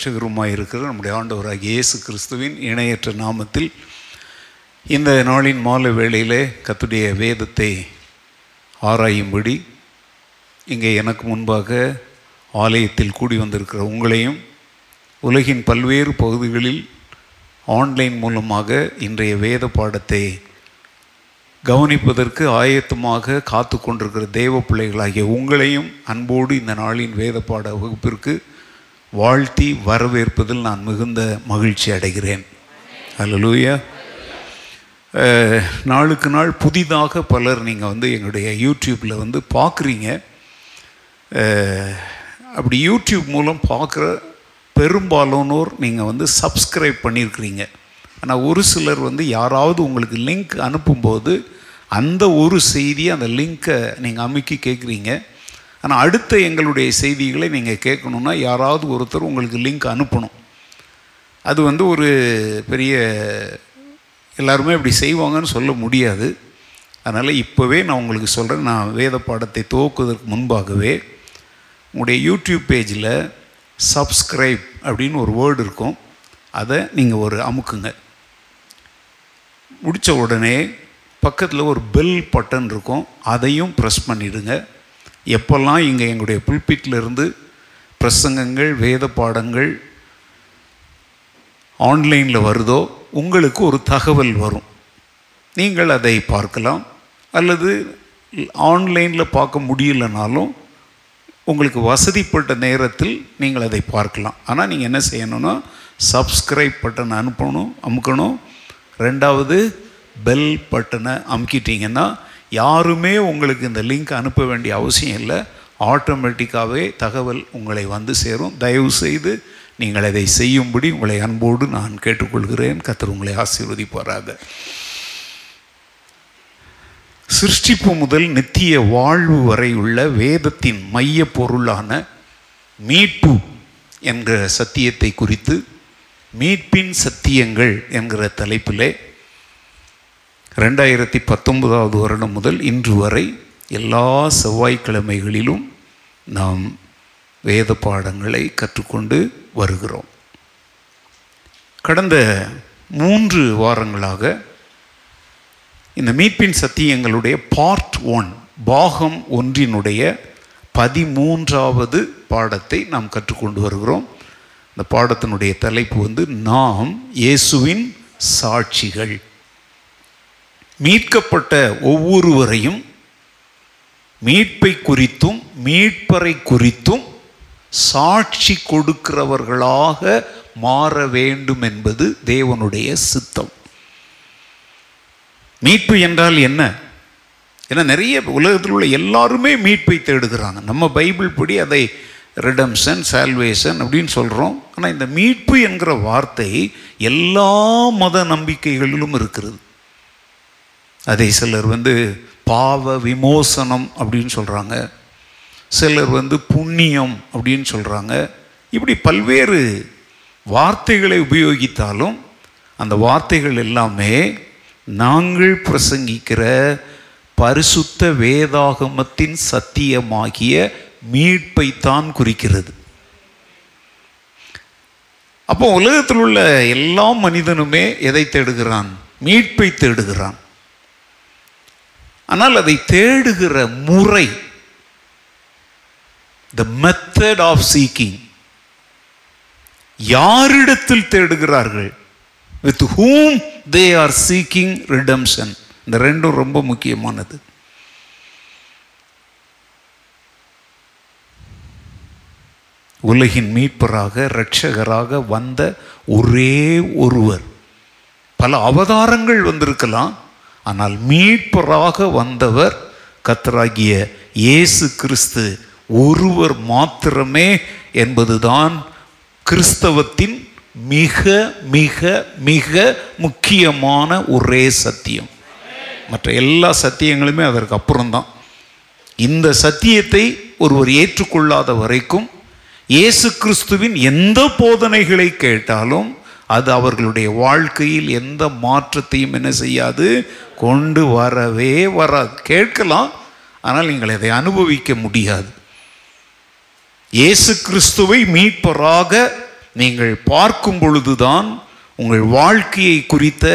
கத்தரும் இரட்சகருமாய் இருக்கிற நம்முடைய ஆண்டவராக இயேசு கிறிஸ்துவின் இணையற்ற நாமத்தில் இந்த நாளின் மாலை வேளையிலே கத்துடைய வேதத்தை ஆராயும்படி இங்கே எனக்கு முன்பாக ஆலயத்தில் கூடி வந்திருக்கிற உங்களையும் உலகின் பல்வேறு பகுதிகளில் ஆன்லைன் மூலமாக இன்றைய வேத பாடத்தை கவனிப்பதற்கு ஆயத்தமாக காத்து கொண்டிருக்கிற தேவ பிள்ளைகளாகிய உங்களையும் அன்போடு இந்த நாளின் வேத பாட வகுப்பிற்கு வாழ்த்தி வரவேற்பதில் நான் மிகுந்த மகிழ்ச்சி அடைகிறேன். அல்லலூயா நாளுக்கு நாள் புதிதாக பலர் நீங்கள் வந்து எங்களுடைய யூடியூப்பில் வந்து பார்க்குறீங்க அப்படி யூடியூப் மூலம் பார்க்குற பெரும்பாலானோர் நீங்கள் வந்து சப்ஸ்கிரைப் பண்ணியிருக்கிறீங்க ஆனால் ஒரு சிலர் வந்து யாராவது உங்களுக்கு லிங்க் அனுப்பும்போது அந்த ஒரு செய்தியை அந்த லிங்க்கை நீங்கள் அமுக்கி கேட்குறீங்க ஆனால் அடுத்த எங்களுடைய செய்திகளை நீங்கள் கேட்கணுன்னா யாராவது ஒருத்தர் உங்களுக்கு லிங்க் அனுப்பணும். அது வந்து ஒரு பெரிய எல்லாருமே இப்படி செய்வாங்கன்னு சொல்ல முடியாது. அதனால் இப்போவே நான் உங்களுக்கு சொல்கிறேன் நான் வேத பாடத்தை துவக்குவதற்கு முன்பாகவே உங்களுடைய யூடியூப் பேஜில் சப்ஸ்கிரைப் அப்படின்னு ஒரு வேர்டு இருக்கும். அதை நீங்கள் ஒரு அமுக்குங்க. முடித்த உடனே பக்கத்தில் ஒரு பெல் பட்டன் இருக்கும். அதையும் ப்ரெஸ் பண்ணிவிடுங்க எப்போல்லாம் இங்கே எங்களுடைய pulpitல பிரசங்கங்கள் வேத பாடங்கள் ஆன்லைனில் வருதோ உங்களுக்கு ஒரு தகவல் வரும். நீங்கள் அதை பார்க்கலாம். அல்லது ஆன்லைனில் பார்க்க முடியலனாலும் உங்களுக்கு வசதிப்பட்ட நேரத்தில் நீங்கள் அதை பார்க்கலாம். ஆனால் நீங்கள் என்ன செய்யணும்னா சப்ஸ்கிரைப் பட்டன் அனுப்பணும் அமுக்கணும். ரெண்டாவது பெல் பட்டனை அமுக்கிட்டீங்கன்னா யாருமே உங்களுக்கு இந்த லிங்க் அனுப்ப வேண்டிய அவசியம் இல்லை. ஆட்டோமேட்டிக்காகவே தகவல் உங்களை வந்து சேரும். தயவு செய்து நீங்கள் அதை செய்யும்படி உங்களை அன்போடு நான் கேட்டுக்கொள்கிறேன். கத்தர் உங்களை ஆசீர்வதிப்பாராக. சிருஷ்டிப்பு முதல் நித்திய வாழ்வு வரை உள்ள வேதத்தின் மைய பொருளான மீட்பு என்கிற சத்தியத்தை குறித்து மீட்பின் சத்தியங்கள் என்கிற தலைப்பிலே ரெண்டாயிரத்தி பத்தொன்பதாவது வருடம் முதல் இன்று வரை எல்லா செவ்வாய்க்கிழமைகளிலும் நாம் வேத பாடங்களை கற்றுக்கொண்டு வருகிறோம். கடந்த மூன்று வாரங்களாக இந்த மீட்பின் சத்தியங்களுடைய பார்ட் ஒன் பாகம் ஒன்றினுடைய பதிமூன்றாவது பாடத்தை நாம் கற்றுக்கொண்டு வருகிறோம். இந்த பாடத்தினுடைய தலைப்பு வந்து நாம் இயேசுவின் சாட்சிகள். மீட்கப்பட்ட ஒவ்வொருவரையும் மீட்பை குறித்தும் மீட்பரை குறித்தும் சாட்சி கொடுக்கிறவர்களாக மாற வேண்டும் என்பது தேவனுடைய சித்தம். மீட்பு என்றால் என்ன? ஏன்னா நிறைய உலகத்தில் உள்ள எல்லாருமே மீட்பை தேடுகிறாங்க. நம்ம பைபிள் படி அதை ரிடம்ஷன் சால்வேஷன் அப்படின்னு சொல்கிறோம் ஆனால் இந்த மீட்பு என்கிற வார்த்தை எல்லா மத நம்பிக்கைகளிலும் இருக்கிறது. அதை சிலர் வந்து பாவ விமோசனம் அப்படின்னு சொல்கிறாங்க சிலர் வந்து புண்ணியம் அப்படின்னு சொல்கிறாங்க இப்படி பல்வேறு வார்த்தைகளை உபயோகித்தாலும் அந்த வார்த்தைகள் எல்லாமே நாங்கள் பிரசங்கிக்கிற பரிசுத்த வேதாகமத்தின் சத்தியமாகிய மீட்பைத்தான் குறிக்கிறது. அப்போ உலகத்தில் உள்ள எல்லா மனிதனுமே எதை தேடுகிறான்? மீட்பை தேடுகிறான். ஆனால் அதை தேடுகிற முறை த மெத்தட் ஆஃப் சீக்கிங் யாரிடத்தில் தேடுகிறார்கள்? With whom they are seeking redemption இந்த ரெண்டும் ரொம்ப முக்கியமானது. உலகின் மீட்பராக இரட்சகராக வந்த ஒரே ஒருவர். பல அவதாரங்கள் வந்திருக்கலாம். ஆனால் மீட்பராக வந்தவர் கத்தராகிய இயேசு கிறிஸ்து. ஒருவர் மாத்திரமே என்பதுதான் கிறிஸ்தவத்தின் மிக மிக மிக முக்கியமான ஒரே சத்தியம். மற்ற எல்லா சத்தியங்களுமே அதற்கு அப்புறம்தான். இந்த சத்தியத்தை ஒருவர் ஏற்றுக்கொள்ளாத வரைக்கும் இயேசு கிறிஸ்துவின் எந்த போதனைகளை கேட்டாலும் அது அவர்களுடைய வாழ்க்கையில் எந்த மாற்றத்தையும் என்ன செய்யாது? கொண்டு வரவே வராது. கேட்கலாம் ஆனால் நீங்கள் அதை அனுபவிக்க முடியாது. இயேசு கிறிஸ்துவை மீட்பராக நீங்கள் பார்க்கும் பொழுதுதான் உங்கள் வாழ்க்கையை குறித்த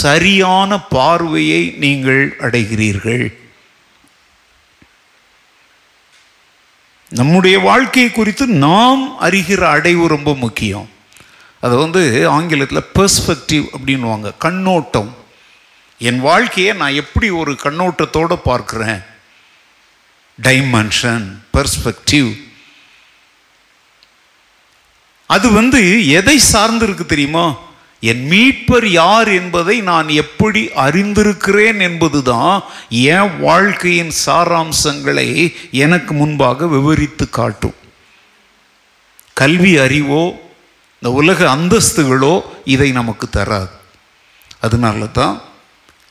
சரியான பார்வையை நீங்கள் அடைகிறீர்கள். நம்முடைய வாழ்க்கையை குறித்து நாம் அறிகிற அடைவு ரொம்ப முக்கியம். அது வந்து ஆங்கிலத்தில் பெர்ஸ்பெக்டிவ் அப்படின்வாங்க கண்ணோட்டம். என் வாழ்க்கையை நான் எப்படி ஒரு கண்ணோட்டத்தோடு பார்க்குறேன்? டைமென்ஷன் பெர்ஸ்பெக்டிவ் அது வந்து எதை சார்ந்திருக்கு தெரியுமா? என் மீட்பர் யார் என்பதை நான் எப்படி அறிந்திருக்கிறேன் என்பதுதான் என் வாழ்க்கையின் சாராம்சங்களை எனக்கு முன்பாக விவரித்து காட்டும். கல்வி அறிவோ இந்த உலக அந்தஸ்துகளோ இதை நமக்கு தராது. அதனால தான்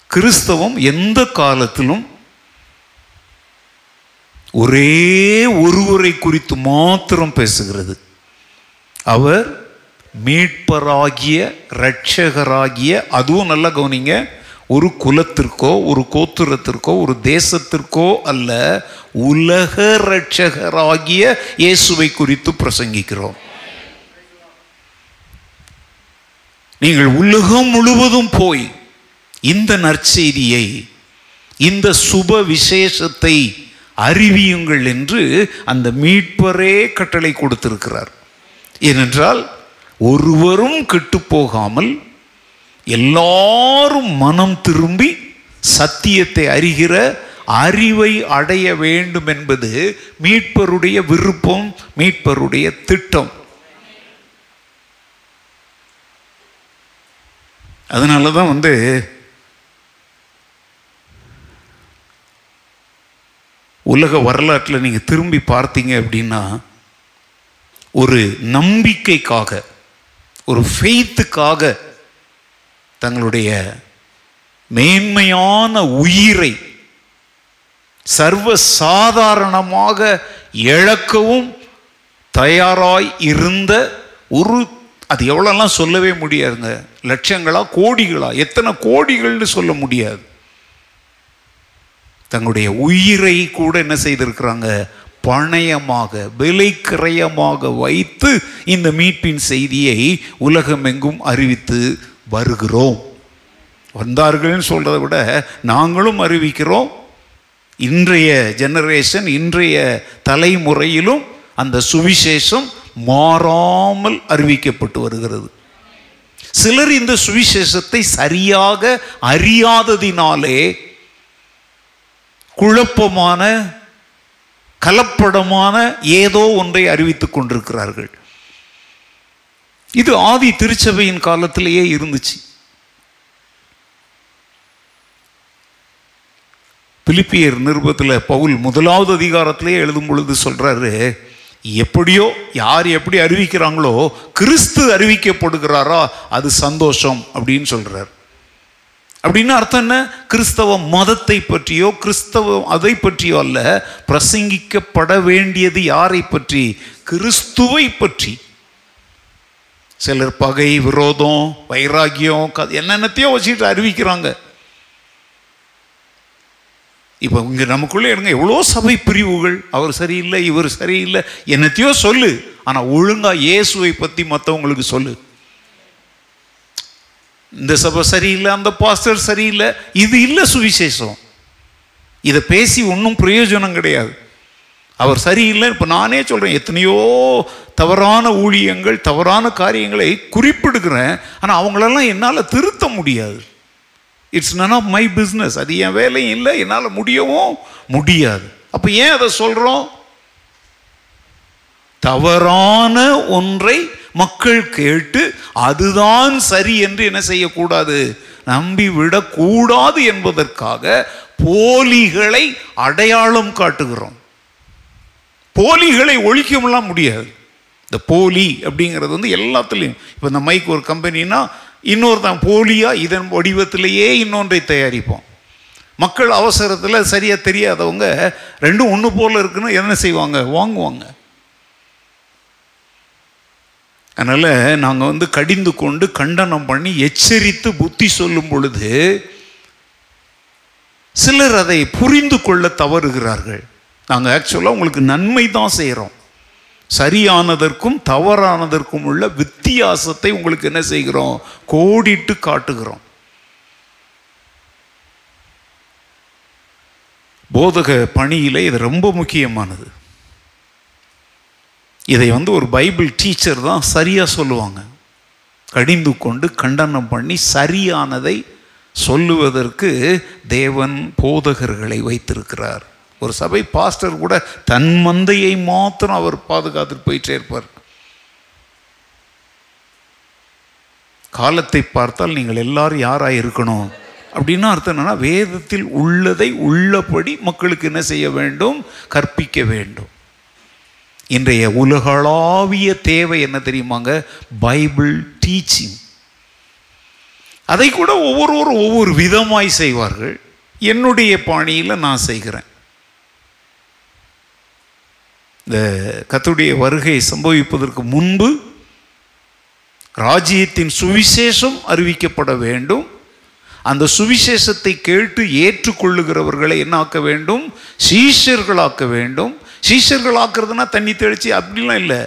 கிறிஸ்தவம் எந்த காலத்திலும் ஒரே ஒருவரை குறித்து மாத்திரம் பேசுகிறது. அவர் மீட்பராகிய இரட்சகராகிய அதுவும் நல்லா கவனிங்க ஒரு குலத்திற்கோ ஒரு கோத்திரத்திற்கோ ஒரு தேசத்திற்கோ அல்ல உலக இரட்சகராகிய இயேசுவை குறித்து பிரசங்கிக்கிறோம். நீங்கள் உலகம் முழுவதும் போய் இந்த நற்செய்தியை இந்த சுப விசேஷத்தை அறிவியுங்கள் என்று அந்த மீட்பரே கட்டளை கொடுத்திருக்கிறார். ஏனென்றால் ஒருவரும் கெட்டு போகாமல் எல்லாரும் மனம் திரும்பி சத்தியத்தை அறிகிற அறிவை அடைய வேண்டும் என்பது மீட்பருடைய விருப்பம் மீட்பருடைய திட்டம். அதனால தான் வந்து உலக வரலாற்றில் நீங்கள் திரும்பி பார்த்தீங்க அப்படின்னா ஒரு நம்பிக்கைக்காக ஒரு ஃபெய்த்துக்காக தங்களுடைய மேன்மையான உயிரை சர்வ சாதாரணமாக இழக்கவும் தயாராய் இருந்த ஒரு அது எவ்வளோலாம் சொல்லவே முடியாதுங்க. லட்சங்களா கோடிகளா? எத்தனை கோடிகள்னு சொல்ல முடியாது. தங்களுடைய உயிரை கூட என்ன செய்திருக்கிறாங்க? பணயமாக விலைக்கிரயமாக வைத்து இந்த மீட்பின் செய்தியை உலகமெங்கும் அறிவித்து வருகிறோம். வந்தார்கள்னு சொல்கிறத விட நாங்களும் அறிவிக்கிறோம். இன்றைய ஜெனரேஷன் இன்றைய தலைமுறையிலும் அந்த சுவிசேஷம் மாறாமல் அறிவிக்கப்பட்டு வருகிறது. சிலர் இந்த சுவிசேஷத்தை சரியாக அறியாததினாலே குழப்பமான கலப்படமான ஏதோ ஒன்றை அறிவித்துக் கொண்டிருக்கிறார்கள். இது ஆதி திருச்சபையின் காலத்திலேயே இருந்துச்சு. பிலிப்பியர் நிருபத்தில் பவுல் முதலாவது அதிகாரத்திலேயே எழுதும் பொழுது சொல்றாரு எப்படியோ யார் எப்படி அறிவிக்கிறாங்களோ கிறிஸ்து அறிவிக்கப்படுகிறாரா அது சந்தோஷம் அப்படின்னு சொல்கிறார் அப்படின்னு அர்த்தம் என்ன? கிறிஸ்தவ மதத்தை பற்றியோ கிறிஸ்தவ அதை பற்றியோ அல்ல பிரசங்கிக்கப்பட வேண்டியது யாரை பற்றி? கிறிஸ்துவை பற்றி. சிலர் பகை விரோதம் வைராகியம் என்னென்னத்தையோ வச்சுட்டு அறிவிக்கிறாங்க. இப்போ இங்கே நமக்குள்ளே எடுங்க எவ்வளோ சபை பிரிவுகள்? அவர் சரியில்லை இவர் சரியில்லை. என்னத்தையோ சொல்லு. ஆனால் ஒழுங்காக இயேசுவை பற்றி மற்றவங்களுக்கு சொல்லு. இந்த சபை சரியில்லை அந்த பாஸ்டர் சரியில்லை. இது இல்லை சுவிசேஷம். இதை பேசி ஒன்றும் பிரயோஜனம் கிடையாது. அவர் சரியில்லை இப்போ நானே சொல்கிறேன் எத்தனையோ தவறான ஊழியங்கள் தவறான காரியங்களை குறிப்பிடுகிறேன். ஆனால் அவங்களெல்லாம் என்னால் திருத்த முடியாது. It's none of my business அது என் வேலையும் இல்லை. என்னால் முடியவும் முடியாது. அப்போ ஏன் அதை சொல்கிறோம் தவறான ஒன்றை மக்கள் கேட்டு அதுதான் சரி என்று என்ன செய்யக்கூடாது? நம்பி விடக்கூடாது என்பதற்காக போலிகளை அடையாளம் காட்டுகிறோம். போலிகளை ஒழிக்கமெல்லாம் முடியாது. இந்த போலி அப்படிங்கிறது வந்து எல்லாத்துலேயும். இப்போ இந்த மைக் ஒரு கம்பெனின்னா இன்னொரு தான் போலியாக இதன் வடிவத்திலேயே இன்னொன்றை தயாரிப்போம். மக்கள் அவசரத்தில் சரியாக தெரியாதவங்க ரெண்டும் ஒன்று போல் இருக்குன்னு என்ன செய்வாங்க? வாங்குவாங்க. அதனால் நாங்கள் வந்து கடிந்து கொண்டு கண்டனம் பண்ணி எச்சரித்து புத்தி சொல்லும் பொழுது சிலர் அதை புரிந்து கொள்ள தவறுகிறார்கள். நாங்கள் ஆக்சுவலாக உங்களுக்கு நன்மை தான் செய்கிறோம் சரியானதற்கும் தவறானதற்கும் உள்ள வித்தியாசத்தை உங்களுக்கு என்ன செய்கிறோம்? கோடிட்டு காட்டுகிறோம். போதக பணியிலே இது ரொம்ப முக்கியமானது. இதை வந்து ஒரு பைபிள் டீச்சர் தான் சரியாக சொல்லுவாங்க. கடிந்து கொண்டு கண்டனம் பண்ணி சரியானதை சொல்லுவதற்கு தேவன் போதகர்களை வைத்திருக்கிறார். ஒரு சபை பாஸ்டர் கூட தன் மந்தையை மாத்திரம் அவர் பாதுகாத்துட்டு போயிட்டே இருப்பார். காலத்தை பார்த்தால் நீங்கள் எல்லாரும் யாராக இருக்கணும்? அப்படின்னா அர்த்தம் என்னன்னா வேதத்தில் உள்ளதை உள்ளபடி மக்களுக்கு என்ன செய்ய வேண்டும்? கற்பிக்க வேண்டும். இன்றைய உலகளாவிய தேவை என்ன தெரியுமாங்க? Bible teaching. அதை கூட ஒவ்வொருவரும் ஒவ்வொரு விதமாய் செய்வார்கள். என்னுடைய பாணியில் நான் செய்கிறேன். இந்த கத்துடைய வருகை சம்பவிப்பதற்கு முன்பு ராஜ்யத்தின் சுவிசேஷம் அறிவிக்கப்பட வேண்டும். அந்த சுவிசேஷத்தை கேட்டு ஏற்றுக்கொள்ளுகிறவர்களை என்ன ஆக்க வேண்டும்? சீஷர்களாக்க வேண்டும். சீஷர்களாக்குறதுனா தண்ணி தெளிச்சு அப்படிலாம் இல்லை.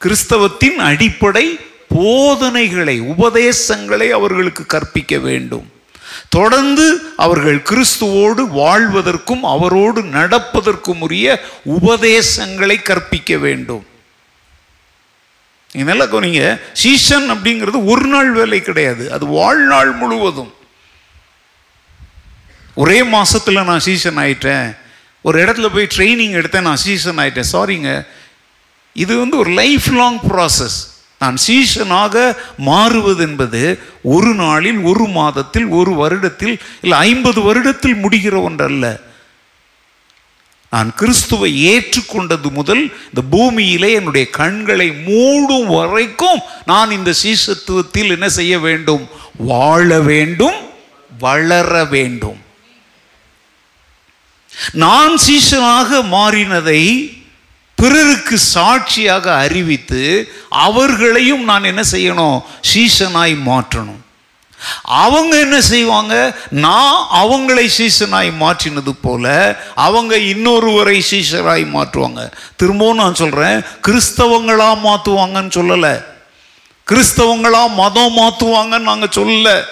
கிறிஸ்தவத்தின் அடிப்படை போதனைகளை உபதேசங்களை அவர்களுக்கு கற்பிக்க வேண்டும். தொடர்ந்து அவர்கள் கிறிஸ்துவோடு வாழ்வதற்கும் அவரோடு நடப்பதற்கும் உரிய உபதேசங்களை கற்பிக்க வேண்டும். நல்லா கவனிங்க. சீசன் அப்படிங்கிறது ஒரு நாள் வேலை கிடையாது. அது வாழ்நாள் முழுவதும். ஒரே மாசத்துல நான் சீசன் ஆயிட்டேன். ஒரு இடத்துல போய் ட்ரைனிங் எடுத்தேன் நான் சீசன் ஆயிட்டேன். சாரிங்க இது வந்து ஒரு லைஃப் லாங் ப்ராசஸ் நான் சீசனாக மாறுவது என்பது ஒரு நாளில் ஒரு மாதத்தில் ஒரு வருடத்தில் இல்லை ஐம்பது வருடத்தில் முடிகிற ஒன்றல்ல. நான் கிறிஸ்துவை ஏற்றுக்கொண்டது முதல் இந்த பூமியிலே என்னுடைய கண்களை மூடும் வரைக்கும் நான் இந்த சீசத்துவத்தில் என்ன செய்ய வேண்டும்? வாழ வேண்டும் வளர வேண்டும். நான் சீசனாக மாறினதை பிறருக்கு சாட்சியாக அறிவித்து அவர்களையும் நான் என்ன செய்யணும்? சீசனாய் மாற்றணும். அவங்க என்ன செய்வாங்க? நான் அவங்களை சீசனாய் மாற்றினது போல அவங்க இன்னொருவரை சீசனாய் மாற்றுவாங்க. திரும்பவும் நான் சொல்றேன் கிறிஸ்தவங்களா மாற்றுவாங்கன்னு சொல்லலை. கிறிஸ்தவங்களா மதம் மாற்றுவாங்கன்னு நாங்கள் சொல்லல.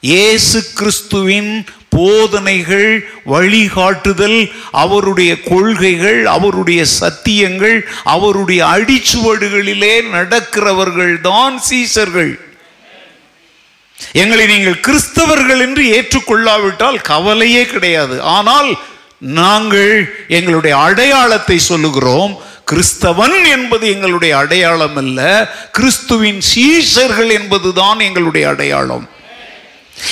இயேசு கிறிஸ்துவின் போதனைகள் வழிகாட்டுதல் அவருடைய கொள்கைகள் அவருடைய சத்தியங்கள் அவருடைய அடிச்சுவடுகளிலே நடக்கிறவர்கள் தான் சீசர்கள். எங்களை நீங்கள் கிறிஸ்தவர்கள் என்று ஏற்றுக்கொள்ளாவிட்டால் கவலையே கிடையாது. ஆனால் நாங்கள் எங்களுடைய அடையாளத்தை சொல்லுகிறோம். கிறிஸ்தவன் என்பது எங்களுடைய அடையாளம் அல்ல. கிறிஸ்துவின் சீசர்கள் என்பதுதான் எங்களுடைய அடையாளம்.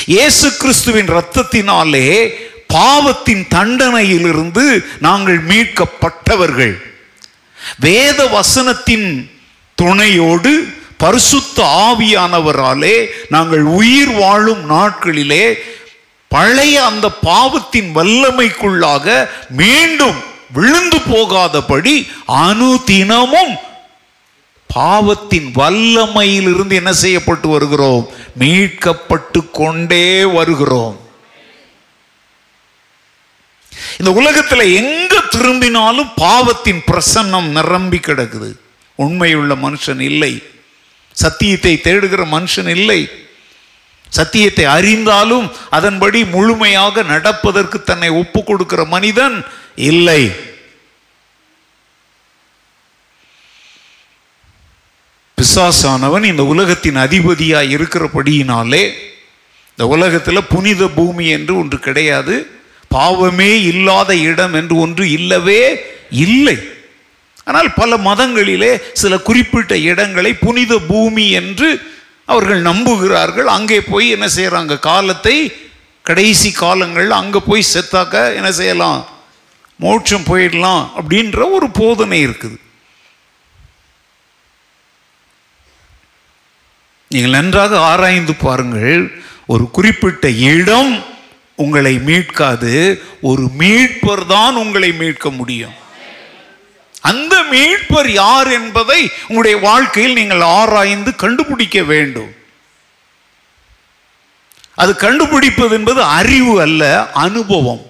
இயேசு கிறிஸ்துவின் இரத்தத்தினாலே பாவத்தின் தண்டனையிலிருந்து நாங்கள் மீட்கப்பட்டவர்கள். வேத வசனத்தின் துணையோடு பரிசுத்த ஆவியானவராலே நாங்கள் உயிர் வாழும் நாட்களிலே பழைய அந்த பாவத்தின் வல்லமைக்குள்ளாக மீண்டும் விழுந்து போகாதபடி அனுதினமும் பாவத்தின் வல்லமையிலிருந்து என்ன செய்யப்பட்டு வருகிறோம்? மீட்கப்பட்டு கொண்டே வருகிறோம். இந்த உலகத்தில் எங்க திரும்பினாலும் பாவத்தின் பிரசன்னம் நிரம்பி கிடக்குது. உண்மையுள்ள மனுஷன் இல்லை. சத்தியத்தை தேடுகிற மனுஷன் இல்லை. சத்தியத்தை அறிந்தாலும் அதன்படி முழுமையாக நடப்பதற்கு தன்னை ஒப்பு கொடுக்கிற மனிதன் இல்லை. பிசாசானவன் இந்த உலகத்தின் அதிபதியாக இருக்கிறபடியினாலே இந்த உலகத்தில் புனித பூமி என்று ஒன்று கிடையாது பாவமே இல்லாத இடம் என்று ஒன்று இல்லவே இல்லை. ஆனால் பல மதங்களிலே சில குறிப்பிட்ட இடங்களை புனித பூமி என்று அவர்கள் நம்புகிறார்கள். அங்கே போய் என்ன செய்கிறாங்க காலத்தை கடைசி காலங்கள் அங்கே போய் செத்தாக்க என்ன செய்யலாம்? மோட்சம் போயிடலாம் அப்படின்ற ஒரு போதனை இருக்குது. நீங்கள் நன்றாக ஆராய்ந்து பாருங்கள். ஒரு குறிப்பிட்ட இடம் உங்களை மீட்காது. ஒரு மீட்பர் தான் உங்களை மீட்க முடியும். அந்த மீட்பர் யார் என்பதை உங்களுடைய வாழ்க்கையில் நீங்கள் ஆராய்ந்து கண்டுபிடிக்க வேண்டும். அது கண்டுபிடிப்பது என்பது அறிவு அல்ல அனுபவம்.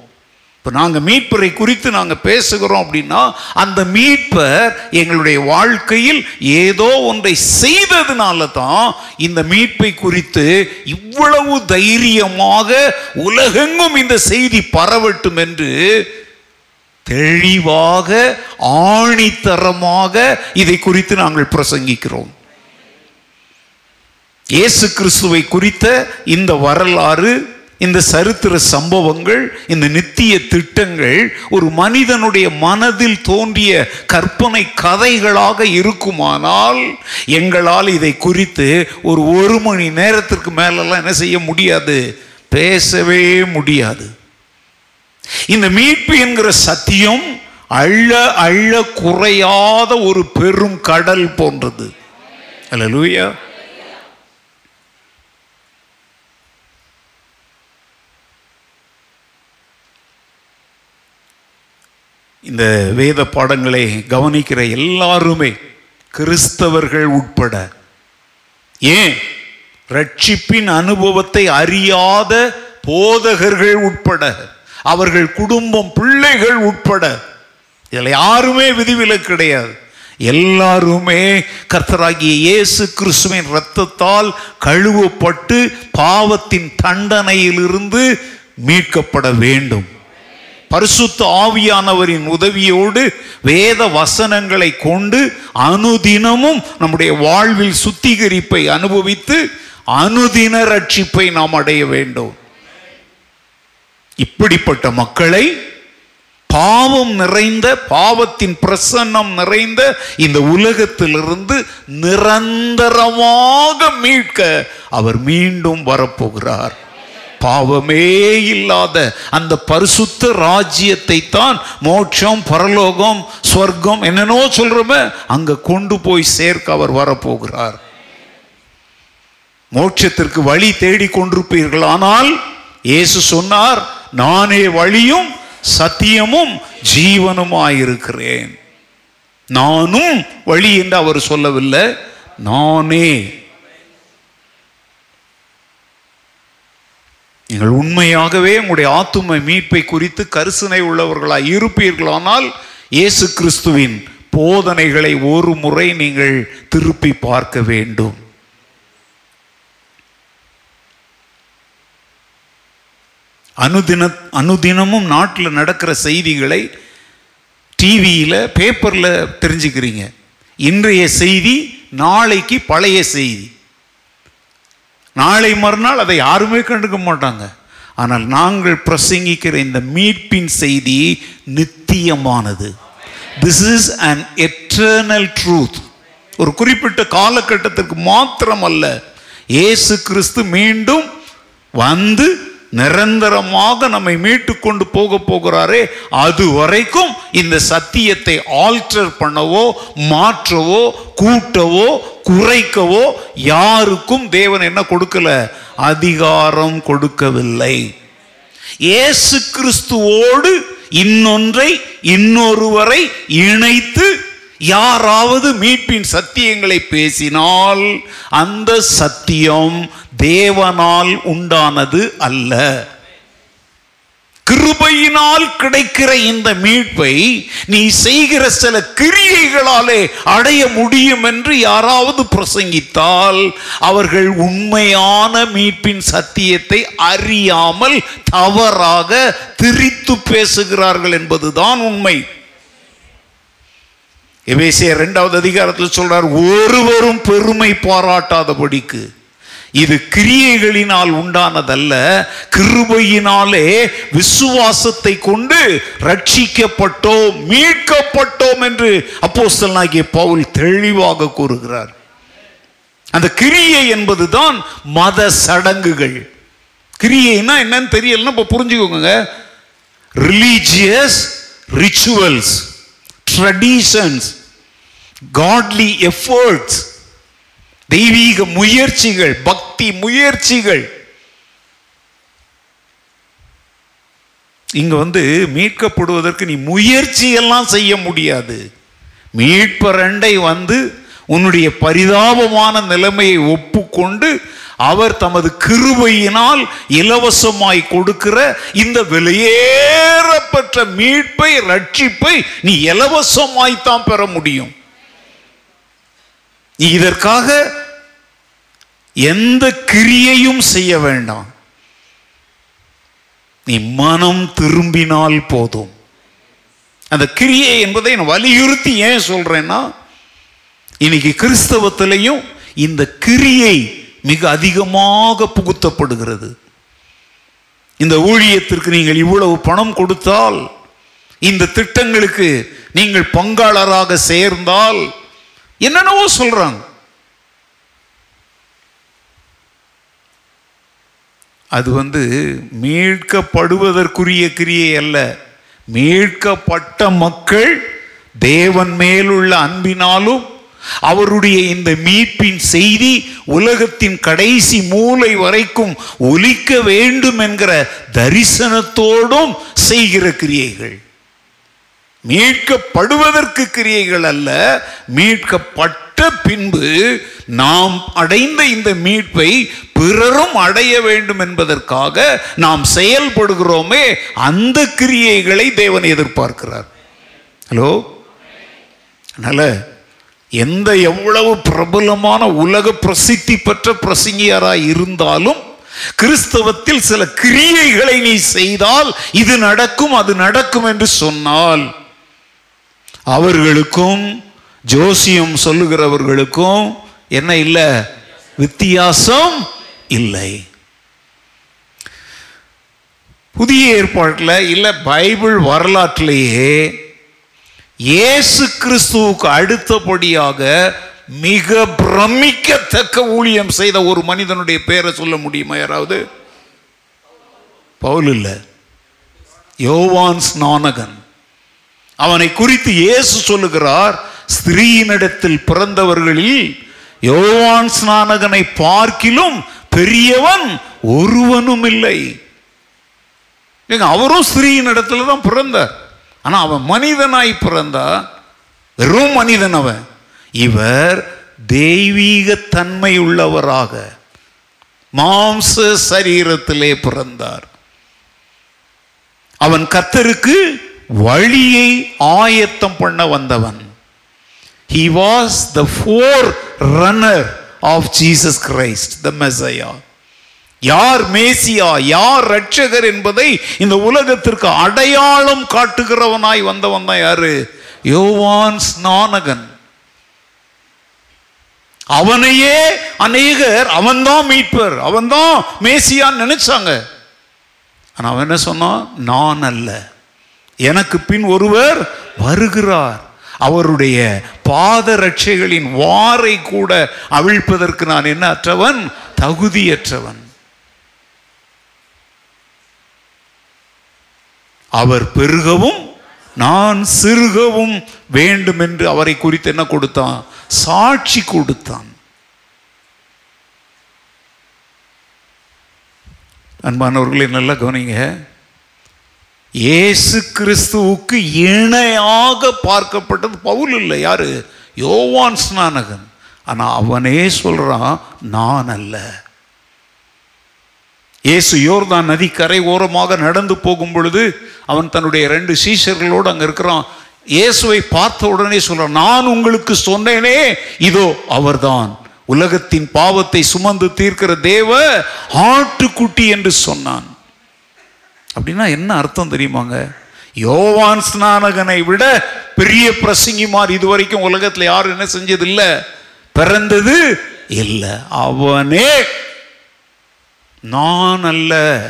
இப்போ நாங்கள் மீட்பரை குறித்து நாங்கள் பேசுகிறோம் அப்படின்னா அந்த மீட்பர் எங்களுடைய வாழ்க்கையில் ஏதோ ஒன்றை செய்ததுனால தான் இந்த மீட்பை குறித்து இவ்வளவு தைரியமாக உலகெங்கும் இந்த செய்தி பரவட்டும் என்று தெளிவாக ஆணித்தரமாக இதை குறித்து நாங்கள் பிரசங்கிக்கிறோம். இயேசு கிறிஸ்துவை குறித்த இந்த வரலாறு இந்த சரித்திர சம்பவங்கள் இந்த நித்திய திட்டங்கள் ஒரு மனிதனுடைய மனதில் தோன்றிய கற்பனை கதைகளாக இருக்குமானால் எங்களால் இதை குறித்து ஒரு ஒரு மணி நேரத்திற்கு மேலெல்லாம் என்ன செய்ய முடியாது? பேசவே முடியாது. இந்த மீட்பு என்கிற சத்தியம் அள்ள அள்ள குறையாத ஒரு பெரும் கடல் போன்றது. அல்ல இந்த வேத பாடங்களை கவனிக்கிற எல்லாருமே கிறிஸ்தவர்கள் உட்பட ஏன்? ரட்சிப்பின் அனுபவத்தை அறியாத போதகர்கள் உட்பட அவர்கள் குடும்பம் பிள்ளைகள் உட்பட இதில் யாருமே விதிவிலக்கு கிடையாது. எல்லாருமே கர்த்தராகிய இயேசு கிறிஸ்துவின் இரத்தத்தால் கழுவப்பட்டு பாவத்தின் தண்டனையிலிருந்து மீட்கப்பட வேண்டும். பரிசுத்த ஆவியானவரின் உதவியோடு வேத வசனங்களை கொண்டு அனுதினமும் நம்முடைய வாழ்வில் சுத்திகரிப்பை அனுபவித்து அனுதின ரட்சிப்பை நாம் அடைய வேண்டும். இப்படிப்பட்ட மக்களை பாவம் நிறைந்த பாவத்தின் பிரசன்னம் நிறைந்த இந்த உலகத்திலிருந்து நிரந்தரமாக மீட்க அவர் மீண்டும் வரப்போகிறார். பாவமே இல்லாத அந்த பரிசுத்த ராஜ்யத்தை தான் மோட்சம் பரலோகம் ஸ்வர்க்கம் என்னென்னோ சொல்றோமே அங்க கொண்டு போய் சேர்க்க அவர் வரப்போகிறார். மோட்சத்திற்கு வழி தேடி கொண்டிருப்பீர்கள். ஆனால் இயேசு சொன்னார் நானே வழியும் சத்தியமும் ஜீவனுமாயிருக்கிறேன். நானும் வழி என்று அவர் சொல்லவில்லை நானே நீங்கள் உண்மையாகவே உங்களுடைய ஆத்தும மீட்பை குறித்து கரிசனை உள்ளவர்களாய் இருப்பீர்களானால் இயேசு கிறிஸ்துவின் போதனைகளை ஒரு முறை நீங்கள் திருப்பி பார்க்க வேண்டும். அனுதின அனுதினமும் நாட்டில் நடக்கிற செய்திகளை டிவியில் பேப்பரில் தெரிஞ்சுக்கிறீங்க. இன்றைய செய்தி நாளைக்கு பழைய செய்தி. நாளை மறுநாள் அதை யாருமே கண்டுக்க மாட்டாங்க. ஆனால் நாங்கள் பிரசங்கிக்கிற இந்த மீட்பின் செய்தி நித்தியமானது. This is an eternal truth ஒரு குறிப்பிட்ட காலகட்டத்திற்கு மாத்திரமல்ல. இயேசு கிறிஸ்து மீண்டும் வந்து நிரந்தரமாக நம்மை மீட்டு கொண்டு போக போகிறாரே அது வரைக்கும் இந்த சத்தியத்தை ஆல்டர் பண்ணவோ மாற்றவோ கூட்டவோ குறைக்கவோ யாருக்கும் தேவன் என்ன கொடுக்கல? அதிகாரம் கொடுக்கவில்லை. இயேசு கிறிஸ்துவோடு இன்னொன்றை இன்னொருவரை இணைத்து யாராவது மீட்பின் சத்தியங்களை பேசினால் அந்த சத்தியம் தேவனால் உண்டானது அல்ல. கிருபையினால் கிடைக்கிற இந்த மீட்பை நீ செய்கிற சில கிரியைகளாலே அடைய முடியும் என்று யாராவது பிரசங்கித்தால் அவர்கள் உண்மையான மீட்பின் சத்தியத்தை அறியாமல் தவறாக திரித்து பேசுகிறார்கள் என்பதுதான் உண்மை. எபேசிய இரண்டாவது அதிகாரத்தில் சொல்றார் ஒருவரும் பெருமை பாராட்டாதபடிக்கு. இது கிரியைகளினால் உண்டானதல்ல கிருபையினாலே விசுவாசத்தை கொண்டு ரட்சிக்கப்பட்டோம் மீட்கப்பட்டோம் என்று அப்போஸ்தலனாகிய பவுல் தெளிவாக கூறுகிறார். அந்த கிரியை என்பதுதான் மத சடங்குகள். கிரியைனா என்னன்னு தெரியலன்னா இப்போ புரிஞ்சுக்கோங்க. Religious rituals traditions godly efforts தெய்வீக முயற்சிகள் பக்தி முயற்சிகள். இங்க வந்து மீட்கப்படுவதற்கு நீ முயற்சி எல்லாம் செய்ய முடியாது. மீட்பரண்டை வந்து உன்னுடைய பரிதாபமான நிலைமையை ஒப்புக்கொண்டு அவர் தமது கிருபையினால் இலவசமாய் கொடுக்கிற இந்த வெளியேறப்பட்ட மீட்பை ரட்சிப்பை நீ இலவசமாய்த்தான் பெற முடியும். நீ இதற்காக எந்த கிரியையும் செய்ய வேண்டாம். நீ மனம் திரும்பினால் போதும். அந்த கிரியை என்பதை நான் வலியுறுத்தி ஏன் சொல்றேன்னா இன்னைக்கு கிறிஸ்தவத்திலையும் இந்த கிரியை மிக அதிகமாக புகுத்தப்படுகிறது. இந்த ஊழியத்திற்கு நீங்கள் இவ்வளவு பணம் கொடுத்தால் இந்த திட்டங்களுக்கு நீங்கள் பங்காளராக சேர்ந்தால் என்னென்னவோ சொல்றாங்க. அது வந்து மீட்கப்படுவதற்குரிய கிரியை அல்ல. மீட்கப்பட்ட மக்கள் தேவன் மேலுள்ள அன்பினாலும் அவருடைய இந்த மீட்பின் செய்தி உலகத்தின் கடைசி மூலை வரைக்கும் ஒலிக்க வேண்டும் என்கிற தரிசனத்தோடும் செய்கிற கிரியைகள். மீட்கப்படுவதற்கு கிரியைகள் அல்ல மீட்கப்பட்ட பின்பு நாம் அடைந்த இந்த மீட்பை பிறரும் அடைய வேண்டும் என்பதற்காக நாம் செயல்படுகிறோமே அந்த கிரியைகளை தேவன் எதிர்பார்க்கிறார். ஹலோ? அதனால் எந்த எவ்வளவு பிரபலமான உலக பிரசித்தி பெற்ற பிரசிங்கியராக இருந்தாலும் கிறிஸ்தவத்தில் சில கிரியைகளை நீ செய்தால் இது நடக்கும் அது நடக்கும் என்று சொன்னால் அவர்களுக்கும் ஜோசியம் சொல்லுகிறவர்களுக்கும் என்ன இல்லை? வித்தியாசம் இல்லை. புதிய ஏற்பாட்டில் இல்லை பைபிள் வரலாற்றிலேயே இயேசு கிறிஸ்துவுக்கு அடுத்தபடியாக மிக பிரமிக்கத்தக்க ஊழியம் செய்த ஒரு மனிதனுடைய பேரை சொல்ல முடியுமா யாராவது? பவுல் இல்லை. யோவான் ஸ்நானகன். அவனை குறித்து இயேசு சொல்லுகிறார் ஸ்திரீயினிடத்தில் பிறந்தவர்களில் யோவான் ஸ்நானகனை பார்க்கிலும் பெரியவன் ஒருவனும் இல்லை. ஏங்க, அவரும் ஸ்திரீயின் இடத்துல தான் பிறந்தார். ஆனா அவன் மனிதனாய் பிறந்தார் வெறும் மனிதன் அவன். இவர் தெய்வீக தன்மை உள்ளவராக மாம்ச சரீரத்திலே பிறந்தார். அவன் கத்தருக்கு வழியை ஆயத்தம் பண்ண வந்தவன். He was the forerunner of Jesus Christ the Messiah யார் மேசியா யார் ரட்சகர் என்பதை இந்த உலகத்திற்கு அடையாளம் காட்டுகிறவனாய் வந்தவன் தான் யாரு? யோவான் ஸ்நானகன். அவனையே அநேகர் அவன்தான் மீட்பர் அவன்தான் மேசியான்னு நினைச்சாங்க. ஆனால் அவன் என்ன சொன்னான்? நான் அல்ல. எனக்கு பின் ஒருவர் வருகிறார். அவருடைய பாத ரட்சைகளின் வாரை கூட அவிழ்ப்பதற்கு நான் என்ன அற்றவன்? தகுதியற்றவன். அவர் பெருகவும் நான் சிறுகவும் வேண்டும் என்று அவரை குறித்து என்ன கொடுத்தான்? சாட்சி கொடுத்தான். அன்பானவர்களே நல்லா கவனிங்க. இயேசு கிறிஸ்துவுக்கு இணையாக பார்க்கப்பட்டது பவுல் இல்லை. யாரு? யோவான் ஸ்நானகன். ஆனால் அவனே சொல்கிறான் நான் அல்ல. இயேசு யோர்தான் நதி கரை ஓரமாக நடந்து போகும் பொழுது அவன் தன்னுடைய ரெண்டு சீஷர்களோடு அங்கே இருக்கிறான். இயேசுவை பார்த்த உடனே சொல்கிறான் நான் உங்களுக்கு சொன்னேனே இதோ அவர்தான். உலகத்தின் பாவத்தை சுமந்து தீர்க்கிற தேவ ஆட்டுக்குட்டி என்று சொன்னான். அப்படின்னா என்ன அர்த்தம் தெரியுமாங்க? யோவான் ஸ்நானகனை விட பெரிய பிரசங்கிமார் இதுவரைக்கும் உலகத்துல யாரும் என்ன செஞ்சது பிறந்தது இல்லை. அவனே நான் அல்ல.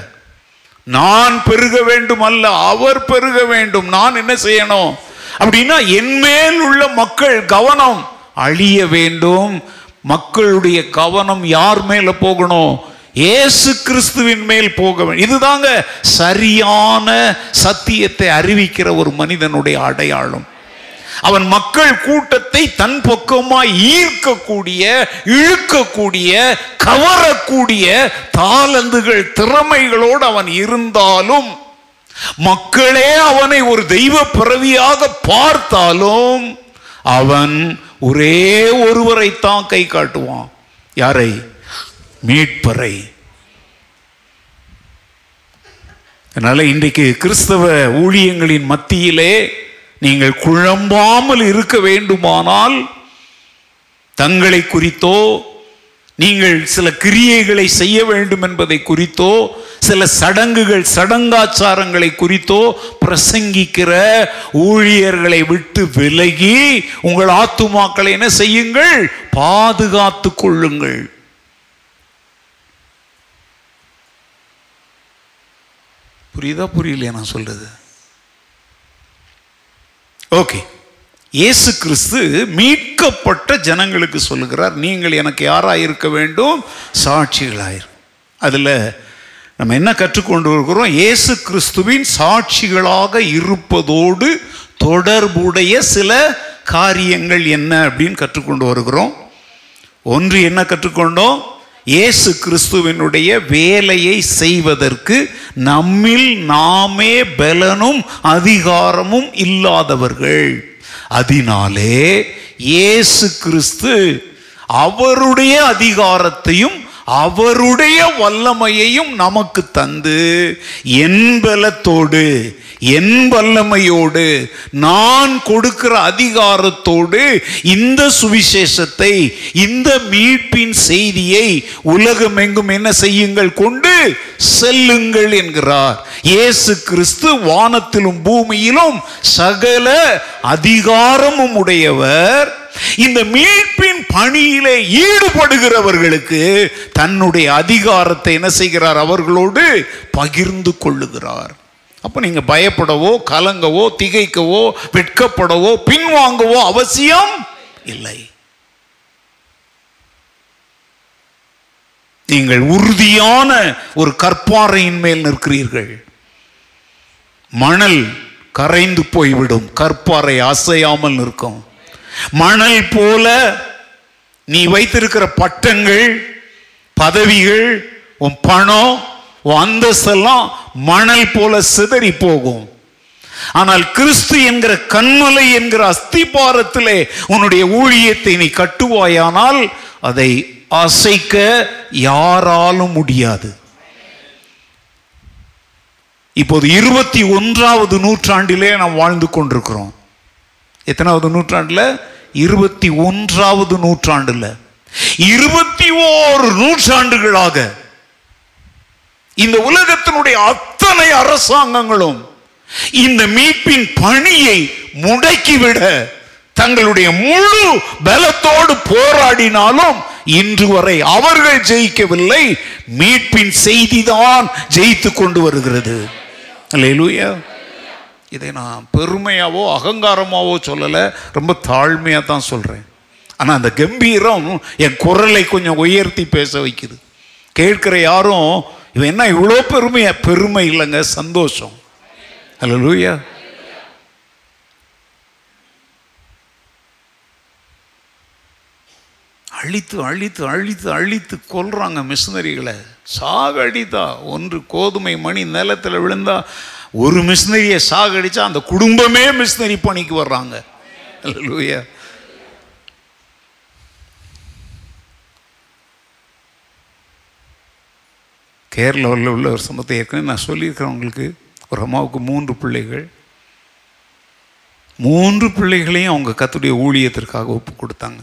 நான் பெருக வேண்டும் அல்ல. அவர் பெருக வேண்டும். நான் என்ன செய்யணும்? அப்படின்னா என்மேல் உள்ள மக்கள் கவனம் அழிய வேண்டும். மக்களுடைய கவனம் யார் மேல போகணும்? இயேசு கிறிஸ்துவின் மேல் போக வேண்டும். இதுதாங்க சரியான சத்தியத்தை அறிவிக்கிற ஒரு மனிதனுடைய அடையாளம். அவன் மக்கள் கூட்டத்தை தன் பக்கமாய் ஈர்க்கக்கூடிய இழுக்கக்கூடிய கவரக்கூடிய தாளந்துகள் திறமைகளோடு அவன் இருந்தாலும் மக்களே அவனை ஒரு தெய்வ பிறவியாக பார்த்தாலும் அவன் ஒரே ஒருவரைத்தான் கை காட்டுவான். யாரை? மீட்பறை. அதனால இன்றைக்கு கிறிஸ்தவ ஊழியங்களின் மத்தியிலே நீங்கள் குழம்பாமல் இருக்க வேண்டுமானால் தங்களை குறித்தோ நீங்கள் சில கிரியைகளை செய்ய வேண்டும் என்பதை குறித்தோ சில சடங்குகள் சடங்காச்சாரங்களை குறித்தோ பிரசங்கிக்கிற ஊழியர்களை விட்டு விலகி உங்கள் ஆத்துமாக்களை என்ன செய்யுங்கள்? பாதுகாத்து கொள்ளுங்கள். புரியுதா புரியலையா நான் சொல்றது? ஓகே இயேசு கிறிஸ்து மீட்கப்பட்ட ஜனங்களுக்கு சொல்லுகிறார் நீங்கள் எனக்கு யாராக இருக்க வேண்டும்? சாட்சிகளாயிரு. அதில் நம்ம என்ன கற்றுக்கொண்டு வருகிறோம் இயேசு கிறிஸ்துவின் சாட்சிகளாக இருப்பதோடு தொடர்புடைய சில காரியங்கள் என்ன அப்படின்னு கற்றுக்கொண்டு வருகிறோம். ஒன்று என்ன கற்றுக்கொண்டோம்? இயேசு கிறிஸ்துவினுடைய வேலையை செய்வதற்கு நம்மில் நாமே பலனும் அதிகாரமும் இல்லாதவர்கள். அதனாலே இயேசு கிறிஸ்து அவருடைய அதிகாரத்தையும் அவருடைய வல்லமையையும் நமக்கு தந்து என் பலத்தோடு என் வல்லமையோடு நான் கொடுக்கிற அதிகாரத்தோடு இந்த சுவிசேஷத்தை இந்த மீட்பின் செய்தியை உலகமெங்கும் என்ன செய்யுங்கள் கொண்டு செல்லுங்கள் என்கிறார். இயேசு கிறிஸ்து வானத்திலும் பூமியிலும் சகல அதிகாரமும் உடையவர். இந்த மீட்பின் பணியிலே ஈடுபடுகிறவர்களுக்கு தன்னுடைய அதிகாரத்தை என்ன செய்கிறார்? அவர்களோடு பகிர்ந்து கொள்ளுகிறார். அப்போ நீங்க பயப்படவோ கலங்கவோ திகைக்கவோ வெட்கப்படவோ பின்வாங்கவோ அவசியம் இல்லை. நீங்கள் உறுதியான ஒரு கற்பாறையின் மேல் நிற்கிறீர்கள். மணல் கரைந்து போய்விடும். கற்பாறை அசையாமல் நிற்கும். மணல் போல நீ வைத்திருக்கிற பட்டங்கள் பதவிகள் உன் பணம் உன் அந்தஸ்தெல்லாம் மணல் போல சிதறி போகும். ஆனால் கிறிஸ்து என்கிற கண்மலை என்கிற அஸ்திபாரத்திலே உன்னுடைய ஊழியத்தை நீ கட்டுவாயானால் அதை அசைக்க யாராலும் முடியாது. இப்போது இருபத்தி ஒன்றாவது நூற்றாண்டிலே நாம் வாழ்ந்து கொண்டிருக்கிறோம். எத்தனாவது நூற்றாண்டில்? இருபத்தி ஒன்றாவது நூற்றாண்டில். இருபத்தி ஓரு நூற்றாண்டுகளாக இந்த உலகத்தினுடைய அத்தனை அரசாங்கங்களும் இந்த மீட்பின் பணியை முடக்கிவிட தங்களுடைய முழு பலத்தோடு போராடினாலும் இன்று வரை அவர்கள் ஜெயிக்கவில்லை. மீட்பின் செய்திதான் ஜெயித்து கொண்டு வருகிறது. அல்லேலூயா. இதை நான் பெருமையாவோ அகங்காரமாவோ சொல்லலை. ரொம்ப தாழ்மையாக தான் சொல்கிறேன் ஆனால் அந்த கம்பீரம் என் குரலை கொஞ்சம் உயர்த்தி பேச வைக்குது. கேட்கிற யாரும் இது என்ன இவ்வளோ பெருமையா பெருமை இல்லைங்க சந்தோஷம். ஹலோ லூயா அழித்து அழித்து அழித்து அழித்து கொல்றாங்க மிஷினரிகளை. சாகடித்தா ஒன்று கோதுமை மணி நிலத்தில் விழுந்தா ஒரு மிஷினரியை சாகடிச்சா அந்த குடும்பமே மிஷினரி பணிக்கு வர்றாங்க. லூயா கேரளாவில் உள்ள ஒரு சம்பவத்தை ஏற்கனவே நான் சொல்லியிருக்கிறேன் உங்களுக்கு. ஒரு அம்மாவுக்கு மூன்று பிள்ளைகள். மூன்று பிள்ளைகளையும் அவங்க கத்துடைய ஊழியத்திற்காக ஒப்பு கொடுத்தாங்க.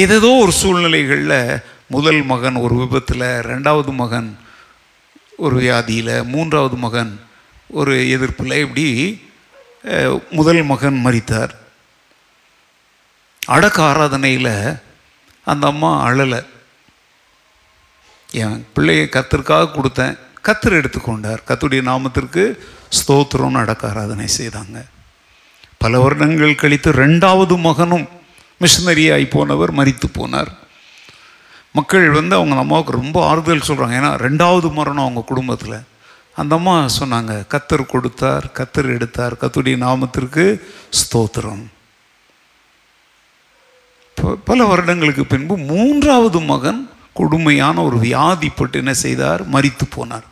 ஏதேதோ ஒரு சூழ்நிலைகளில் முதல் மகன் ஒரு விபத்தில் ரெண்டாவது மகன் ஒரு வியாதியில் மூன்றாவது மகன் ஒரு எதிர்ப்பில் இப்படி முதல் மகன் மறித்தார் அடக்க ஆராதனையில் அந்த அம்மா அழலை. என் பிள்ளையை கத்திற்காக கொடுத்தேன். கத்தர் எடுத்துக்கொண்டார். கத்துடைய நாமத்திற்கு ஸ்தோத்திரம்னு அடக்க ஆராதனை செய்தாங்க. பல வருடங்கள் கழித்து ரெண்டாவது மகனும் மிஷினரியாகி போனவர் மறித்து போனார். மக்கள் வந்து அவங்க அம்மாவுக்கு ரொம்ப ஆறுதல் சொல்கிறாங்க ஏன்னா ரெண்டாவது மரணம் அவங்க குடும்பத்தில். அந்த அம்மா சொன்னாங்க கத்தர் கொடுத்தார் கத்தர் எடுத்தார். கத்துடைய நாமத்திற்கு ஸ்தோத்திரம். பல வருடங்களுக்கு பின்பு மூன்றாவது மகன் கொடுமையான ஒரு வியாதிப்பட்டு என்ன செய்தார்? மறித்து போனார்.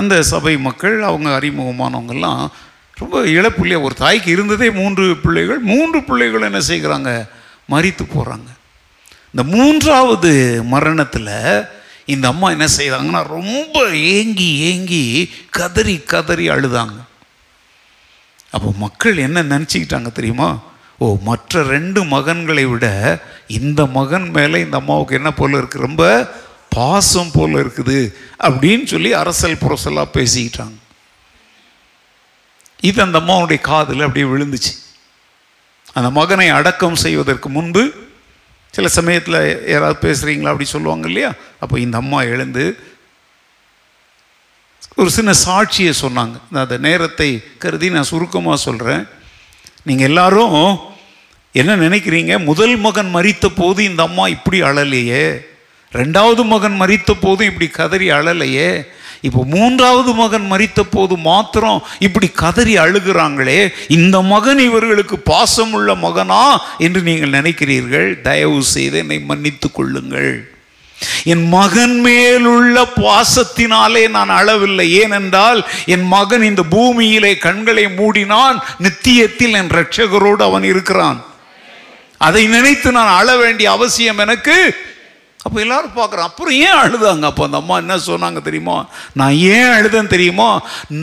அந்த சபை மக்கள் அவங்க அறிமுகமானவங்கெல்லாம் ரொம்ப இளப்பிள்ளையா ஒரு தாய்க்கு இருந்ததே மூன்று பிள்ளைகள் மூன்று பிள்ளைகள் என்ன செய்கிறாங்க? மறித்து போகிறாங்க இந்த மூன்றாவது மரணத்தில் இந்த அம்மா என்ன செய்தாங்கன்னா ரொம்ப ஏங்கி ஏங்கி கதறி கதறி அழுதாங்க. அப்போ மக்கள் என்ன நினச்சிக்கிட்டாங்க தெரியுமா? ஓ மற்ற ரெண்டு மகன்களை விட இந்த மகன் மேலே இந்த அம்மாவுக்கு என்ன போல் இருக்கு? ரொம்ப பாசம் போல் இருக்குது அப்படின்னு சொல்லி அரசல் புரசலாக பேசிக்கிட்டாங்க. இது அந்த அம்மாவுடைய காதில் அப்படியே விழுந்துச்சு. அந்த மகனை அடக்கம் செய்வதற்கு முன்பு சில சமயத்தில் யாராவது பேசுகிறீங்களா அப்படி சொல்லுவாங்க இல்லையா? அப்போ இந்த அம்மா எழுந்து ஒரு சின்ன சாட்சியை சொன்னாங்க. நான் அந்த நேரத்தை கருதி நான் சுருக்கமாக சொல்கிறேன் நீங்கள் எல்லாரும் என்ன நினைக்கிறீங்க? முதல் மகன் மறித்த போது இந்த அம்மா இப்படி அழலையே? ரெண்டாவது மகன் மறித்த போதும் இப்படி கதறி அழலையே? இப்போ மூன்றாவது மகன் மறித்த போது மாத்திரம் இப்படி கதறி அழுகிறாங்களே? இந்த மகன் இவர்களுக்கு பாசமுள்ள மகனா என்று நீங்கள் நினைக்கிறீர்கள்? தயவு செய்து என்னை மன்னித்துக் கொள்ளுங்கள். என் மகன் மேலுள்ள பாசத்தினாலே நான் அழவில்லை. ஏனென்றால் என் மகன் இந்த பூமியிலே கண்களை மூடினான். நித்தியத்தில் என் ரட்சகரோடு அவன் இருக்கிறான். அதை நினைத்து நான் அழ வேண்டிய அவசியம் எனக்கு. அப்போ எல்லாரும் பார்க்குறோம் அப்புறம் ஏன் அழுதாங்க? அப்போ அந்த அம்மா என்ன சொன்னாங்க தெரியுமா? நான் ஏன் அழுதேன் தெரியுமா?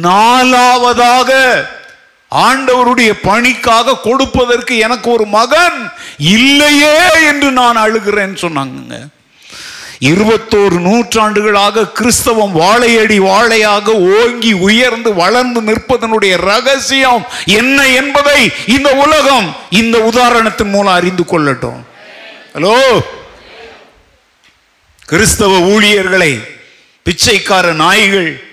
நாலாவதாக ஆண்டவருடைய பணிக்காக கொடுப்பதற்கு எனக்கு ஒரு மகன் இல்லையே என்று நான் அழுகிறேன்னு சொன்னாங்க இருபத்தோரு நூற்றாண்டுகளாக கிறிஸ்தவம் வாழையடி வாழையாக ஓங்கி உயர்ந்து வளர்ந்து நிற்பதனுடைய ரகசியம் என்ன என்பதை இந்த உலகம் இந்த உதாரணத்தின் மூலம் அறிந்து கொள்ளட்டும். ஹலோ? கிறிஸ்தவ ஊழியர்களை பிச்சைக்கார நாய்கள்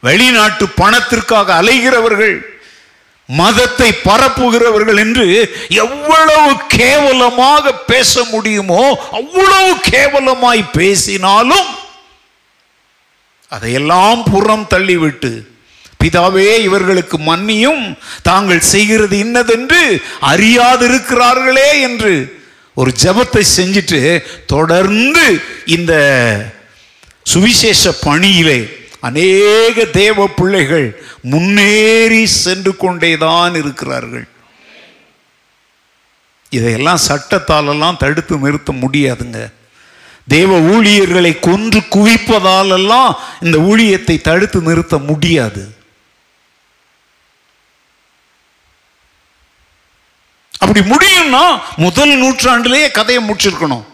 வெளிநாட்டு பணத்திற்காக அலைகிறவர்கள் மதத்தை பரப்புகிறவர்கள் என்று எவ்வளவு கேவலமாக பேச முடியுமோ அவ்வளவு கேவலமாய் பேசினாலும் அதையெல்லாம் புறம் தள்ளிவிட்டு பிதாவே இவர்களுக்கு மன்னியும். தாங்கள் செய்கிறது இன்னதென்று அறியாதிருக்கிறார்களே என்று ஒரு ஜபத்தை செஞ்சுட்டு தொடர்ந்து இந்த சுவிசேஷ பணியிலே அநேக தேவ பிள்ளைகள் முன்னேறி சென்று கொண்டேதான் இருக்கிறார்கள். இதையெல்லாம் சட்டத்தாலெல்லாம் தடுத்து நிறுத்த முடியாதுங்க. தேவ ஊழியர்களை கொன்று குவிப்பதாலெல்லாம் இந்த ஊழியத்தை தடுத்து நிறுத்த முடியாது. அப்படி முடியும்னா முதல் நூற்றாண்டிலேயே கதையை முடிச்சிருக்கணும்.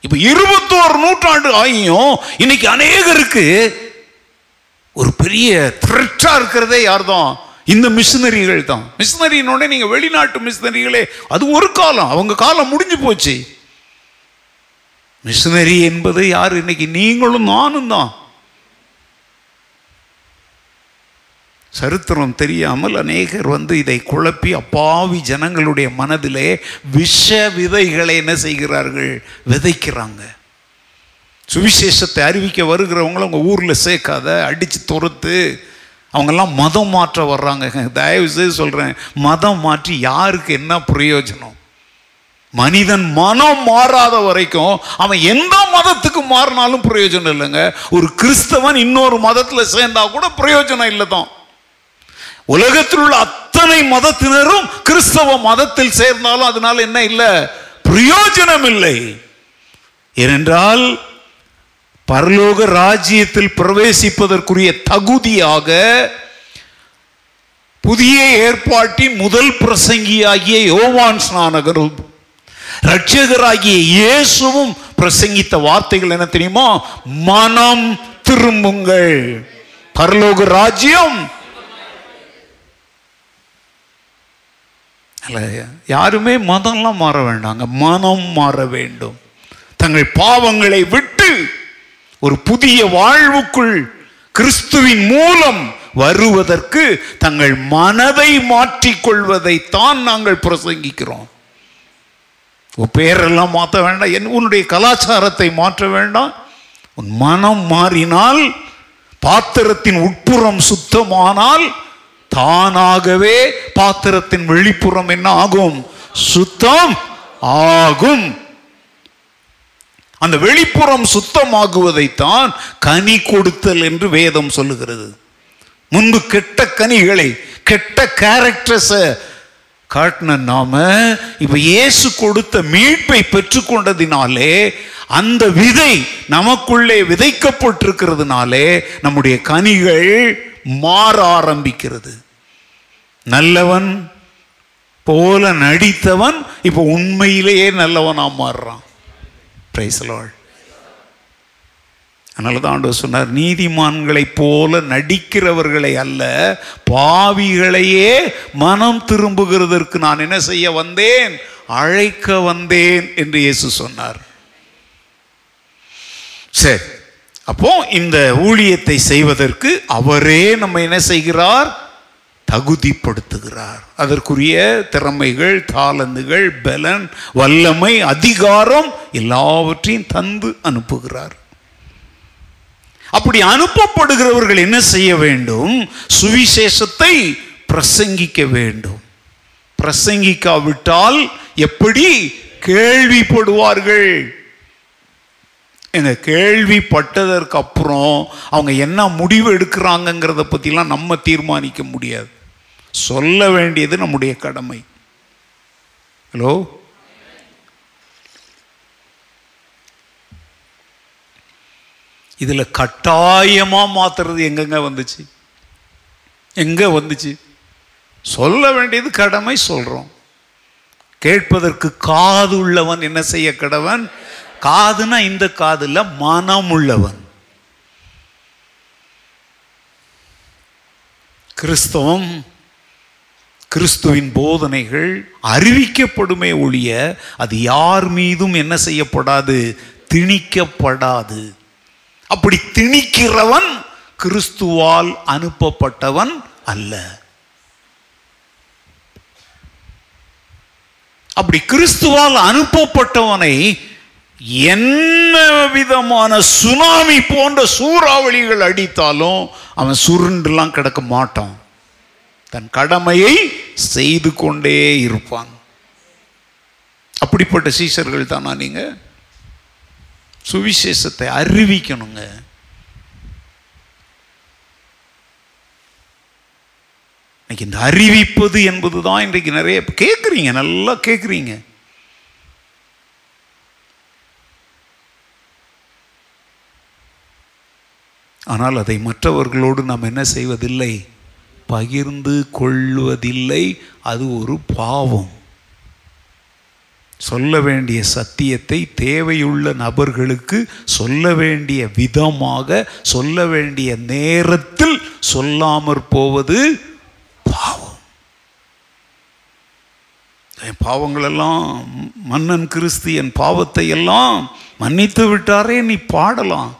இப்போ இருபத்தோரு நூற்றாண்டு ஆகியும் இன்னைக்கு அநேகருக்கு ஒரு பெரிய த்ரெட்டா இருக்கிறதே யார் தான் இந்த மிஷினரிகள் தான் மிஷினரினோட நீங்க வெளிநாட்டு மிஷினரிகளே அது ஒரு காலம். அவங்க காலம் முடிஞ்சு போச்சு. மிஷினரி என்பது யார்? இன்னைக்கு நீங்களும் நானும் தான். சரித்திரம் தெரியாமல் அநேகர் வந்து இதை குழப்பி அப்பாவி ஜனங்களுடைய மனதிலே விஷ விதைகளை என்ன செய்கிறார்கள்? விதைக்கிறாங்க. சுவிசேஷத்தை அறிவிக்க வருகிறவங்கள உங்கள் ஊரில் சேர்க்காத அடித்து துரத்து அவங்கெல்லாம் மதம் மாற்ற வர்றாங்க. தயவு செய்து சொல்கிறேன் மதம் மாற்றி யாருக்கு என்ன பிரயோஜனம்? மனிதன் மனம் மாறாத வரைக்கும் அவன் எந்த மதத்துக்கு மாறினாலும் பிரயோஜனம் இல்லைங்க. ஒரு கிறிஸ்தவன் இன்னொரு மதத்தில் சேர்ந்தா கூட பிரயோஜனம் இல்லை தான். உலகத்தில் உள்ள அத்தனை மதத்தினரும் கிறிஸ்தவ மதத்தில் சேர்ந்தாலும் அதனால என்ன இல்லை? பிரயோஜனம் இல்லை. ஏனென்றால் பரலோக ராஜ்யத்தில் பிரவேசிப்பதற்குரிய தகுதியாக புதிய ஏற்பாட்டின் முதல் பிரசங்கியாகிய யோவான் ஸ்நானகரும் ரட்சகராகிய இயேசுவும் பிரசங்கித்த வார்த்தைகள் என்ன தெரியுமா? மனம் திரும்புங்கள். பரலோக ராஜ்யம். யாருமே மதம்லாம் மாற வேண்டாங்க. மனம் மாற வேண்டும். தங்கள் பாவங்களை விட்டு ஒரு புதிய வாழ்வுக்குள் கிறிஸ்துவின் மூலம் வருவதற்கு தங்கள் மனதை மாற்றிக்கொள்வதைத்தான் நாங்கள் பிரசங்கிக்கிறோம். உன் பேரெல்லாம் மாற்ற வேண்டாம். என் உன்னுடைய கலாச்சாரத்தை மாற்ற வேண்டாம். உன் மனம் மாறினால் பாத்திரத்தின் உட்புறம் சுத்தமானால் தானாகவே பாத்திரத்தின் வெளிப்புறம் என்ன ஆகும்? சுத்தம் ஆகும். அந்த வெளிப்புறம் சுத்தமாகுவதைத்தான் கனி கொடுத்தல் என்று வேதம் சொல்லுகிறது. முன்பு கெட்ட கனிகளை கெட்ட கேரக்டர்ஸை காட்டின நாம இப்ப இயேசு கொடுத்த மீட்பை பெற்றுக்கொண்டதினாலே அந்த விதை நமக்குள்ளே விதைக்கப்பட்டிருக்கிறதுனாலே நம்முடைய கனிகள் மாற ஆரம்பிக்கிறது. நல்லவன் போல நடித்தவன் இப்போ உண்மையிலேயே நல்லவனாக மாறுறான். பிரைஸ் அதனால தான் ஆண்டவர் சொன்னார் நீதிமான்களைப் போல நடிக்கிறவர்களை அல்ல பாவிகளையே மனம் திரும்புகிறதற்கு நான் என்ன செய்ய வந்தேன்? அழைக்க வந்தேன் என்று இயேசு சொன்னார். சரி அப்போ இந்த ஊழியத்தை செய்வதற்கு அவரே நம்ம என்ன செய்கிறார்? தகுதிப்படுத்துகிறார். அதற்குரிய திறமைகள் தாளந்துகள் பலன் வல்லமை அதிகாரம் எல்லாவற்றையும் தந்து அனுப்புகிறார். அப்படி அனுப்பப்படுகிறவர்கள் என்ன செய்ய வேண்டும்? சுவிசேஷத்தை பிரசங்கிக்க வேண்டும். பிரசங்கிக்காவிட்டால் எப்படி கேள்விப்படுவார்கள்? எங்க கேள்விப்பட்டதற்கு அப்புறம் அவங்க என்ன முடிவு எடுக்கிறாங்கங்கிறத பற்றிலாம் நம்ம தீர்மானிக்க முடியாது. சொல்ல வேண்டியது நம்முடைய கடமை. ஹலோ இதில் கட்டாயமாக மாத்துறது எங்கெங்க வந்துச்சு? எங்கே வந்துச்சு? சொல்ல வேண்டியது கடமை சொல்கிறோம் கேட்பதற்கு காது உள்ளவன் என்ன செய்ய கடவன்? காதுனா இந்த காதில் மனம் உள்ளவன். கிறிஸ்தவம் கிறிஸ்துவின் போதனைகள் அறிவிக்கப்படுமே ஒழிய அது யார் மீதும் என்ன செய்யப்படாது? திணிக்கப்படாது. அப்படி திணிக்கிறவன் கிறிஸ்துவால் அனுப்பப்பட்டவன் அல்ல. அப்படி கிறிஸ்துவால் அனுப்பப்பட்டவனை என்ன விதமான சுனாமி போன்ற சூறாவளிகள் அடித்தாலும் அவன் சுருண்டுலாம் கிடக்க மாட்டான். தன் கடமையை செய்து கொண்டே இருப்பான். அப்படிப்பட்ட சீசர்கள் தானா நீங்க? சுவிசேஷத்தை அறிவிக்கணுங்க. இன்னைக்கு இந்த அறிவிப்பது என்பது தான் இன்றைக்கு நிறைய கேட்குறீங்க நல்லா கேட்குறீங்க ஆனால் அதை மற்றவர்களோடு நாம் என்ன செய்வதில்லை? பகிர்ந்து கொள்வதில்லை அது ஒரு பாவம். சொல்ல வேண்டிய சத்தியத்தை தேவையுள்ள நபர்களுக்கு சொல்ல வேண்டிய விதமாக சொல்ல வேண்டிய நேரத்தில் சொல்லாமற் போவது பாவம். என் பாவங்களெல்லாம் மன்னன் கிறிஸ்து என் பாவத்தை எல்லாம் மன்னித்து விட்டாரே நீ பாடலாம்.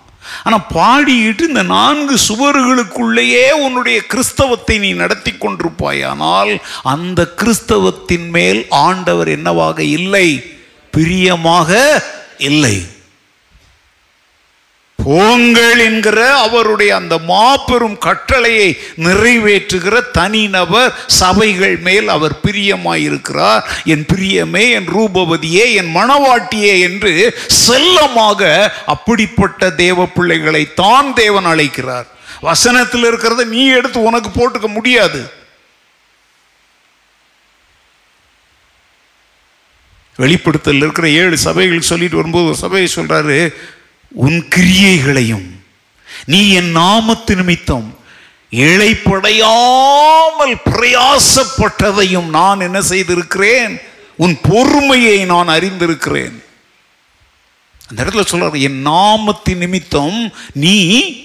ஆனால் பாடிட்டு இந்த நான்கு சுவர்களுக்குள்ளேயே உன்னுடைய கிறிஸ்தவத்தை நீ நடத்தி கொண்டிருப்பாயானால் அந்த கிறிஸ்தவத்தின் மேல் ஆண்டவர் என்னவாக இல்லை? பிரியமாக இல்லை. போங்கள் என்கிற அவருடைய அந்த மாபெரும் கட்டளையை நிறைவேற்றுகிற தனிநபர் சபைகள் மேல் அவர் பிரியமாயிருக்கிறார். என் பிரியமே என் ரூபவதியே என் மணவாட்டியே என்று செல்லமாக அப்படிப்பட்ட தேவ பிள்ளைகளை தான் தேவன் அழைக்கிறார். வசனத்தில் இருக்கிறத நீ எடுத்து உனக்கு போட்டுக்க முடியாது. வெளிப்படுத்தல் இருக்கிற ஏழு சபைகள் சொல்லிட்டு வரும்போது ஒரு சபையை சொல்றாரு உன் கிரியைகளையும் நீ என் நாமத்து நிமித்தம் இழைப்படையாமல் பிரயாசப்பட்டதையும் நான் என்ன செய்திருக்கிறேன்? உன் பொறுமையை நான் அறிந்திருக்கிறேன். அந்த இடத்துல சொல்றார் என் நாமத்தின் நிமித்தம் நீ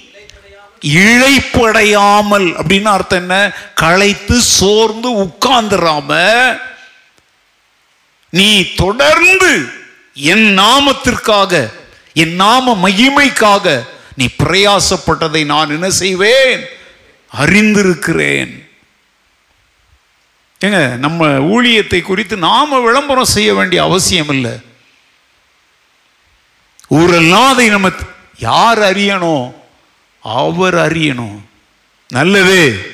இழைப்படையாமல் அப்படின்னு அர்த்தம் என்ன? களைத்து சோர்ந்து உட்கார்ந்துராம நீ தொடர்ந்து என் நாமத்திற்காக என் நாம மகிமைக்காக நீ பிரயாசப்பட்டதை நான் என்ன செய்வேன்? அறிந்திருக்கிறேன். ஏங்க நம்ம ஊழியத்தை குறித்து நாம விளம்பரம் செய்ய வேண்டிய அவசியம் இல்லை. ஊரெல்லாம் அதை நம்ம யார் அறியணும்? அவர் அறியணும். நல்லது.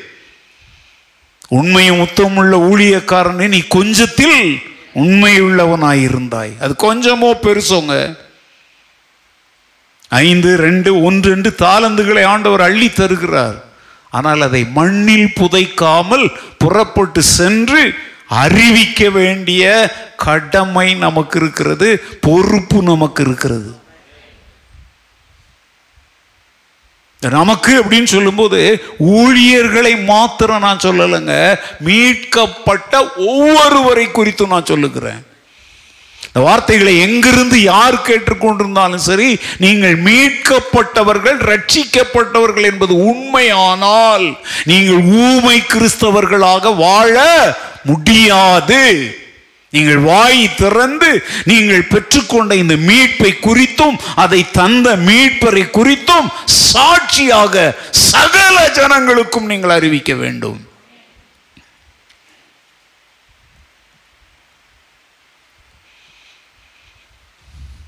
உண்மையும் உத்தமுள்ள ஊழியக்காரனே நீ கொஞ்சத்தில் உண்மையுள்ளவனாயிருந்தாய். அது கொஞ்சமோ பெருசோங்க. ஐந்து ரெண்டு ஒன்று என்று தாளந்துகளை ஆண்டவர் அள்ளி தருகிறார். ஆனால் அதை மண்ணில் புதைக்காமல் புறப்பட்டு சென்று அறிவிக்க வேண்டிய கடமை நமக்கு இருக்கிறது பொறுப்பு நமக்கு இருக்கிறது. நமக்கு அப்படின்னு சொல்லும்போது ஊழியர்களை மாத்திரம் நான் சொல்லலைங்க மீட்கப்பட்ட ஒவ்வொருவரை குறித்தும் நான் சொல்லுகிறேன். இந்த வார்த்தைகளை எங்கிருந்து யார் கேட்டுக்கொண்டிருந்தாலும் சரி நீங்கள் மீட்கப்பட்டவர்கள் ரட்சிக்கப்பட்டவர்கள் என்பது உண்மையானால் நீங்கள் ஊமை கிறிஸ்தவர்களாக வாழ முடியாது. நீங்கள் வாய் திறந்து நீங்கள் பெற்றுக்கொண்ட இந்த மீட்பை குறித்தும் அதை தந்த மீட்பரை குறித்தும் சாட்சியாக சகல ஜனங்களுக்கும் நீங்கள் அறிவிக்க வேண்டும்.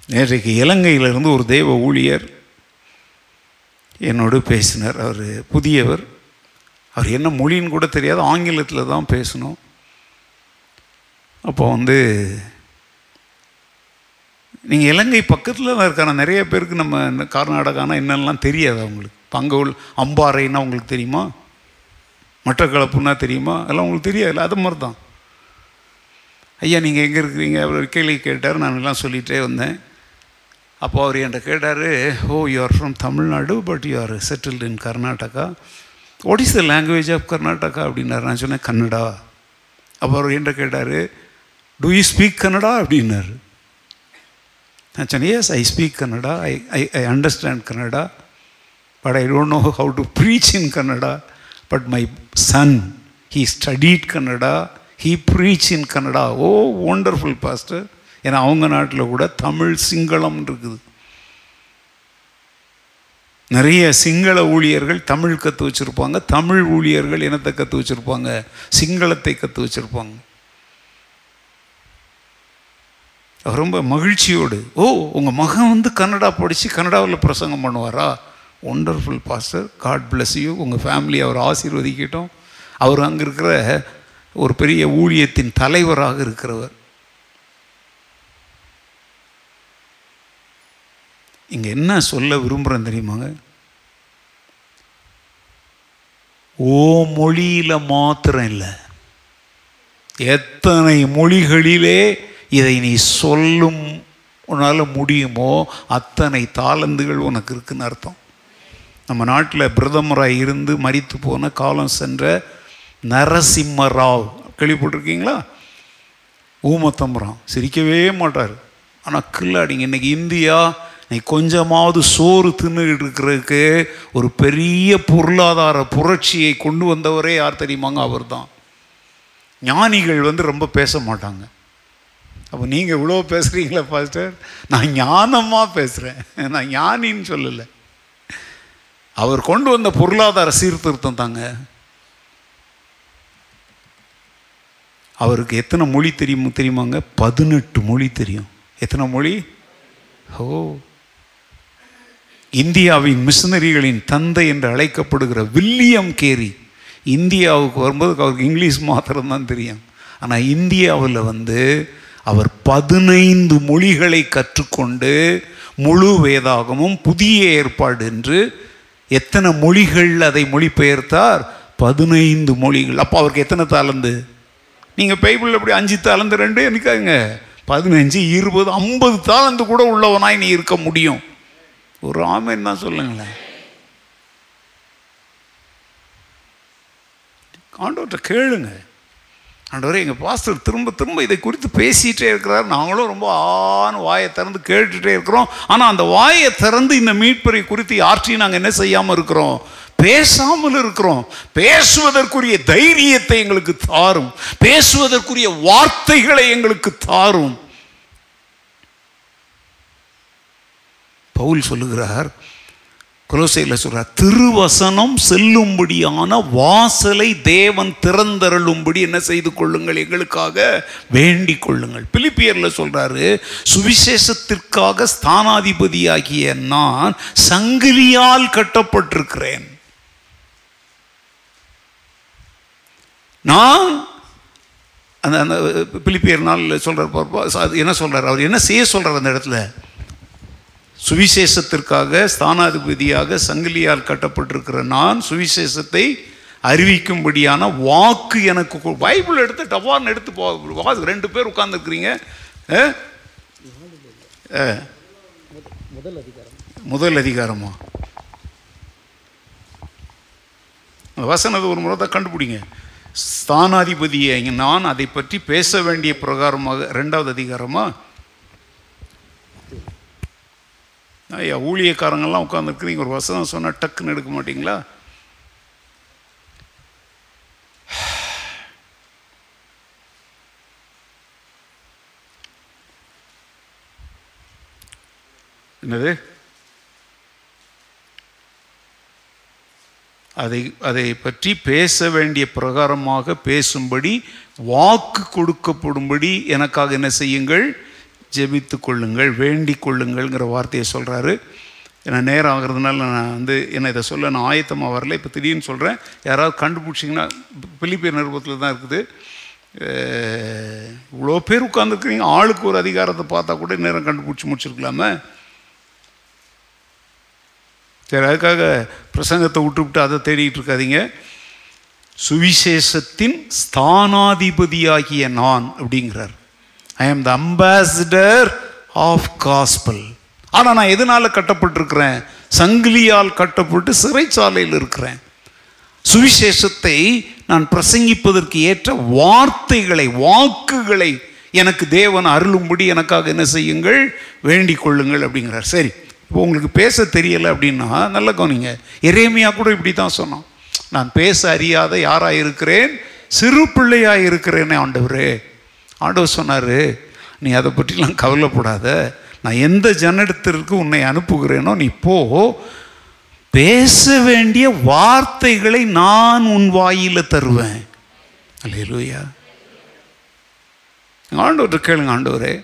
நேற்றைக்கு இலங்கையிலிருந்து ஒரு தெய்வ ஊழியர் என்னோடு பேசினார். அவர் புதியவர். அவர் என்ன மொழின்னு கூட தெரியாது. ஆங்கிலத்தில் தான் பேசணும். அப்போ வந்து நீங்கள் இலங்கை பக்கத்தில் தான் இருக்கான? நிறைய பேருக்கு நம்ம இந்த கர்நாடகானா என்னெல்லாம் தெரியாது அவங்களுக்கு. பங்கவுள் அம்பாறைன்னா உங்களுக்கு தெரியுமா? மட்டக்களப்புன்னா தெரியுமா? அதெல்லாம் உங்களுக்கு தெரியாது. அது மாதிரி தான் ஐயா நீங்கள் எங்கே இருக்கிறீங்க? அவர் கேள்வி கேட்டார். நான் எல்லாம் சொல்லிகிட்டே வந்தேன். அப்போ அவர் என்கிட்ட கேட்டார் ஓ you are from Tamil Nadu but you are settled in Karnataka what is the language of Karnataka அப்படின்னாரு. நான் சொன்னேன் கன்னடா. அப்போ அவர் என்கிட்ட கேட்டார் டூ யூ ஸ்பீக் கன்னடா அப்படின்னாரு. நான் சொன்னேன் yes I speak Kannada I I I understand Kannada but I don't know how to preach in Kannada but my son he studied Kannada he preach in Kannada oh wonderful pastor ஏன்னா அவங்க நாட்டில் கூட தமிழ் சிங்களம் இருக்குது. நிறைய சிங்கள ஊழியர்கள் தமிழ் கற்று வச்சுருப்பாங்க. தமிழ் ஊழியர்கள் இனத்தை கற்று வச்சுருப்பாங்க? சிங்களத்தை கற்று வச்சுருப்பாங்க. ரொம்ப மகிழ்ச்சியோடு ஓ உங்கள் மகன் வந்து கன்னடா படித்து கன்னடாவில் பிரசங்கம் பண்ணுவாரா? Wonderful pastor God bless you உங்கள் ஃபேமிலி அவர் ஆசீர்வதிக்கட்டும். அவர் அங்கே இருக்கிற ஒரு பெரிய ஊழியத்தின் தலைவராக இருக்கிறவர். இங்கே என்ன சொல்ல விரும்புகிறேன் தெரியுமாங்க? ஓ மொழியில் மாத்திரம் இல்லை. எத்தனை மொழிகளிலே இதை நீ சொல்லும் உன்னால் முடியுமோ அத்தனை தாளந்துகள் உனக்கு இருக்குன்னு அர்த்தம். நம்ம நாட்டில் பிரதமராக இருந்து மறித்து போன காலம் சென்ற நரசிம்ம ராவ் கேள்விப்பட்டிருக்கீங்களா? ஊமத்தம்பரம். சிரிக்கவே மாட்டார். ஆனால் கில்லாடிங்க இன்னைக்கு இந்தியா நீ கொஞ்சமாவது சோறு தின்னுக்கிட்டு இருக்கிறதுக்கு ஒரு பெரிய பொருளாதார புரட்சியை கொண்டு வந்தவரே யார் தெரியுமாங்க? அவர் தான் ஞானிகள் வந்து ரொம்ப பேச மாட்டாங்க. அப்போ நீங்கள் இவ்வளோ பேசுகிறீங்களா பாஸ்டர்? நான் ஞானமாக பேசுகிறேன் நான் ஞானின்னு சொல்லலை. அவர் கொண்டு வந்த பொருளாதார சீர்திருத்தம் தாங்க. அவருக்கு எத்தனை மொழி தெரியும் தெரியுமாங்க? பதினெட்டு மொழி தெரியும். எத்தனை மொழி? ஓ. இந்தியாவின் மிஷினரிகளின் தந்தை என்று அழைக்கப்படுகிற வில்லியம் கேரி இந்தியாவுக்கு வரும்போது அவருக்கு இங்கிலீஷ் மாத்திரம்தான் தெரியும். ஆனால் இந்தியாவில் வந்து அவர் பதினைந்து மொழிகளை கற்றுக்கொண்டு முழு வேதாகமும் புதிய ஏற்பாடு என்று எத்தனை மொழிகள் அதை மொழிபெயர்த்தார்? பதினைந்து மொழிகள். அப்போ அவருக்கு எத்தனை தாளந்து நீங்கள் பைபிளில் அப்படி அஞ்சு தாளந்து ரெண்டு எனக்காங்க பதினஞ்சு இருபது ஐம்பது தாளந்து கூட உள்ளவனாய் நீ இருக்க முடியும். ஒரு ஆமேன் தான் சொல்லுங்களேன். ஆண்டவர்கிட்ட கேளுங்க. ஆண்டவரே எங்கள் பாஸ்டர் திரும்ப திரும்ப இதை குறித்து பேசிகிட்டே இருக்கிறார். நாங்களும் ரொம்ப ஆன வாயை திறந்து கேட்டுகிட்டே இருக்கிறோம். ஆனால் அந்த வாயை திறந்து இந்த மீட்பரை குறித்து யார்ட்டையும் நாங்கள் என்ன செய்யாமல் இருக்கிறோம்? பேசாமல் இருக்கிறோம். பேசுவதற்குரிய தைரியத்தை எங்களுக்கு தாரும். பேசுவதற்குரிய வார்த்தைகளை எங்களுக்கு தாரும். பவுல் சொல்லுகிறார் குலோசையில் சொல்கிறார் திருவசனம் செல்லும்படியான வாசலை தேவன் திறந்தருளும்படி என்ன செய்து கொள்ளுங்கள் எங்களுக்காக வேண்டிக் கொள்ளுங்கள். பிலிப்பியரில் சொல்கிறாரு சுவிசேஷத்திற்காக ஸ்தானாதிபதியாகிய நான் சங்கிலியால் கட்டப்பட்டிருக்கிறேன். நான் அந்த அந்த பிலிப்பியர் நாள் சொல்கிறார் என்ன சொல்கிறார் அவர் என்ன செய்ய சொல்கிறார் அந்த இடத்துல? சுவிசேஷத்திற்காக ஸ்தானாதிபதியாக சங்கிலியால் கட்டப்பட்டிருக்கிற நான் சுவிசேஷத்தை அறிவிக்கும்படியான வாக்கு எனக்கு பைபிள் எடுத்து டவார்னு எடுத்து போ ரெண்டு பேர் உட்கார்ந்துருக்கிறீங்க. முதல் அதிகாரமா? அந்த வசனத்தை ஒரு முறை தான் கண்டுபிடிங்க. ஸ்தானாதிபதியை நான் அதை பற்றி பேச வேண்டிய பிரகாரமாக ரெண்டாவது அதிகாரமா? ஐயா ஊழியக்காரங்கெல்லாம் உட்காந்துருக்குறீங்க ஒரு வசனம் சொன்னால் டக்குன்னு எடுக்க மாட்டீங்களா? என்னது? அதை அதை பற்றி பேச வேண்டிய பிரகாரமாக பேசும்படி வாக்கு கொடுக்கப்படும்படி எனக்காக என்ன செய்யுங்கள்? ஜெபித்து கொள்ளுங்கள் வேண்டிக் கொள்ளுங்கள்ங்கிற வார்த்தையை சொல்கிறாரு ஏன்னா நேரம் ஆகிறதுனால நான் வந்து என்ன இதை சொல்ல நான் ஆயத்தமாக வரல. இப்போ திடீர்னு சொல்கிறேன் யாராவது கண்டுபிடிச்சிங்கன்னா பிலிப்பியர் நிருபத்தில் தான் இருக்குது. இவ்வளோ பேர் உட்காந்துருக்குறீங்க ஆளுக்கு ஒரு அதிகாரத்தை பார்த்தா கூட நேரம் கண்டுபிடிச்சி முடிச்சிருக்கலாமே. சரி அதுக்காக பிரசங்கத்தை விட்டுவிட்டு அதை தேடிட்டு இருக்காதீங்க. சுவிசேஷத்தின் ஸ்தானாதிபதியாகிய நான் அப்படிங்கிறார். ஐ ஆம் த அம்பாசிடர் ஆஃப் காஸ்பல் ஆனால் நான் எதனால் கட்டப்பட்டிருக்கிறேன்? சங்கிலியால் கட்டப்பட்டு சிறைச்சாலையில் இருக்கிறேன். சுவிசேஷத்தை நான் பிரசங்கிப்பதற்கு ஏற்ற வார்த்தைகளை வாக்குகளை எனக்கு தேவன் அருளும்படி எனக்காக என்ன செய்யுங்கள்? வேண்டிக் கொள்ளுங்கள் அப்படிங்கிறார். சரி இப்போ உங்களுக்கு பேச தெரியலை அப்படின்னா நல்ல கவனிங்க. எரேமியா கூட இப்படி தான் சொன்னான். நான் பேச அறியாத யாராக இருக்கிறேன் சிறு பிள்ளையாக இருக்கிறேனே ஆண்டவரே. ஆண்டவர் சொன்னார் நீ அதை பற்றிலாம் கவலைப்படாத. நான் எந்த ஜனத்திற்கு உன்னை அனுப்புகிறேனோ நீ போ. பேச வேண்டிய வார்த்தைகளை நான் உன் வாயில தருவேன். அல்லேலூயா. ஆண்டவர் கேளுங்க ஆண்டவரே.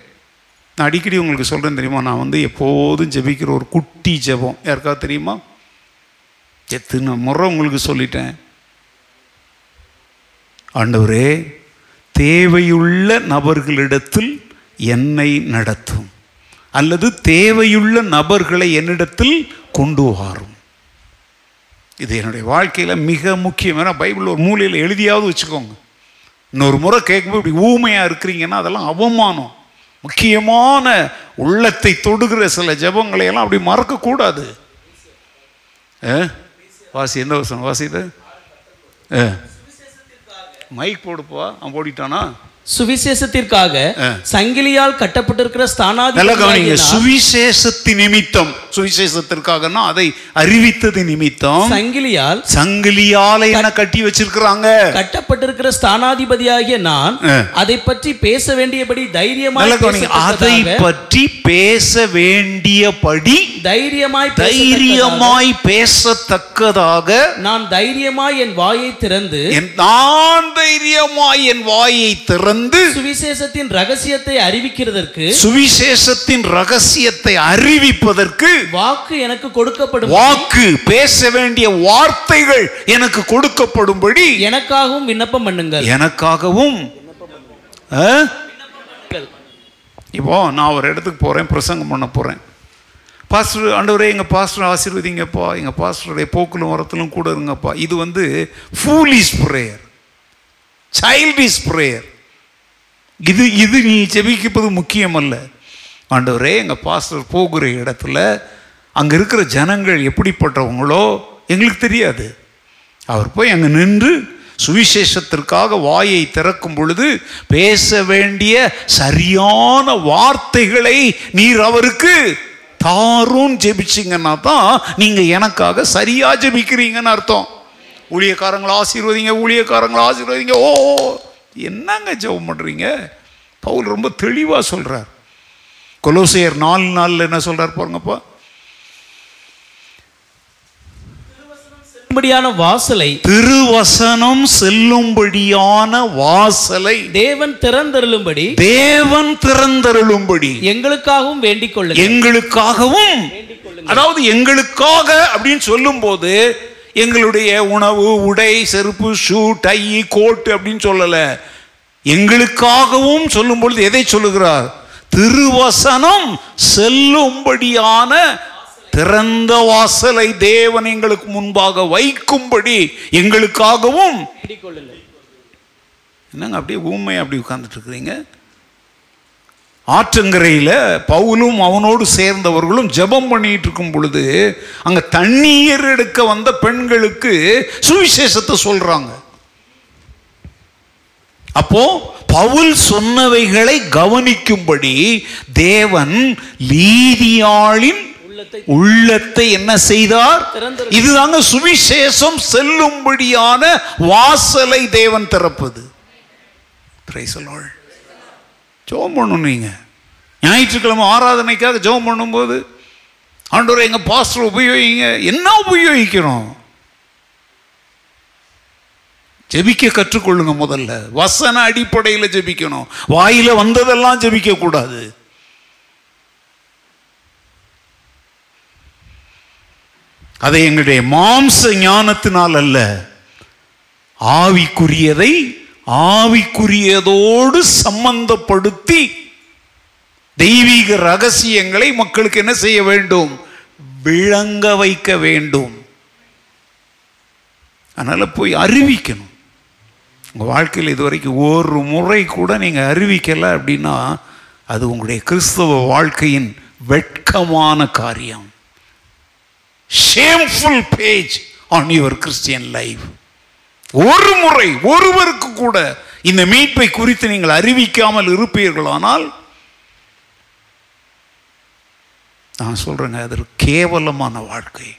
நான் அடிக்கடி உங்களுக்கு சொல்கிறேன் தெரியுமா? நான் வந்து எப்போதும் ஜெபிக்கிற ஒரு குட்டி ஜெபம். யாருக்காவது தெரியுமா? எத்தனை முறை உங்களுக்கு சொல்லிட்டேன். ஆண்டவரே தேவையுள்ள நபர்களிடத்தில் என்னை நடத்தும். அல்லது தேவையுள்ள நபர்களை என்னிடத்தில் கொண்டு வாரும். இது என்னுடைய வாழ்க்கையில் மிக முக்கியமான பைபிள் ஒரு மூலையில் எழுதியாவது வச்சுக்கோங்க. இன்னொரு முறை கேட்கும்போது இப்படி ஊமையாக இருக்கிறீங்கன்னா அதெல்லாம் அவமானம். முக்கியமான உள்ளத்தை தொடுகிற சில ஜெபங்களை எல்லாம் அப்படி மறக்கக்கூடாது. ஆ? வாசி எந்த வசனம்? வாசி இது? ஆ. மைக் போடுப்பா. அவன் போடிட்டானா சுவிசேஷத்திற்காக. சங்கிலியால் கட்டப்பட்டிருக்கிற நான் சுவிசேஷத்து நிமித்தம். சுவிசேஷத்திற்காகனா அதை அறிவித்தது நிமித்தம். சங்கிலியால் சங்கிலியால என்ன கட்டி வச்சிருக்கிறாங்க? கட்டப்பட்டிருக்கிற ஸ்தானாதிபதியாகிய நான். அதை பற்றி பேச வேண்டியபடி கவனிங்க. அதை பற்றி பேச வேண்டியபடி தைரியமாய் தைரியமாய் பேசத்தக்கதாக நான் தைரியமாய் என் வாயை திறந்து நான் தைரியமாய் என் வாயை திறந்து சுவிசேஷத்தின் ரகசியத்தை அறிவிக்கிறதற்கு சுவிசேஷத்தின் ரகசியத்தை அறிவிப்பதற்கு வாக்கு எனக்கு கொடுக்கப்படும் வாக்கு பேச வேண்டிய வார்த்தைகள் எனக்கு கொடுக்கப்படும்படி எனக்காகவும் விண்ணப்பம் பண்ணுங்கள். எனக்காகவும்? இப்போ நான் ஒரு இடத்துக்கு போகிறேன் பிரசங்கம் பண்ண போகிறேன் பாஸ்டர் ஆண்டவரே எங்கள் பாஸ்டர் ஆசீர்வதிங்கப்பா எங்கள் பாஸ்டருடைய போக்கிலும் வரத்திலும் கூட இருங்கப்பா. இது வந்து ஃபூலிஸ் ப்ரேயர் சைல்டிஷ் ப்ரேயர் இது இது நீ ஜெபிக்கப்பது முக்கியம் அல்ல ஆண்டவரே எங்கள் பாஸ்டர் போகிற இடத்துல அங்கே இருக்கிற ஜனங்கள் எப்படிப்பட்டவங்களோ எங்களுக்கு தெரியாது. அவர் போய் அங்கே நின்று சுவிசேஷத்திற்காக வாயை திறக்கும் பொழுது பேச வேண்டிய சரியான வார்த்தைகளை நீர் அவருக்கு தாரும் ஜெபிச்சிங்கன்னா தான் நீங்கள் எனக்காக சரியாக ஜெபிக்கிறீங்கன்னு அர்த்தம். ஊழியக்காரங்களை ஆசீர்வதிங்க ஊழியக்காரங்களை ஆசீர்வதிங்க. ஓ. என்னங்க ஜெபம் பண்ணுறீங்க பவுல் ரொம்ப தெளிவாக சொல்கிறார் கொலோசையர் நாலு நாளில் என்ன சொல்கிறார் பாருங்கப்பா. படியான வாசலை திருவசனம் செல்லும்படியான வாசலை தேவன் திறந்தருளும்படி தேவன் திறந்தருளும்படி எங்களுக்காகவும் வேண்டிக் கொள்ளுங்கள். எங்களுக்காகவும் அதாவது எங்களுக்காக அப்படின்னு சொல்லும்போது எங்களுடைய உணவு உடை செருப்பு ஷூ டை கோட்டு அப்படின்னு சொல்லல. எங்களுக்காகவும் சொல்லும் பொழுது எதை சொல்லுகிறார்? திருவசனம் செல்லும்படியான திறந்த வாசலை தேவன் எங்களுக்கு முன்பாக வைக்கும்படி எங்களுக்காகவும் என்னங்க அப்படியே ஊமை அப்படி உட்கார்ந்துட்டு இருக்கிறீங்க? ஆற்றங்கரையில் பவுலும் அவனோடு சேர்ந்தவர்களும் ஜெபம் பண்ணிட்டு இருக்கும் பொழுது அங்க தண்ணீர் எடுக்க வந்த பெண்களுக்கு சுவிசேஷத்தை சொல்றாங்க. அப்போ பவுல் சொன்னவைகளை கவனிக்கும்படி தேவன் லீதியாளின் உள்ளத்தை என்ன செய்தார்? இதுதாங்க சுவிசேஷம் செல்லும்படியான வாசலை தேவன் திறப்பது. Praise ஜோம் ஜெபம் பண்ணணும் நீங்கள் ஞாயிற்றுக்கிழமை ஆராதனைக்காக ஜோம் பண்ணும்போது ஆண்டோரை எங்கள் பாஸ்டர் உபயோகிங்க. என்ன உபயோகிக்கிறோம்? ஜெபிக்க கற்றுக்கொள்ளுங்க முதல்ல. வசன அடிப்படையில் ஜெபிக்கணும். வாயில் வந்ததெல்லாம் ஜெபிக்கக்கூடாது. அதை எங்களுடைய மாம்ச ஞானத்தினால் அல்ல ஆவிக்குரியதை ஆவிக்குரியதோடு சம்பந்தப்படுத்தி தெய்வீக ரகசியங்களை மக்களுக்கு என்ன செய்ய வேண்டும்? விளங்க வைக்க வேண்டும். அதனால போய் அறிவிக்கணும். உங்கள் வாழ்க்கையில் இதுவரைக்கும் ஒரு முறை கூட நீங்கள் அறிவிக்கலை அப்படின்னா அது உங்களுடைய கிறிஸ்தவ வாழ்க்கையின் வெட்கமான காரியம். Shameful page on your Christian life ஒரு முறை ஒருவருக்கு கூட இந்த மீட்பை குறித்து நீங்கள் அறிவிக்காமல் இருப்பீர்களானால் நான் சொல்றேங்க அது ஒரு கேவலமான வாழ்க்கை.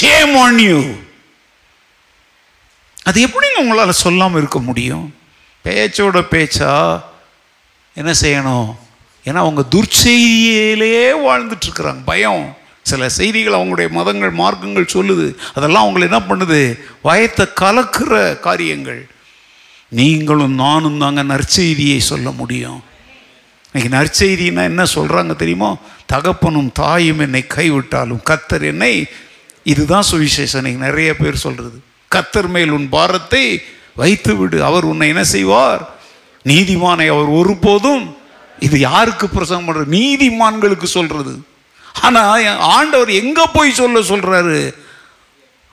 ஷேம் ஆன் யூ அது எப்படிங்க உங்களால் சொல்லாமல் இருக்க முடியும்? பேச்சோட பேச்சா? என்ன செய்யணும்? ஏன்னா அவங்க துர்ச்செய்தியிலேயே வாழ்ந்துட்டு இருக்கிறாங்க. பயம். சில செய்திகள் அவங்களுடைய மதங்கள் மார்க்கங்கள் சொல்லுது. அதெல்லாம் அவங்களை என்ன பண்ணுது? வயத்தை கலக்கிற காரியங்கள். நீங்களும் நானும் தாங்க நற்செய்தியை சொல்ல முடியும். இன்னைக்கு நற்செய்தினா என்ன சொல்கிறாங்க தெரியுமா? தகப்பனும் தாயும் என்னை கைவிட்டாலும் கத்தர் என்னை இதுதான் சுவிசேஷம். இன்னைக்கு நிறைய பேர் சொல்கிறது கத்தர் மேல் உன் பாரத்தை வைத்து விடு அவர் உன்னை என்ன செய்வார்? நீதிமானை அவர் ஒருபோதும் இது யாருக்கு பிரசங்கம் பண்ணுறது நீதிமான்களுக்கு சொல்கிறது ஆனால் ஆண்டவர் எங்கே போய் சொல்ல சொல்கிறாரு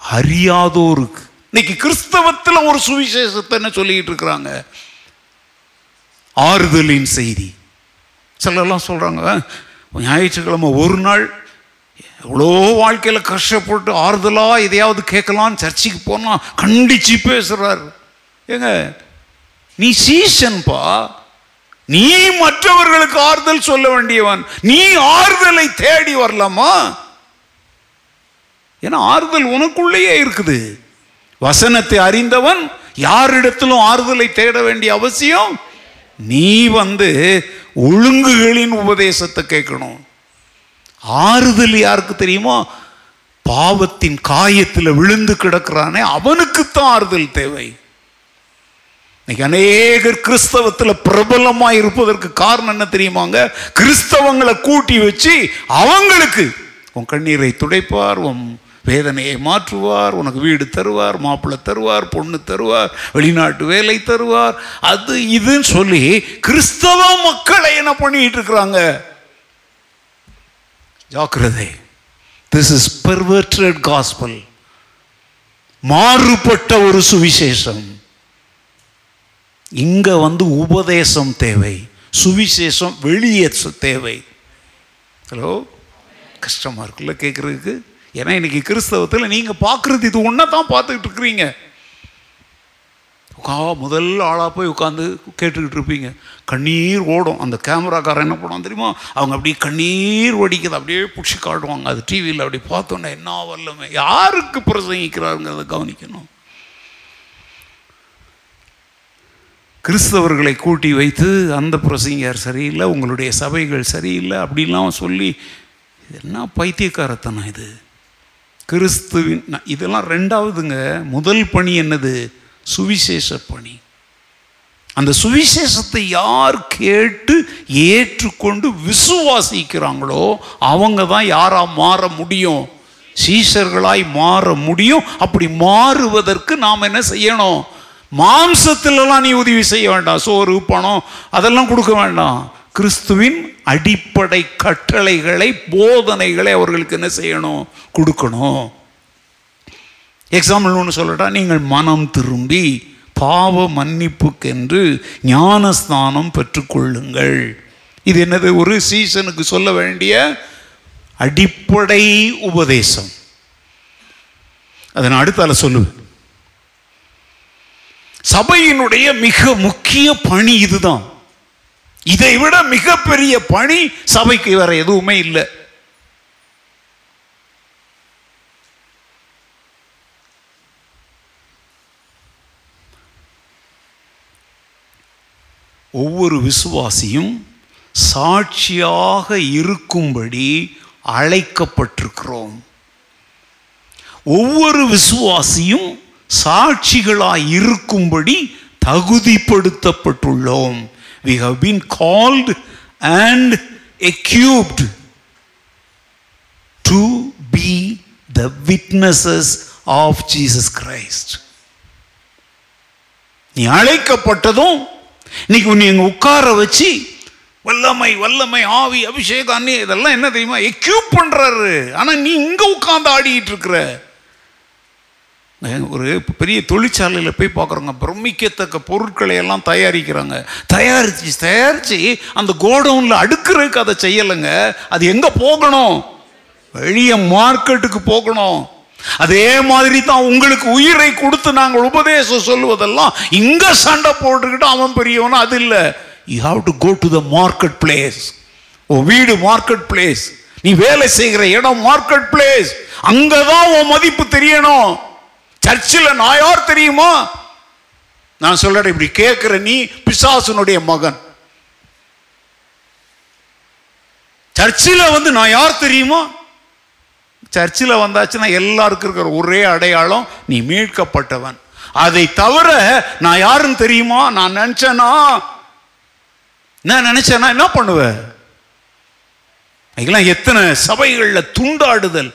அறியாதோருக்கு. இன்னைக்கு கிறிஸ்தவத்தில் ஒரு சுவிசேஷத்தை என்ன சொல்லிக்கிட்டு இருக்கிறாங்க? ஆறுதலின் செய்தி. சிலர்லாம் சொல்கிறாங்க ஞாயிற்றுக்கிழமை ஒரு நாள் எவ்வளோ வாழ்க்கையில் கஷ்டப்பட்டு ஆறுதலாக எதையாவது கேட்கலாம் சர்ச்சுக்கு போனால் கண்டிச்சு பேசுகிறார் ஏங்க நீ சீசன்பா? நீ மற்றவர்களுக்கு ஆறுதல் சொல்ல வேண்டியவன். நீ ஆறுதலை தேடி வரலாமா? ஏன்னா ஆறுதல் உனக்குள்ளேயே இருக்குது. வசனத்தை அறிந்தவன் யாரிடத்திலும் ஆறுதலை தேட வேண்டிய அவசியம் நீ வந்து ஒழுங்குகளின் உபதேசத்தை கேட்கணும். ஆறுதல் யாருக்கு தெரியுமா? பாவத்தின் காயத்தில் விழுந்து கிடக்கிறானே அவனுக்குத்தான் ஆறுதல் தேவை. இன்னைக்கு அநேகர் கிறிஸ்தவத்தில் பிரபலமாக இருப்பதற்கு காரணம் என்ன தெரியுமாங்க? கிறிஸ்தவங்களை கூட்டி வச்சு அவங்களுக்கு உன் கண்ணீரை துடைப்பார் உன் வேதனையை மாற்றுவார் உனக்கு வீடு தருவார் மாப்பிள்ளை தருவார் பொண்ணு தருவார் வெளிநாட்டு வேலை தருவார். அது இதுன்னு சொல்லி கிறிஸ்தவ மக்களை என்ன பண்ணிட்டு இருக்கிறாங்க? ஜாக்கிரதை. திஸ் இஸ் பெர்வர்டட் காஸ்பல் மாறுபட்ட ஒரு சுவிசேஷம். இங்கே வந்து உபதேசம் தேவை சுவிசேஷம் வெளியே தேவை. ஹலோ கஷ்டமாக இருக்குல்ல கேட்குறதுக்கு ஏன்னா இன்னைக்கு கிறிஸ்தவத்தில் நீங்கள் பார்க்குறது இது ஒன்றா தான் பார்த்துக்கிட்டு இருக்கிறீங்க. உட்கா முதல் ஆளாக போய் உட்காந்து கேட்டுக்கிட்டு இருப்பீங்க. கண்ணீர் ஓடும். அந்த கேமராக்காரன் என்ன பண்ணுவோம் தெரியுமா? அவங்க அப்படியே கண்ணீர் வடிக்குது. அப்படியே பிடிச்சி காட்டுவாங்க. அது டிவியில் அப்படி பார்த்தோன்னே என்ன வரலமே யாருக்கு பிரசங்கிக்கிறாருங்கிறத கவனிக்கணும். கிறிஸ்தவர்களை கூட்டி வைத்து அந்த பிரசங்கியார் சரியில்லை உங்களுடைய சபைகள் சரியில்லை அப்படிலாம் சொல்லி என்ன பைத்தியக்காரத்தனம் இது? கிறிஸ்துவின் இதெல்லாம் ரெண்டாவதுங்க முதல் பணி என்னது? சுவிசேஷ பணி. அந்த சுவிசேஷத்தை யார் கேட்டு ஏற்றுக்கொண்டு விசுவாசிக்கிறாங்களோ அவங்க தான் யாராக மாற முடியும். சீஷர்களாய் மாற முடியும். அப்படி மாறுவதற்கு நாம் என்ன செய்யணும்? மாம்சத்திலலாம் நீ உதவி செய்ய வேண்டாம். சோறு பணம் அதெல்லாம் கொடுக்க வேண்டாம். கிறிஸ்துவின் அடிப்படை கட்டளைகளை போதனைகளை அவர்களுக்கு என்ன செய்யணும்? கொடுக்கணும். எக்ஸாம்பிள் ஒன்று சொல்லட்டா நீங்கள் மனம் திரும்பி பாவ மன்னிப்புக்கென்று ஞானஸ்தானம் பெற்றுக்கொள்ளுங்கள். இது என்னது? ஒரு சீசனுக்கு சொல்ல வேண்டிய அடிப்படை உபதேசம். அதை நான் அடுத்தால சொல்லுவேன் சபையினுடைய மிக முக்கிய பணி இதுதான். இதை விட மிகப்பெரிய பணி சபைக்கு வேற எதுவுமே இல்லை. ஒவ்வொரு விசுவாசியும் சாட்சியாக இருக்கும்படி அழைக்கப்பட்டிருக்கிறோம். ஒவ்வொரு விசுவாசியும் சாட்சிகளாய் இருக்கும்படி தகுதிப்படுத்தப்பட்டுள்ளோம். We have been called and equipped to be the witnesses of Jesus Christ நீ அழைக்கப்பட்டதும் இன்னைக்கு உன்னை எங்கள் உட்கார வச்சு வல்லமை வல்லமை ஆவி அபிஷேகம் இதெல்லாம் என்ன தெரியுமா? எக்யூப் பண்ணுறாரு ஆனால் நீ இங்கே உட்காந்து ஆடிக்கிட்டு இருக்கிற. ஒரு பெரிய தொழிற்சாலையில் போய் பார்க்குறோங்க பிரமிக்கத்தக்க பொருட்களை எல்லாம் தயாரிக்கிறாங்க. தயாரித்து தயாரித்து அந்த கோடவுனில் அடுக்கிறதுக்கு அதை செய்யலைங்க. அது எங்கே போகணும்? வெளியே மார்க்கெட்டுக்கு போகணும். அதே மாதிரி தான் உங்களுக்கு உயிரை கொடுத்து நாங்கள் உபதேசம் சொல்லுவதெல்லாம் இங்க சண்டை போட்டுக்கிட்டு அவன் பெரியவன் அது இல்லை. You have to go to the market place oh வீடு மார்க்கெட் பிளேஸ் நீ வேலை செய்கிற இடம் மார்க்கெட் பிளேஸ் அங்கதான் உன் மதிப்பு தெரியணும். சர்ச்சில் நான் யார் தெரியுமா? நான் சொல்றேன் இப்படி கேட்குற நீ பிசாசனுடைய மகன். சர்ச்சில் வந்து நான் யார் தெரியுமா? சர்ச்சில் வந்தாச்சுன்னா எல்லாருக்கும் இருக்கிற ஒரே அடையாளம் நீ மீட்கப்பட்டவன். அதை தவிர நான் யாருன்னு தெரியுமா? நான் நினச்சேனா? நான் நினச்சேனா என்ன பண்ணுவேன் இதெல்லாம் எத்தனை சபைகளில் துண்டாடுதல்.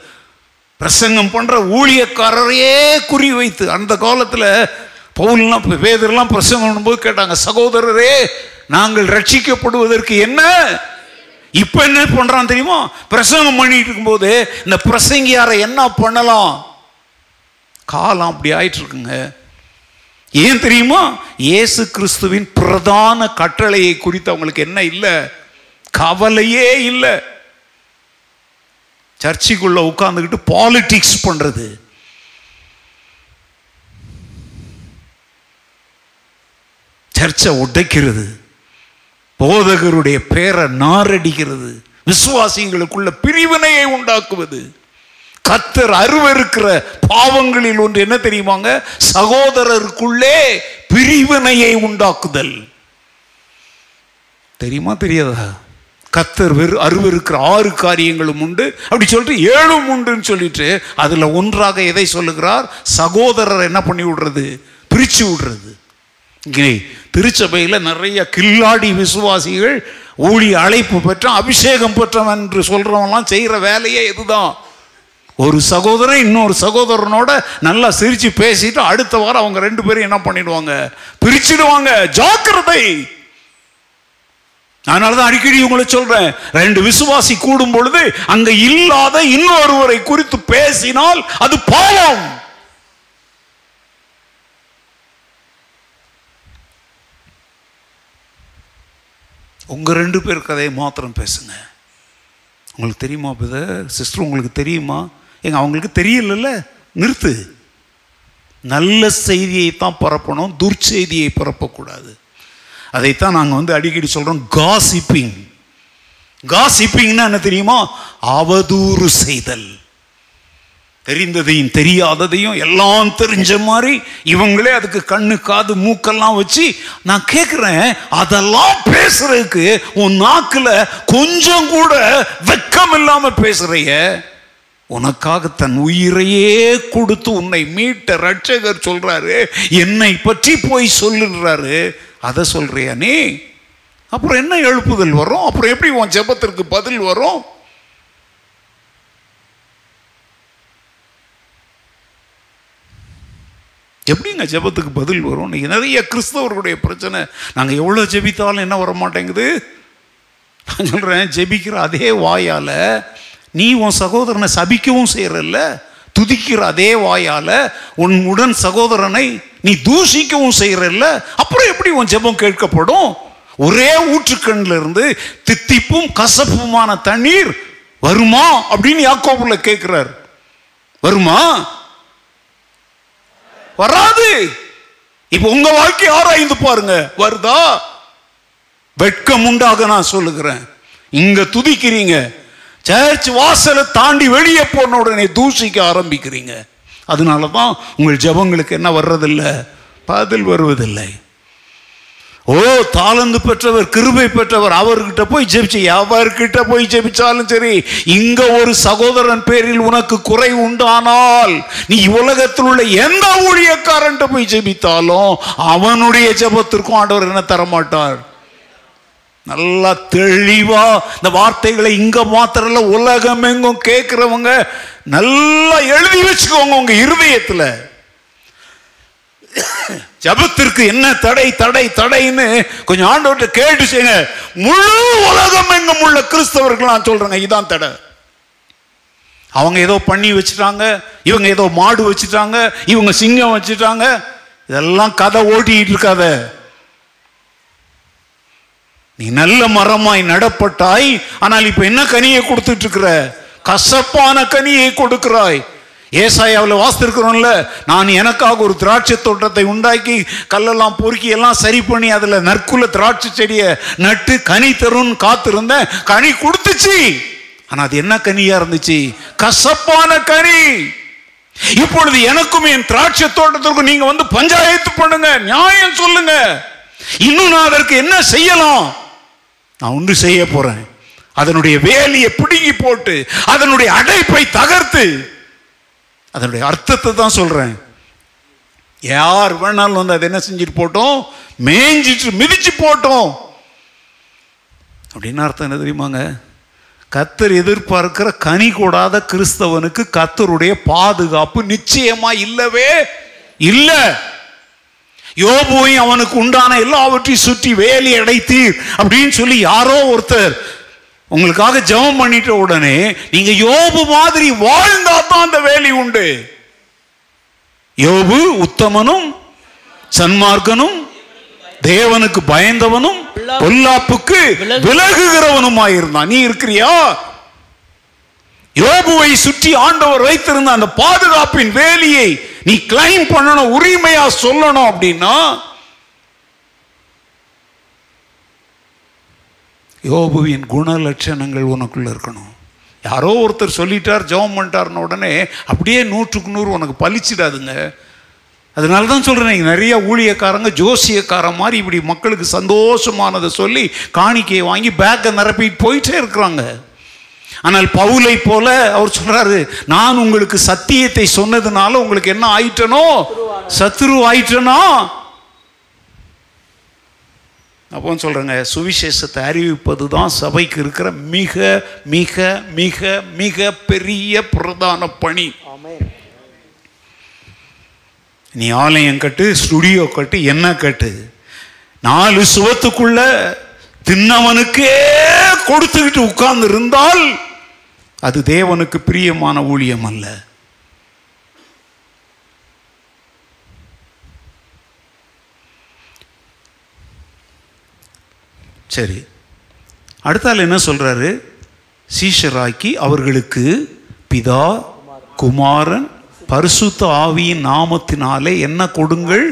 பிரசங்கம் பண்ற ஊழியக்காரரையே குறி வைத்து அந்த காலத்தில் பவுல்லாம் வேதர்லாம் பிரசங்கம் பண்ணும்போது கேட்டாங்க சகோதரரே நாங்கள் ரட்சிக்கப்படுவதற்கு என்ன? இப்ப என்ன பண்றான் தெரியுமா? பிரசங்கம் பண்ணிட்டு இருக்கும்போது இந்த பிரசங்கியாரை என்ன பண்ணலாம்? காலம் அப்படி ஆயிட்டு இருக்குங்க ஏன் தெரியுமா? இயேசு கிறிஸ்துவின் பிரதான கட்டளையை குறித்து அவங்களுக்கு என்ன இல்லை? கவலையே இல்லை. சர்ச்சுக்குள்ள உட்காந்துக்கிட்டு பாலிட்டிக்ஸ் பண்றது. சர்ச்சை உடைக்கிறது. போதகருடைய பேரை நாரடிக்கிறது. விசுவாசிகளுக்குள்ள பிரிவினையை உண்டாக்குவது. கத்தர் அருவருக்கிற பாவங்களில் ஒன்று என்ன தெரியுமாங்க? சகோதரருக்குள்ளே பிரிவினையை உண்டாக்குதல். தெரியுமா தெரியாதா? கத்தர் வெறு அருவருக்கிற ஆறு காரியங்களும் உண்டு. அப்படி சொல்லிட்டு ஏழும் உண்டுன்னு சொல்லிட்டு அதில் ஒன்றாக எதை சொல்லுகிறார்? சகோதரர் என்ன பண்ணி விடுறது? பிரித்து விடுறது. இங்கே திருச்சபையில் நிறைய கில்லாடி விசுவாசிகள் ஊழி அழைப்பு பெற்ற அபிஷேகம் பெற்றவன் என்று சொல்கிறவன்லாம் செய்கிற வேலையே இதுதான். ஒரு சகோதரன் இன்னொரு சகோதரனோட நல்லா சிரித்து பேசிட்டு அடுத்த வாரம் அவங்க ரெண்டு பேரும் என்ன பண்ணிடுவாங்க? பிரிச்சிடுவாங்க. ஜாக்கிரதை. அதனால தான் அடிக்கடி உங்களை சொல்றேன். ரெண்டு விசுவாசி கூடும் பொழுது அங்க இல்லாத இன்னொருவரை குறித்து பேசினால் அது பாவம். உங்க ரெண்டு பேர் கதையை மாத்திரம் பேசுங்க. உங்களுக்கு தெரியுமா பித சிஸ்டர் உங்களுக்கு தெரியுமா? எங்க அவங்களுக்கு தெரியலல்ல? நிறுத்து. நல்ல செய்தியை தான் பரப்பணும் துர்ச்செய்தியை பரப்பக்கூடாது. அதைத்தான் நாங்கள் வந்து அடிக்கடி சொல்கிறோம் காசிப்பிங். காசிப்பிங்னா என்ன தெரியுமா? அவதூறு செய்தல். தெரிந்ததையும் தெரியாததையும் எல்லாம் தெரிஞ்ச மாதிரி இவங்களே அதுக்கு கண்ணு காது மூக்கெல்லாம் வச்சு நான் கேட்குறேன் அதெல்லாம் பேசுறதுக்கு உன் நாக்கில் கொஞ்சம் கூட வெக்கம் இல்லாமல் பேசுறைய உனக்காக தன் உயிரையே கொடுத்து உன்னை மீட்ட ரட்சகர் சொல்றாரு என்னை பற்றி போய் சொல்லுறாரு. அதை சொல்கிறியா நீ? அப்புறம் என்ன எழுப்புதல் வரும்? அப்புறம் எப்படி உன் ஜெபத்திற்கு பதில் வரும்? எப்படிங்க ஜெபத்துக்கு பதில் வரும்? இன்னைக்கு நிறைய கிறிஸ்தவர்களுடைய பிரச்சனை. நாங்கள் எவ்வளோ ஜெபித்தாலும் என்ன வர மாட்டேங்குது நான் சொல்கிறேன் ஜெபிக்கிற அதே வாயால் நீ உன் சகோதரனை சபிக்கவும் செய்கிறல்ல துதிக்கிற அதே வாயால் உன் உடன் சகோதரனை நீ தூஷிக்கவும் செய்கிறல்ல அப்புறம் எப்படி உன் ஜெபம் கேட்கப்படும்? ஒரே ஊற்றுக்கண்ணில் இருந்து தித்திப்பும் கசப்புமான தண்ணீர் வருமா அப்படின்னு யாக்கோபுல கேட்கிறார். வருமா? வராது. இப்ப உங்க வாழ்க்கை ஆராய்ந்து பாருங்க. வருதா? வெட்கம் உண்டாக நான் சொல்லுகிறேன். இங்க துதிக்கிறீங்க. சர்ச் வாசலை தாண்டி வெளியே போன உடனே தூசிக்க ஆரம்பிக்கிறீங்க. அதனால தான் உங்கள் ஜெபங்களுக்கு என்ன வர்றதில்லை? பதில் வருவதில்லை. ஓ தாளந்து பெற்றவர் கிருபை பெற்றவர் அவர்கிட்ட போய் ஜெபிச்சு அவர்கிட்ட போய் ஜெபிச்சாலும் சரி இங்க ஒரு சகோதரன் பேரில் உனக்கு குறை உண்டானால் நீ உலகத்தில் உள்ள எந்த ஊழியக்காரன்ட்ட போய் ஜெபித்தாலும் அவனுடைய ஜெபத்திற்கும் ஆண்டவர் என்ன தரமாட்டார்? நல்லா தெளிவா இந்த வார்த்தைகளை இங்க மாத்திரல உலகம் எங்கும் கேட்கிறவங்க நல்லா எழுதி வச்சுக்கோங்க உங்க இருதயத்துல. ஜபத்திற்கு என்ன தடை தடை தடைன்னு கொஞ்சம் ஆண்டவர்கிட்ட கேட்டு செய்யுங்க முழு உலகம் எங்கும் உள்ள கிறிஸ்தவர்கள் நான் சொல்றேங்க இதுதான் தடை. அவங்க ஏதோ பண்ணி வச்சுட்டாங்க இவங்க ஏதோ மாடு வச்சுட்டாங்க இவங்க சிங்கம் வச்சுட்டாங்க இதெல்லாம் கதை ஓட்டிட்டு இருக்காத. நீ நல்ல மரமாய் நடப்பட்டாய். ஆனால் இப்ப என்ன கனியை கொடுத்துட்டு இருக்கிற கசப்பான கனியை கொடுக்கிறாய். ஏசாயாவில் வாசித்திருக்கிறோம்ல நான் எனக்காக ஒரு திராட்சை தோட்டத்தை உண்டாக்கி கல்லெல்லாம் பொறுக்கி எல்லாம் சரி பண்ணி அதில் நற்குள்ள திராட்சை செடியை நட்டு கனி தரும்னு காத்திருந்தேன். கனி கொடுத்துச்சு. ஆனால் அது என்ன கனியா இருந்துச்சு? கசப்பான கனி. இப்பொழுது எனக்கும் என் திராட்சை தோட்டத்திற்கும் நீங்க வந்து பஞ்சாயத்து பண்ணுங்க நியாயம் சொல்லுங்க. இன்னும் நான் அதற்கு என்ன செய்யலாம்? நான் ஒன்று செய்ய போறேன். அதனுடைய வேலியை பிடுங்கி போட்டு அதனுடைய அடைப்பை தகர்த்து அதனுடைய அர்த்தத்தை தான் சொல்றேன். யார் வேணாலும் வந்து அதை என்ன செஞ்சுட்டு போட்டோம்? மேய்ஞ்சிட்டு மிதிச்சு போட்டோம். அப்படின்னு அர்த்தம் என்ன தெரியுமாங்க? கத்தர் எதிர்பார்க்கிற கனி கூடாத கிறிஸ்தவனுக்கு கத்தருடைய பாதுகாப்பு நிச்சயமா இல்லவே இல்லை. யோபுவையும் அவனுக்கு உண்டான எல்லாவற்றையும் சுற்றி வேலி அடைத்தீர் அப்படின்னு சொல்லி யாரோ ஒருத்தர் உங்களுக்காக ஜெபம் பண்ணிட்ட உடனே நீங்க யோபு மாதிரி வாழ்ந்தா தான் அந்த வேலி உண்டு. யோபு உத்தமனும் சன்மார்க்கனும் தேவனுக்கு பயந்தவனும் பொல்லாப்புக்கு விலகுகிறவனுமாயிருந்தான் நீ இருக்கிறியா? யோபுவை சுற்றி ஆண்டவர் வைத்திருந்த அந்த பாதுகாப்பின் வேலியை நீ கிளைம் பண்ணணும் உரிமையா சொல்லணும் அப்படின்னா யோபுவின் குண லட்சணங்கள் உனக்குள்ள இருக்கணும். யாரோ ஒருத்தர் சொல்லிட்டார் ஜெபம் பண்ணிட்டார்னு உடனே அப்படியே நூற்றுக்கு நூறு உனக்கு பலிச்சிடாதுங்க அதனால தான் சொல்கிறேன் நிறைய ஊழியக்காரங்க ஜோசியக்கார மாதிரி இப்படி மக்களுக்கு சந்தோஷமானதை சொல்லி காணிக்கையை வாங்கி பேக்கை நிரப்பிட்டு போயிட்டே இருக்கிறாங்க. ஆனால் பவுலை போல அவர் சொல்றாரு நான் உங்களுக்கு சத்தியத்தை சொன்னதுனால உங்களுக்கு என்ன ஆயிட்டனோ? சத்துரு ஆயிட்டனோ அப்போ சொல்றேங்க சுவிசேஷத்தை அறிவிப்பது தான் சபைக்கு இருக்கிற மிக மிக மிக மிக பெரிய பிரதான பணி. நீ ஆலயம் கட்டு ஸ்டுடியோ கட்டு என்ன கட்டு? நாலு சுவத்துக்குள்ள தின்னவனுக்கே கொடுத்துக்கிட்டு உட்கார்ந்து இருந்தால் அது தேவனுக்கு பிரியமான ஊழியம் அல்ல சரி. அடுத்தால் என்ன சொல்றாரு? சீஷராக்கி அவர்களுக்கு பிதா குமாரன் பரிசுத்த ஆவியின் நாமத்தினாலே என்ன கொடுங்கள்?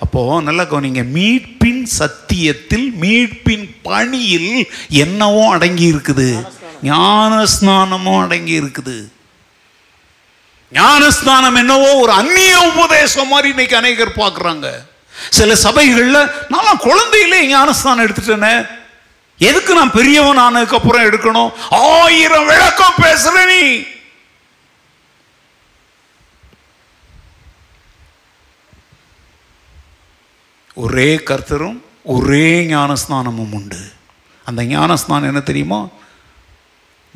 அப்போ நல்லா கவனிங்க. மீட்பின் சத்தியத்தில் மீட்பின் பணியில் என்னவோ அடங்கி இருக்குது ஞான ஸ்நானமும் அடங்கி இருக்குது ஞானஸ்தானம் என்னவோ ஒரு அந்நிய உபதேசம் மாதிரி இன்னைக்கு அநேகர் பார்க்குறாங்க. சில சபைகளில் நான் குழந்தையிலே ஞானஸ்தானம் எடுத்துட்டேனே. எதுக்கு நான் பெரியவன் ஆனதுக்கப்புறம் எடுக்கணும்? ஆயிரம் விளக்கம் பேசுற நீ. ஒரே கர்த்தரும் ஒரே ஞானஸ்நானமும் உண்டு. அந்த ஞானஸ்நானம் என்ன தெரியுமா?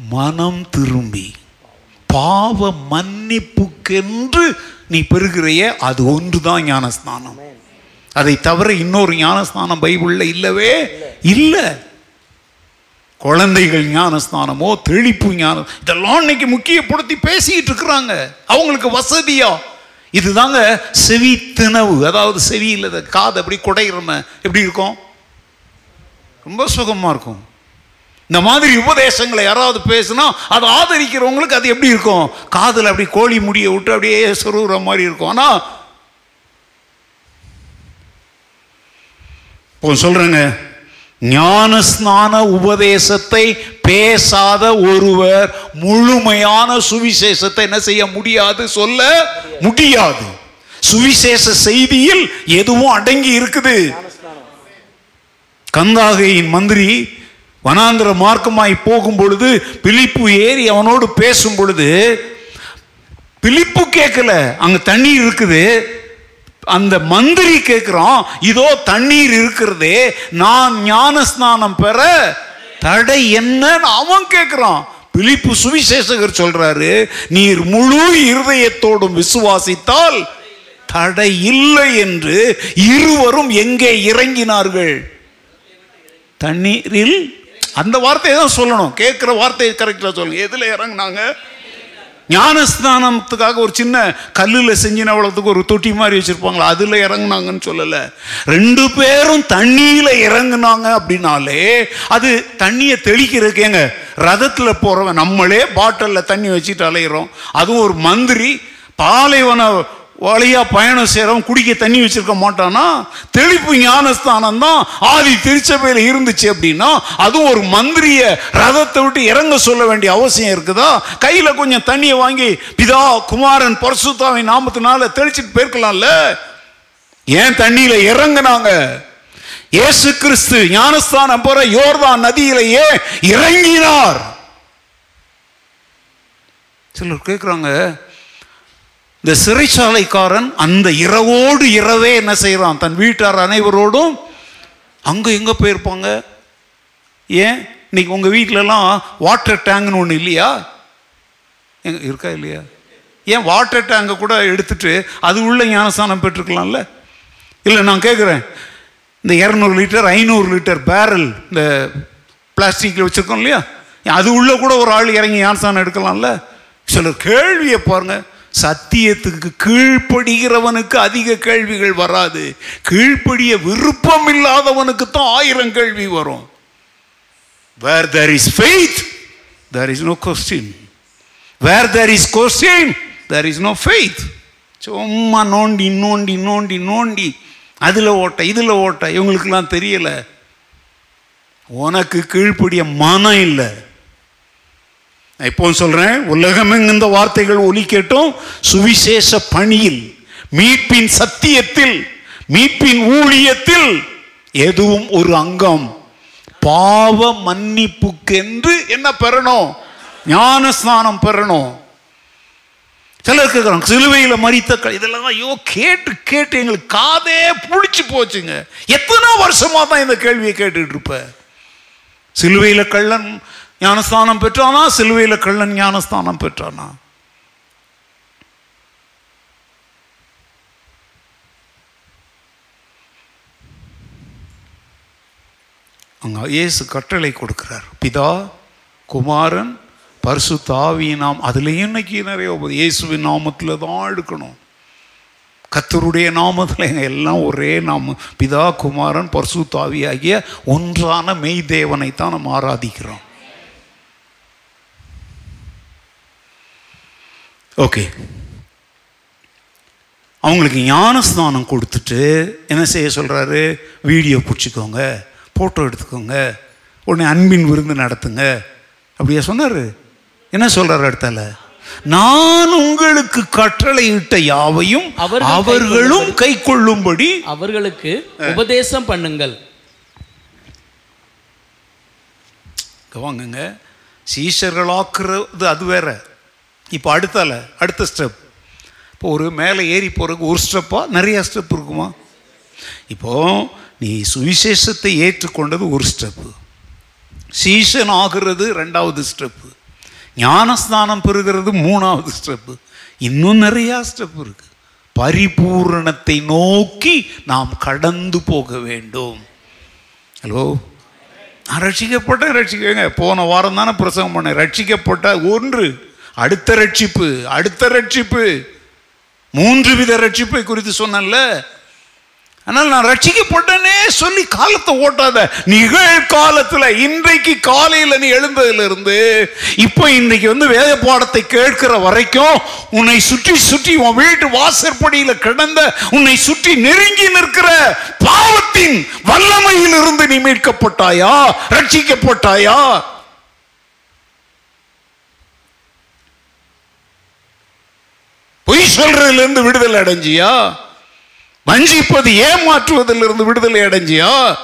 மனம் திரும்பி பாவ மன்னிப்புக்கென்று நீ பெறுகிறைய அது ஒன்று தான் ஞானஸ்நானம். அதை தவிர இன்னொரு ஞானஸ்நானம் பைபிளில் இல்லவே இல்லை. குழந்தைகள் ஞானஸ்தானமோ தெளிப்பு ஞானம் இதெல்லாம் இன்னைக்கு முக்கியப்படுத்தி பேசிக்கிட்டு இருக்கிறாங்க. அவங்களுக்கு வசதியா? இதுதாங்க செவி திணவு. அதாவது செவி இல்லாத காது அப்படி குடையிறம எப்படி இருக்கும்? ரொம்ப சுகமாக இருக்கும். இந்த மாதிரி உபதேசங்களை யாராவது பேசுனா அதை ஆதரிக்கிறவங்களுக்கு அது எப்படி இருக்கும்? காதில் அப்படி கோழி முடியை விட்டு அப்படியே சொருகிற மாதிரி இருக்கும். ஆனால் இப்போ சொல்கிறேங்க ஞானஸ்நான உபதேசத்தை பேசாத ஒருவர் முழுமையான சுவிசேஷத்தை என்ன செய்ய முடியாது சொல்ல முடியாது. சுவிசேஷ செய்தியில் எதுவும் அடங்கி இருக்குது. கந்தாகையின் மந்திரி வனாந்திர மார்க்கமாய் போகும் பொழுது பிலிப்பு ஏறி அவனோடு பேசும் பொழுது பிலிப்பு கேட்கல அங்க தண்ணீர் இருக்குது. அந்த மந்திரி கேட்கிறான் இதோ தண்ணீர் இருக்கிறதே நான் ஞானஸ்நானம் பெற தடை என்னன்னு அவன் கேட்கிறான். பிலிப்பு சுவிசேஷகர் சொல்றாரு நீர் முழு இருதயத்தோடும் விசுவாசித்தால் தடை இல்லை என்று இருவரும் எங்கே இறங்கினார்கள்? தண்ணீரில் அந்த வார்த்தையை தான் சொல்லணும். கேட்குற வார்த்தையை கரெக்டாக சொல்லுங்க எதில் இறங்குனாங்க? ஞானஸ்தானத்துக்காக ஒரு சின்ன கல்லில் செஞ்சின அவ்வளோத்துக்கு ஒரு தொட்டி மாதிரி வச்சுருப்பாங்களா? அதில் இறங்குனாங்கன்னு சொல்லலை. ரெண்டு பேரும் தண்ணியில் இறங்குனாங்க அப்படின்னாலே அது தண்ணியை தெளிக்கிறதுக்கு ஏங்க ரதத்தில் போகிறவன் நம்மளே பாட்டிலில் தண்ணி வச்சுட்டு அலையிறோம். அதுவும் ஒரு மந்திரி பாலைவன வழியாக பயணம் செய்கிறவன் குடிக்க தண்ணி வச்சிருக்க மாட்டானா? தெளிப்பு ஞானஸ்தானம் தான் ஆதி திருச்சபையில் இருந்துச்சு அப்படின்னா அதுவும் ஒரு மந்திரிய ரதத்தை விட்டு இறங்க சொல்ல வேண்டிய அவசியம் இருக்குதா? கையில் கொஞ்சம் தண்ணியை வாங்கி பிதா குமாரன் பரசுத்தாவின் நாமத்தினால தெளிச்சிட்டு போயிருக்கலாம்ல. ஏன் தண்ணியில் இறங்குனாங்க? இயேசு கிறிஸ்து ஞானஸ்தானம் போற யோர்தான் நதியிலேயே இறங்கினார். சிலர் கேட்குறாங்க இந்த சிறைச்சாலைக்காரன் அந்த இரவோடு இரவே என்ன செய்கிறான் தன் வீட்டார் அனைவரோடும் அங்கே எங்கே போயிருப்பாங்க. ஏன்? இன்னைக்கு உங்கள் வீட்டிலலாம் வாட்டர் டேங்க்னு ஒன்று இல்லையா? எங்க இருக்கா இல்லையா? ஏன் வாட்டர் டேங்கை கூட எடுத்துட்டு அது உள்ள ஞானஸ்தானம் பெற்றுக்கலாம்ல? இல்லை நான் கேட்குறேன் இந்த இரநூறு லிட்டர் ஐநூறு லிட்டர் பேரல் இந்த பிளாஸ்டிக்கில் வச்சுருக்கோம் இல்லையா? அது உள்ள கூட ஒரு ஆள் இறங்கி ஞானஸ்தானம் எடுக்கலாம்ல? சிலர் கேள்வியை பாருங்கள் சத்தியத்துக்கு கீழ்ப்படுகிறவனுக்கு அதிக கேள்விகள் வராது. கீழ்ப்படிய விருப்பம் இல்லாதவனுக்கு தான் ஆயிரம் கேள்வி வரும். Where there is faith there is no question where there is question there is no faith சும்மா நோண்டி நோண்டி நோண்டி நோண்டி. அதில் ஓட்ட இதில் ஓட்ட இவங்களுக்கெல்லாம் தெரியலை. உனக்கு கீழ்ப்படிய மனம் இல்லை. நான் இப்போவும் சொல்கிறேன் உலகமெங்கும் இந்த வார்த்தைகள் ஒலிக்கட்டும் சுவிசேஷ பணியில் மீட்பின் சத்தியத்தில் மீட்பின் ஊழியத்தில் எதுவும் ஒரு அங்கம். பாவ மன்னிப்புக்கென்று என்ன பெறணும்? ஞானஸ்நானம் பெறணும். சிலர் இருக்கிறாங்க சிலுவையில் மறித்த க- இதெல்லாம் ஐயோ கேட்டு கேட்டு எங்களுக்கு காதே புளிச்சு போச்சுங்க. எத்தனை வருஷமா தான் இந்த கேள்வியை கேட்டுட்டு இருப்ப? சிலுவையில் கள்ளன் ஞானஸ்தானம் பெற்றானா? சிலுவையில் கள்ளன் ஞானஸ்தானம் பெற்றானா? அங்க இயேசு கட்டளை கொடுக்கிறார். பிதா குமாரன் பரிசு தாவி நாம் அதுலேயும் இன்னைக்கு நிறைய இயேசுவின் நாமத்தில் தான் எடுக்கணும். கத்தருடைய நாமத்தில் எங்க எல்லாம் ஒரே நாம பிதா குமாரன் பரிசு தாவி ஆகிய ஒன்றான மெய் தேவனை தான் நம்ம ஆராதிக்கிறோம். ஓகே அவங்களுக்கு ஞானஸ்நானம் கொடுத்துட்டு என்ன செய்ய சொல்றாரு? வீடியோ பிடிச்சிக்கோங்க ஃபோட்டோ எடுத்துக்கோங்க உடனே அன்பின் விருந்து நடத்துங்க. அப்படியா சொன்னாரு? என்ன சொல்றாரு அடுத்தால? நான் உங்களுக்கு கட்டளையிட்ட யாவையும் அவர்கள் அவர்களும் கை கொள்ளும்படி அவர்களுக்கு உபதேசம் பண்ணுங்கள். வாங்குங்க. சீஷர்களாக்குறது அது வேற. இப்போ அடுத்தால அடுத்த ஸ்டெப் இப்போ ஒரு மேலே ஏறி போகிறதுக்கு ஒரு ஸ்டெப்பாக நிறையா ஸ்டெப் இருக்குமா? இப்போ நீ சுவிசேஷத்தை ஏற்றுக்கொண்டது ஒரு ஸ்டெப்பு சீஷன் ஆகிறது ரெண்டாவது ஸ்டெப்பு ஞானஸ்தானம் பெறுகிறது மூணாவது ஸ்டெப்பு இன்னும் நிறையா ஸ்டெப் இருக்குது பரிபூரணத்தை நோக்கி நாம் கடந்து போக வேண்டும். ஹலோ நான் ரட்சிக்கப்பட்டேன் ரட்சிக்கங்க போன வாரம் தானே பிரசங்கம் பண்ணேன். ரட்சிக்கப்பட்ட ஒன்று. அடுத்த ரட்சிப்பு அடுத்த ரட்சிப்பு. மூன்று வித ரட்சிப்பை குறித்து சொன்னேன்ல ஆனால் நான் ரட்சிக்கப்பட்டேனே சொல்லி காலத்தை ஓட்டாத. நிகழ்காலத்துல இன்றைக்கு காலையில நீ எழுந்ததுல இருந்து இப்போ இன்னைக்கு வந்து வேத பாடத்தை கேட்கிற வரைக்கும் உன்னை சுற்றி சுற்றி உன் வீட்டு வாசற்படியில் கிடந்த உன்னை சுற்றி நெருங்கி நிற்கிற பாவத்தின் வல்லமையிலிருந்து நீ மீட்கப்பட்டாயா? ரட்சிக்கப்பட்டாயா? பொய் சொல்றதிலிருந்து விடுதலை அடைஞ்சியா? வஞ்சிப்பது ஏமாற்றுவதிலிருந்து விடுதலை அடைஞ்சியா?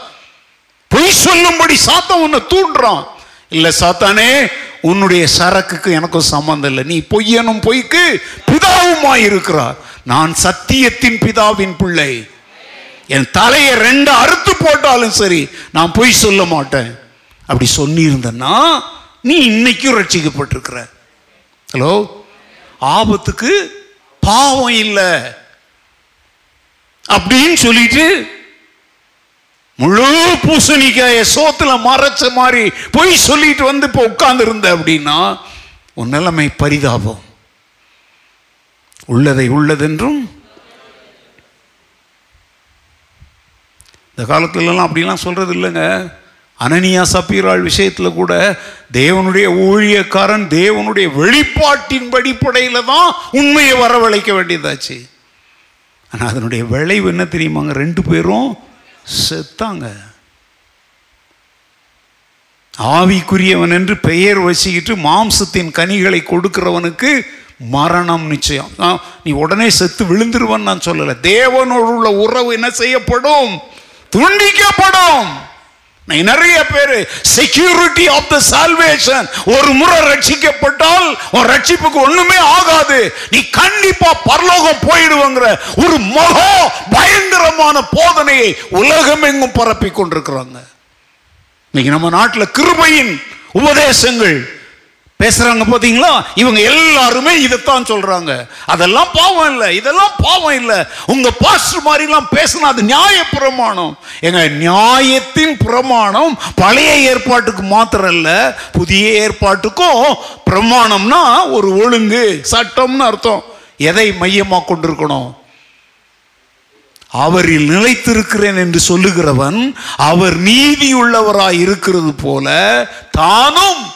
பொய் சொல்லும்படி சாத்தான் உன்னை தூண்டுறான். இல்லை சாத்தானே உன்னுடைய சரக்குக்கு எனக்கும் சம்மந்தம் இல்லை. நீ பொய்யனும் பொய்க்கு பிதாவுமாய் இருக்கிறார். நான் சத்தியத்தின் பிதாவின் பிள்ளை. என் தலையை ரெண்டு அறுத்து போட்டாலும் சரி நான் பொய் சொல்ல மாட்டேன். அப்படி சொன்னிருந்தன்னா நீ இன்னைக்கும் ரட்சிக்கப்பட்டிருக்கிற. ஹலோ? ஆபத்துக்கு பாவம் இல்லை. அப்படின்னு சொல்லிட்டு முழு பூசணிக்காய சோத்துல மறைச்ச மாதிரி போய் சொல்லிட்டு வந்து இப்போ உட்கார்ந்து இருந்த அப்படின்னா உன் நிலைமை பரிதாபம். உள்ளதை உள்ளதென்றும் இந்த காலத்துலலாம் அப்படிலாம் சொல்றது இல்லைங்க. அனனியா சப்பீராள் விஷயத்தில் கூட தேவனுடைய ஊழியக்காரன் தேவனுடைய வெளிப்பாட்டின் படிப்படையில் தான் உண்மையை வரவழைக்க வேண்டியதாச்சு. ஆனால் அதனுடைய விளைவு என்ன தெரியுமாங்க? ரெண்டு பேரும் செத்தாங்க. ஆவிக்குரியவன் என்று பெயர் வச்சுக்கிட்டு மாம்சத்தின் கனிகளை கொடுக்கிறவனுக்கு மரணம் நிச்சயம். நீ உடனே செத்து விழுந்துருவன் நான் சொல்லலை. தேவனோடு உள்ள உறவு என்ன செய்யப்படும்? துண்டிக்கப்படும். நிறைய பேர் செக்யூரிட்டி ஆஃப் த சால்வேஷன் ஒரு முறை ரட்சிக்கப்பட்டால் உன் ரட்சிப்புக்கு ஒண்ணுமே ஆகாது. நீ கண்டிப்பா பரலோகம் போயிடுவங்கிற ஒரு மகா பயங்கரமான போதனையை உலகம் எங்கும் பரப்பி கொண்டிருக்கிறாங்க. இன்னைக்கு நம்ம நாட்டில் கிருபையின் உபதேசங்கள் பேசுறாங்க பாத்தீங்களா? இவங்க எல்லாருமே இதைத்தான் சொல்றாங்க. அதெல்லாம் பாவம் இல்லை இதெல்லாம் பாவம் இல்லை. உங்க பாஸ்டர் மாதிரிலாம் பேசினா அது நியாய பிரமாணம். எங்க நியாயத்தின் பிரமாணம் பழைய ஏற்பாட்டுக்கு மாத்திரம் இல்ல புதிய ஏற்பாட்டுக்கும் பிரமாணம்னா ஒரு ஒழுங்கு சட்டம்னு அர்த்தம். எதை மையமாக கொண்டிருக்கணும்? அவரில் நிலைத்திருக்கிறேன் என்று சொல்லுகிறவன் அவர் நீதியுள்ளவராய் இருக்கிறது போல தானும்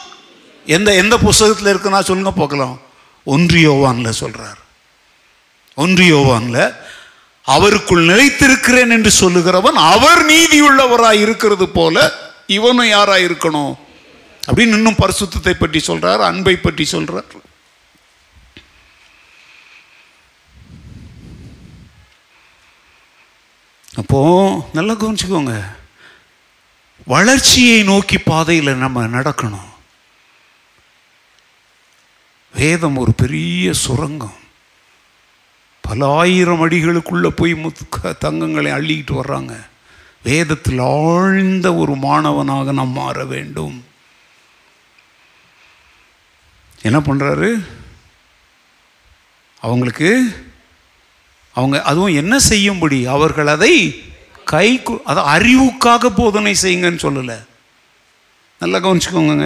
எந்த எந்த புஸ்தகத்தில் இருக்குன்னா சொல்லுங்க பார்க்கலாம். ஒன்றியோவான்ல சொல்கிறார் ஒன்றியோவான்ல அவருக்குள் நிலைத்திருக்கிறேன் என்று சொல்லுகிறவன் அவர் நீதியுள்ளவராய் இருக்கிறது போல இவனும் யாராக இருக்கணும்? அப்படின்னு இன்னும் பரிசுத்தத்தை பற்றி சொல்கிறார் அன்பை பற்றி சொல்கிறார் அப்போ நல்லா கவனிச்சுக்கோங்க. வளர்ச்சியை நோக்கி பாதையில் நம்ம நடக்கணும். வேதம் ஒரு பெரிய சுரங்கம். பல ஆயிரம் அடிகளுக்குள்ளே போய் முத்துக்க தங்கங்களை அள்ளிக்கிட்டு வர்றாங்க. வேதத்தில் ஆழ்ந்த ஒரு மாணவனாக நாம் மாற வேண்டும். என்ன பண்ணுறாரு அவங்களுக்கு அவங்க அதுவும் என்ன செய்யும்படி? அவர்கள் அதை கை அதை அறிவுக்காக போதனை செய்யுங்கன்னு சொல்லலை. நல்லா கவனிச்சுக்கோங்க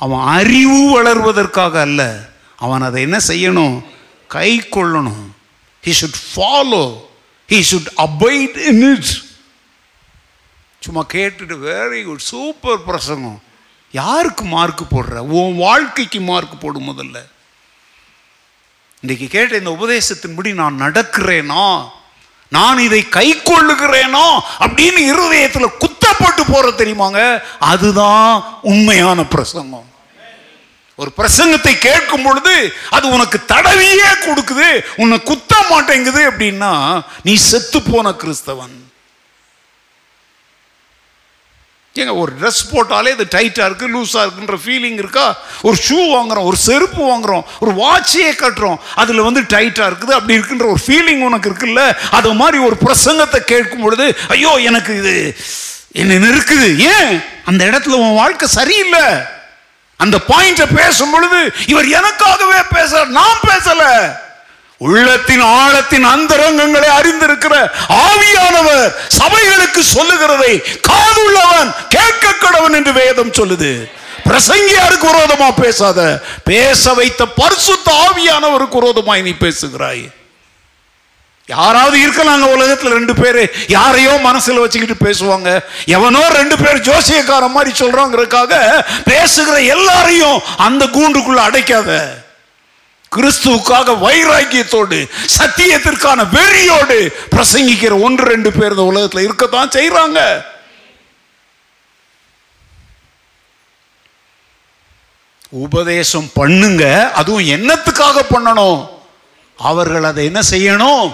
அவன் அறிவு வளர்வதற்காக அல்ல. அவன் அதை என்ன செய்யணும்? கை கொள்ளணும். He should follow he should abide in it சும்மா கேட்டுட்டு வெரி குட் சூப்பர் பிரசங்கம். யாருக்கு மார்க் போடுற? உன் வாழ்க்கைக்கு மார்க் போடும் முதல்ல. இன்றைக்கு கேட்ட இந்த உபதேசத்தின்படி நான் நடக்கிறேனா? நான் இதை கை கொள்ளுகிறேனோ? அப்படின்னு இருதயத்தில் குத்தப்பட்டு போற தெரியுமாங்க? அதுதான் உண்மையான பிரசங்கம். ஒரு பிரசங்கத்தை கேட்கும் பொழுது அது உனக்கு தடவியே கொடுக்குது உன்னை குத்த மாட்டேங்குது அப்படின்னா நீ செத்து போன கிறிஸ்தவன். ஏங்க ஒரு ட்ரெஸ் போட்டாலே இது டைட்டாக இருக்குது லூஸாக இருக்குன்ற ஃபீலிங் இருக்கா? ஒரு ஷூ வாங்குறோம் ஒரு செருப்பு வாங்குறோம் ஒரு வாட்சையே கட்டுறோம் அதில் வந்து டைட்டாக இருக்குது அப்படி இருக்குன்ற ஒரு ஃபீலிங் உனக்கு இருக்குல்ல? அது மாதிரி ஒரு பிரசங்கத்தை கேட்கும் பொழுது ஐயோ எனக்கு இது என்ன இருக்குது ஏன்? அந்த இடத்துல உன் வாழ்க்கை சரியில்லை. அந்த பாயிண்ட பேசும் பொழுது இவர் எனக்காகவே பேச நான் பேசல. உள்ளத்தின் ஆழத்தின் அந்தரங்கங்களை அறிந்திருக்கிற ஆவியானவர் சபைகளுக்கு சொல்லுகிறதை காதுள்ளவன் கேட்க கடவன் என்று வேதம் சொல்லுது. பிரசங்கியாருக்கு விரோதமா பேசாத? பேச வைத்த பரிசுத்த ஆவியானவருக்கு விரோதமாய் நீ பேசுகிறாய். யாராவது இருக்கலாங்க உலகத்தில் ரெண்டு பேர். யாரையோ மனசில் வச்சுக்கிட்டு பேசுவாங்க. எவனோ ரெண்டு பேர் ஜோசியக்கார மாதிரி சொல்கிறாங்கிறதுக்காக பேசுகிற எல்லாரையும் அந்த கூண்டுக்குள்ளே அடைக்காத. கிறிஸ்துவுக்காக வைராக்கியத்தோடு சத்தியத்திற்கான வெறியோடு பிரசங்கிக்கிற ஒன்று ரெண்டு பேர் இந்த உலகத்தில் இருக்கத்தான் செய்கிறாங்க உபதேசம் பண்ணுங்க அதுவும் என்னத்துக்காக பண்ணணும்? அவர்கள் அதை என்ன செய்யணும்?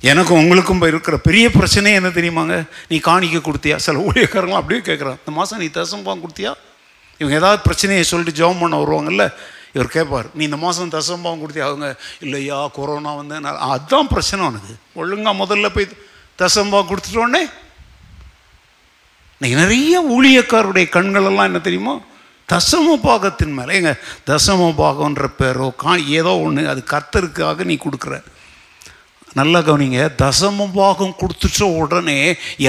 எனக்கும் உங்களுக்கும் இருக்கிற பெரிய பிரச்சனை என்ன தெரியுமாங்க? நீ காணிக்க கொடுத்தியா? சில ஊழியக்காரங்களும் அப்படியே கேட்குறான் இந்த மாதம் நீ தசம்பாகம் கொடுத்தியா? இவங்க ஏதாவது பிரச்சனையை சொல்லிட்டு ஜெபம் பண்ண வருவாங்கல்ல? இவர் கேட்பார் நீ இந்த மாதம் தசம்பாகம் கொடுத்தியா? அவங்க இல்லையா கொரோனா வந்து அதுதான் பிரச்சனை உனக்கு ஒழுங்கா முதல்ல போய் தசம்பாகம் கொடுத்துட்டோன்னே இன்னைக்கு நிறைய ஊழியக்காருடைய கண்களெல்லாம் என்ன தெரியுமா? தசம பாகத்தின் மேலே. எங்க தசம பாகம்ன்ற பேரோ கா ஏதோ ஒன்று அது கர்த்தருக்காக நீ கொடுக்குற. நல்லா கவனிங்க தசம பாகம் கொடுத்துச்ச உடனே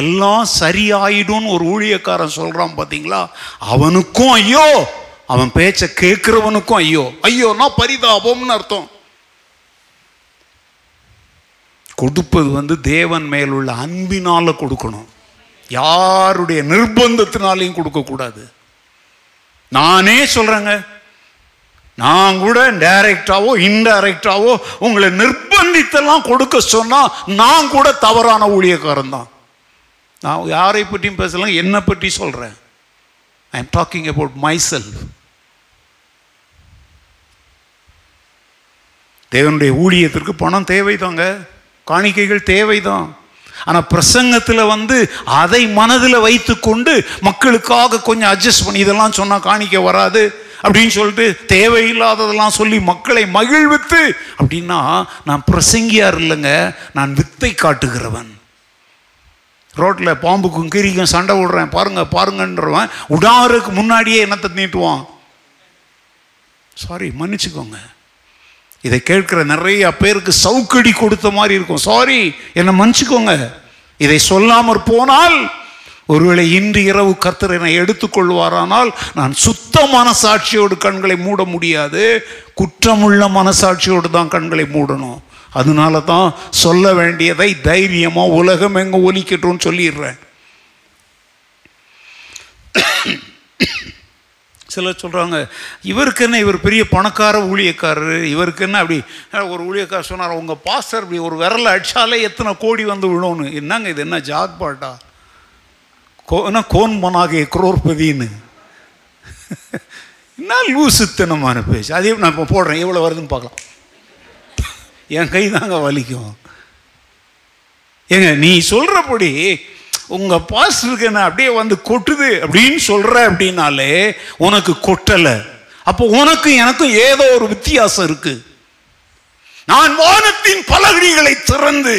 எல்லாம் சரியாயிடும்னு ஒரு ஊழியக்காரன் சொல்கிறான் பார்த்தீங்களா அவனுக்கும் ஐயோ அவன் பேச்சை கேட்குறவனுக்கும் ஐயோ. ஐயோனா பரிதாபம்னு அர்த்தம். கொடுப்பது வந்து தேவன் மேலுள்ள அன்பினால் கொடுக்கணும். யாருடைய நிர்பந்தத்தினாலையும் கொடுக்கக்கூடாது. நானே சொல்கிறேங்க நான் கூட டைரக்டாவோ இன்டைரக்டாவோ உங்களை நிர்பந்தித்தெல்லாம் கொடுக்க சொன்னால் நான் கூட தவறான ஊழியக்காரன் தான். நான் யாரை பற்றியும் பேசலாம் என்னை பற்றி சொல்கிறேன் I am talking about myself தேவனுடைய ஊழியத்திற்கு பணம் தேவைதாங்க. காணிக்கைகள் தேவைதான். ஆனால் பிரசங்கத்தில் வந்து அதை மனதில் வைத்துக்கொண்டு மக்களுக்காக கொஞ்சம் அட்ஜஸ்ட் பண்ணி இதெல்லாம் சொன்னால் காணிக்க வராது. அப்படின்னு சொல்லிட்டு தேவையில்லாததெல்லாம் சொல்லி மக்களை மகிழ்வித்து அப்படின்னா நான் பிரசங்கியார் இல்லைங்க நான் வித்தை காட்டுகிறவன். ரோட்டில் பாம்புக்கும் கிரிக்கும் சண்டை விடுறேன் பாருங்க பாருங்கன்றவன் உடாருக்கு முன்னாடியே என்னத்தை நீட்டுவான். சாரி மன்னிச்சுக்கோங்க. இதை கேட்குற நிறைய பேருக்கு சவுக்கடி கொடுத்த மாதிரி இருக்கும். சாரி என்னை மன்னிச்சுக்கோங்க. இதை சொல்லாமற் போனால் ஒருவேளை இன்று இரவு கர்த்தர் என்னை எடுத்துக்கொள்வாரானால் நான் சுத்த மனசாட்சியோடு கண்களை மூட முடியாது. குற்றமுள்ள மனசாட்சியோடு தான் கண்களை மூடணும். அதனால தான் சொல்ல வேண்டியதை தைரியமாக உலகம் எங்க ஒலிக்கட்டும்னு சொல்லிடுறேன். சிலர் சொல்கிறாங்க இவருக்கு என்ன இவர் பெரிய பணக்கார ஊழியக்காரர்? இவருக்கு என்ன அப்படி ஒரு ஊழியக்காரர் சொன்னார் உங்கள் பாஸ்டர் இப்படி ஒரு விரலை அடிச்சாலே எத்தனை கோடி வந்து விழும்னு. என்னங்க இது? என்ன ஜாக் கோ என்ன கோன் மனாகே குரோர்பதின்னு என்ன லூசுத்தனமான பேச்சு? அதே நான் இப்போ போடுறேன். எவ்வளோ வருதுன்னு பார்க்கலாம். என் கை தாங்க வலிக்கும். ஏங்க நீ சொல்கிறபடி உங்கள் பாஸ்டருக்கு என்ன அப்படியே வந்து கொட்டுது அப்படின்னு சொல்கிற அப்படின்னாலே உனக்கு கொட்டலை. அப்போ உனக்கும் எனக்கும் ஏதோ ஒரு வித்தியாசம் இருக்கு. நான் வானத்தின் பலகடிகளை திறந்து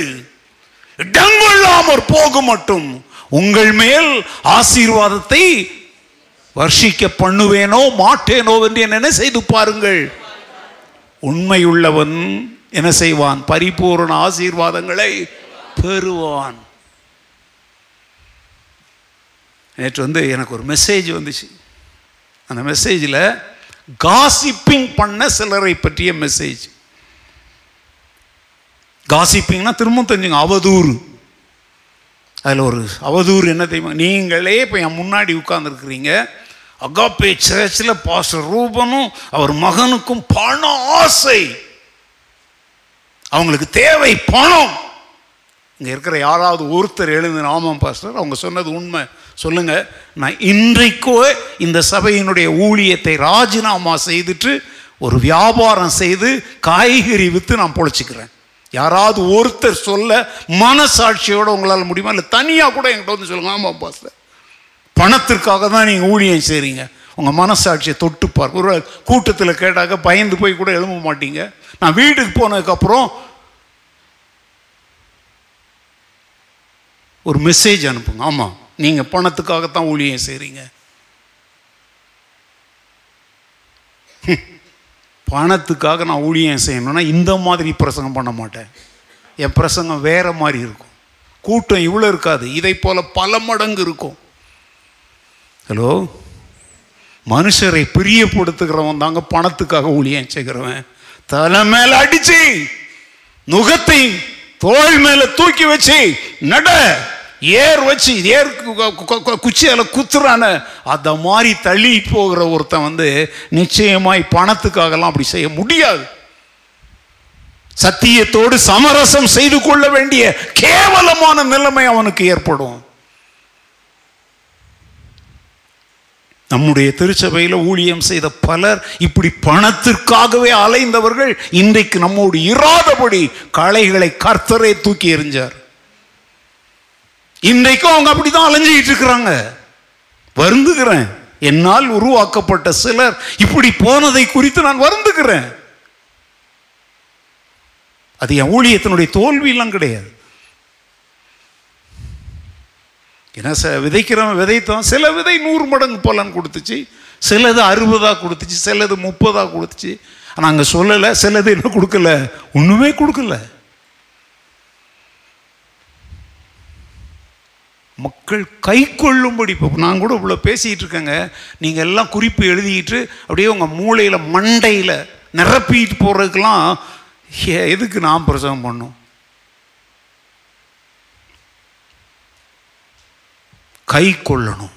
இடங்கொள்ளாமற் போக மட்டும் உங்கள் மேல் ஆசீர்வாதத்தை வர்ஷிக்க பண்ணுவேனோ மாட்டேனோ என்று என்ன செய்து பாருங்கள். உண்மையுள்ளவன் என்ன செய்வான்? பரிபூரண ஆசீர்வாதங்களை பெறுவான். நேற்று வந்து எனக்கு ஒரு மெசேஜ் வந்துச்சு. அந்த மெசேஜில் காசிப்பிங் பண்ண சிலரை பற்றிய மெசேஜ் காசிப்பிங்னா திரும்ப தெரிஞ்சுங்க அவதூறு. அதில் ஒரு அவதூறு என்ன தெரியுமா? நீங்களே இப்போ என் முன்னாடி உட்கார்ந்துருக்குறீங்க. அகாப்பே சர்ச்சில் பாஸ்டர் ரூபனும் அவர் மகனுக்கும் பணம் ஆசை. அவங்களுக்கு தேவை பணம். இங்கே இருக்கிற யாராவது ஒருத்தர் எழுந்து ஆமாம் பாஸ்டர் அவங்க சொன்னது உண்மை. சொல்லுங்க. நான் இன்றைக்கோ இந்த சபையினுடைய ஊழியத்தை ராஜினாமா செய்துட்டு ஒரு வியாபாரம் செய்து காய்கறி விற்று நான் பொழைச்சிக்கிறேன். யாராவது ஒருத்தர் சொல்ல மனசாட்சியோட உங்களால் முடியுமா? இல்லை தனியாக கூட என்கிட்ட வந்து சொல்லுங்க. ஆமாம் பாஸ்டர் பணத்திற்காக தான் நீங்கள் ஊழியம் செய்கிறீங்க உங்கள் மனசாட்சியை தொட்டு பார்க்க ஒரு கூட்டத்தில் கேட்டாக்க பயந்து போய் கூட எழும்ப மாட்டீங்க. நான் வீட்டுக்கு போனதுக்கப்புறம் ஒரு மெசேஜ் அனுப்புங்க. ஆமாம் நீங்கள் பணத்துக்காகத்தான் ஊழியம் செய்கிறீங்க பணத்துக்காக நான் ஊழியம் செய்யணும்னா இந்த மாதிரி பிரசங்கம் பண்ண மாட்டேன். என் பிரசங்கம் வேறு மாதிரி இருக்கும். கூட்டம் இவ்வளோ இருக்காது. இதை போல் பல மடங்கு இருக்கும். ஹலோ மனுஷரை பிரியப்படுத்துகிறவன் தாங்க பணத்துக்காக ஊழியம் செய்கிறவன். தலை மேலே அடிச்சு நுகத்தை தோல் மேலே தூக்கி வச்சு நட. ஏர் வச்சு ஏர் குச்சி அதில் குத்துறான அதை மாதிரி தள்ளி போகிற ஒருத்தன் வந்து நிச்சயமாய் பணத்துக்காகலாம் அப்படி செய்ய முடியாது. சத்தியத்தோடு சமரசம் செய்து கொள்ள வேண்டிய கேவலமான நிலைமை அவனுக்கு ஏற்படும். நம்முடைய திருச்சபையில் ஊழியம் செய்த பலர் இப்படி பணத்திற்காகவே அலைந்தவர்கள் இன்றைக்கு நம்மோடு இராதபடி களைகளை கர்த்தரே தூக்கி எறிஞ்சார். இன்றைக்கும் அவங்க அப்படிதான் அலைஞ்சிக்கிட்டு இருக்கிறாங்க. வருந்துகிறேன். என்னால் உருவாக்கப்பட்ட சிலர் இப்படி போனதை குறித்து நான் வருந்துகிறேன். அது என் ஊழியத்தினுடைய தோல்வியெல்லாம் கிடையாது. ஏன்னா ச விதைக்கிறவன் விதைத்தான். சில விதை நூறு மடங்கு பலன் கொடுத்துச்சு. சிலது அறுபதாக கொடுத்துச்சு. சிலது முப்பதாக கொடுத்துச்சு. ஆனால் அங்கே சொல்லலை சிலது என்ன கொடுக்கல? ஒன்றுமே கொடுக்கல. மக்கள் கை கொள்ளும்படி இப்போ நான் கூட இவ்வளோ பேசிகிட்டு இருக்கேங்க. நீங்கள் எல்லாம் குறிப்பு எழுதிக்கிட்டு அப்படியே உங்கள் மூளையில் மண்டையில் நிரப்பிட்டு போகிறதுக்கெல்லாம் எதுக்கு நான் பிரசவம் பண்ணும் கை கொள்ளணும்.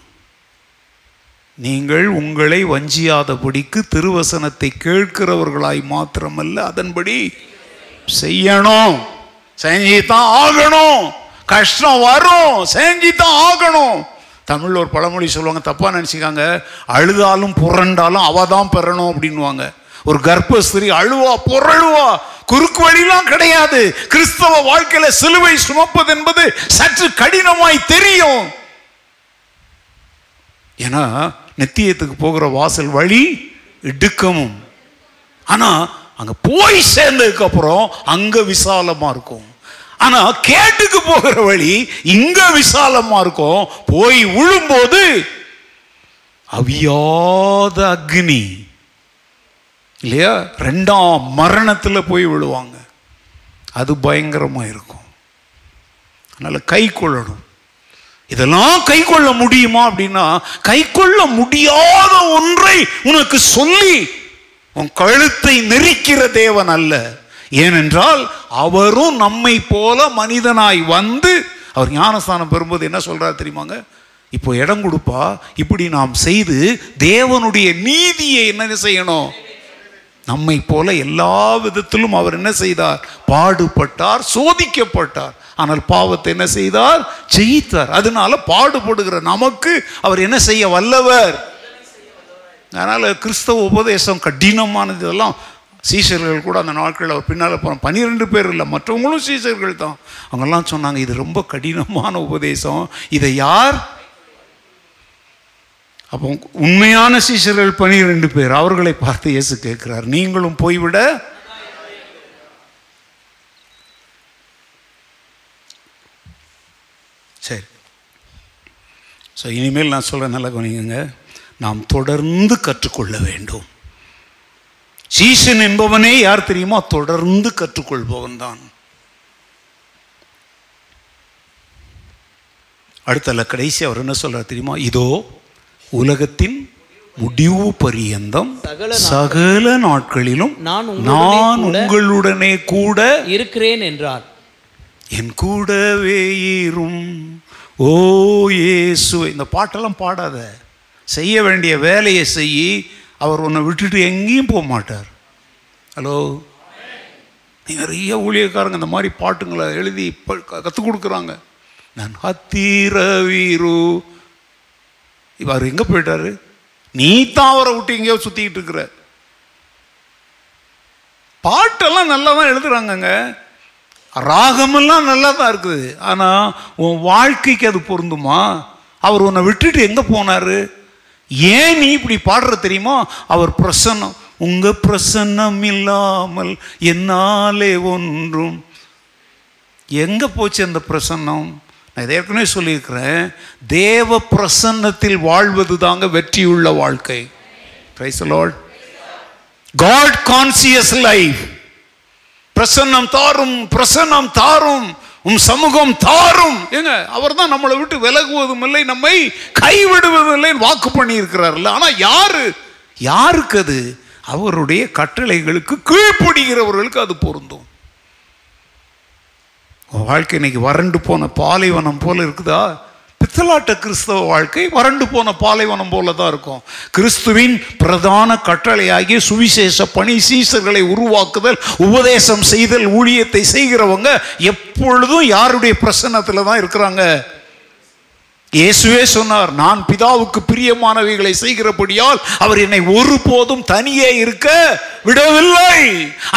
நீங்கள் உங்களை வஞ்சியாதபடிக்கு திருவசனத்தை கேட்கிறவர்களாய் மாத்திரமல்ல அதன்படி செய்யணும். செஞ்சுதான் ஆகணும். கஷ்டம் வரும் செஞ்சுதான் ஆகணும். தமிழில் ஒரு பழமொழி சொல்லுவாங்க தப்பா நினைச்சுக்காங்க. அழுதாலும் புரண்டாலும் அவ தான் பெறணும் அப்படின்வாங்க ஒரு கர்ப்பஸ்திரி அழுவா புரழுவா குறுக்கு வழிலாம் கிடையாது. கிறிஸ்தவ வாழ்க்கையில சிலுவை சுமப்பது என்பது சற்று கடினமாய் தெரியும். ஏன்னா நித்தியத்துக்கு போகிற வாசல் வழி இடுக்கமும். ஆனா அங்க போய் சேர்ந்ததுக்கு அப்புறம் அங்க விசாலமா இருக்கும். ஆனா கேட்டுக்கு போகிற வழி இங்க விசாலமா இருக்கும். போய் விழும்போது அவியாத அக்னி. இல்லையா? ரெண்டாம் மரணத்தில் போய் விழுவாங்க. அது பயங்கரமா இருக்கும். அதனால் கை கொள்ளணும். இதெல்லாம் கை கொள்ள முடியுமா அப்படின்னா கை கொள்ள முடியாத ஒன்றை உனக்கு சொல்லி உன் கழுத்தை நெரிக்கிற தேவன் அல்ல. ஏனென்றால் அவரும் நம்மை போல மனிதனாய் வந்து அவர் ஞானஸ்தானம் பெறும்போது என்ன சொல்கிறார் தெரியுமாங்க? இப்போ இடம் கொடுப்பா இப்படி நாம் செய்து தேவனுடைய நீதியை என்ன செய்யணும்? நம்மை போல எல்லா விதத்திலும் அவர் என்ன செய்தார்? பாடுபட்டார் சோதிக்கப்பட்டார். ஆனால் பாவத்தை என்ன செய்தார்? ஜெயித்தார். அதனால பாடுபடுகிற நமக்கு அவர் என்ன செய்ய வல்லவர்? அதனால் கிறிஸ்தவ உபதேசம் கடினமானது இதெல்லாம் சீசர்கள் கூட அந்த நாட்களில் அவர் பின்னால் போகிற பன்னிரெண்டு பேர் இல்லை மற்றவங்களும் சீசர்கள் தான். அவங்கெல்லாம் சொன்னாங்க இது ரொம்ப கடினமான உபதேசம். இதை யார் அப்போ உண்மையான சீசர்கள் பனிரெண்டு பேர் அவர்களை பார்த்து இயேசு கேட்கிறார் நீங்களும் போய்விட. சரி. ஸோ இனிமேல் நான் சொல்கிறேன் நல்லா கவனிங்க நாம் தொடர்ந்து கற்றுக்கொள்ள வேண்டும். சீசன் என்பவனே யார் தெரியுமா தொடர்ந்து கற்றுக்கொள்பவன் தான் அடுத்தல கடைசி அவர் என்ன சொல்றார் தெரியுமா? இதோ உலகத்தின் முடிவு பரியந்தம் சகல நாட்களிலும் நான் உங்களுடனே நான் கூட உங்களுடனே கூட இருக்கிறேன் என்றார். என் கூடவே இரும் ஓ இயேசு இந்த பாட்டெல்லாம் பாடாத. செய்ய வேண்டிய வேலையை செய்யி அவர் உன்னை விட்டுட்டு எங்கேயும் போக மாட்டார். ஹலோ நிறைய ஊழியக்காரங்க இந்த மாதிரி பாட்டுங்களை எழுதி கற்றுக் கொடுக்குறாங்க. நான் ஹத்தீர வீரு. இவர் எங்கே போயிட்டாரு? நீ தான் அவரை விட்டு எங்கேயோ சுற்றிக்கிட்டு இருக்கிற. பாட்டெல்லாம் நல்லா தான் எழுதுறாங்கங்க. ராகமெல்லாம் நல்லா தான் இருக்குது. ஆனால் உன் வாழ்க்கைக்கு அது பொருந்துமா? அவர் உன்னை விட்டுட்டு எங்கே போனார்? ஏன் நீ இப்படி பாடுற தெரியுமா? அவர் பிரசன்னம். உங்க பிரசன்னம் இல்லாமல் என்னாலே ஒன்றும். எங்கே போச்சு அந்த பிரசன்னம்? நான் இதை ஏற்கனவே சொல்லியிருக்கிறேன். தேவ பிரசன்னத்தில் வாழ்வது தாங்க வெற்றியுள்ள வாழ்க்கை. காட் கான்சியஸ் லைஃப் பிரசன்னம் தாரும் பிரசன்னம் தாரும். உம் சமூகம் தாரும். ஏங்க அவர் தான் நம்மளை விட்டு விலகுவதும் இல்லை நம்மை கைவிடுவதும் இல்லை வாக்கு பண்ணி ஆனால் ஆனா யாரு? யாருக்கு அது? அவருடைய கட்டளைகளுக்கு கீழ்ப்படுகிறவர்களுக்கு அது பொருந்தும். வாழ்க்கை இன்னைக்கு வறண்டு போன பாலைவனம் போல இருக்குதா? பித்தலாட்ட கிறிஸ்தவ வாழ்க்கை வறண்டு போன பாலைவனம் போல தான் இருக்கும். கிறிஸ்துவின் பிரதான கட்டளையாகிய சுவிசேஷ பணி சீசர்களை உருவாக்குதல் உபதேசம் செய்தல் ஊழியத்தை செய்கிறவங்க எப்பொழுதும் யாருடைய பிரசன்னத்தில் தான் இருக்கிறாங்க? இயேசுவே சொன்னார் நான் பிதாவுக்கு பிரியமானவைகளை செய்கிறபடியால் அவர் என்னை ஒருபோதும் தனியே இருக்க விடவில்லை.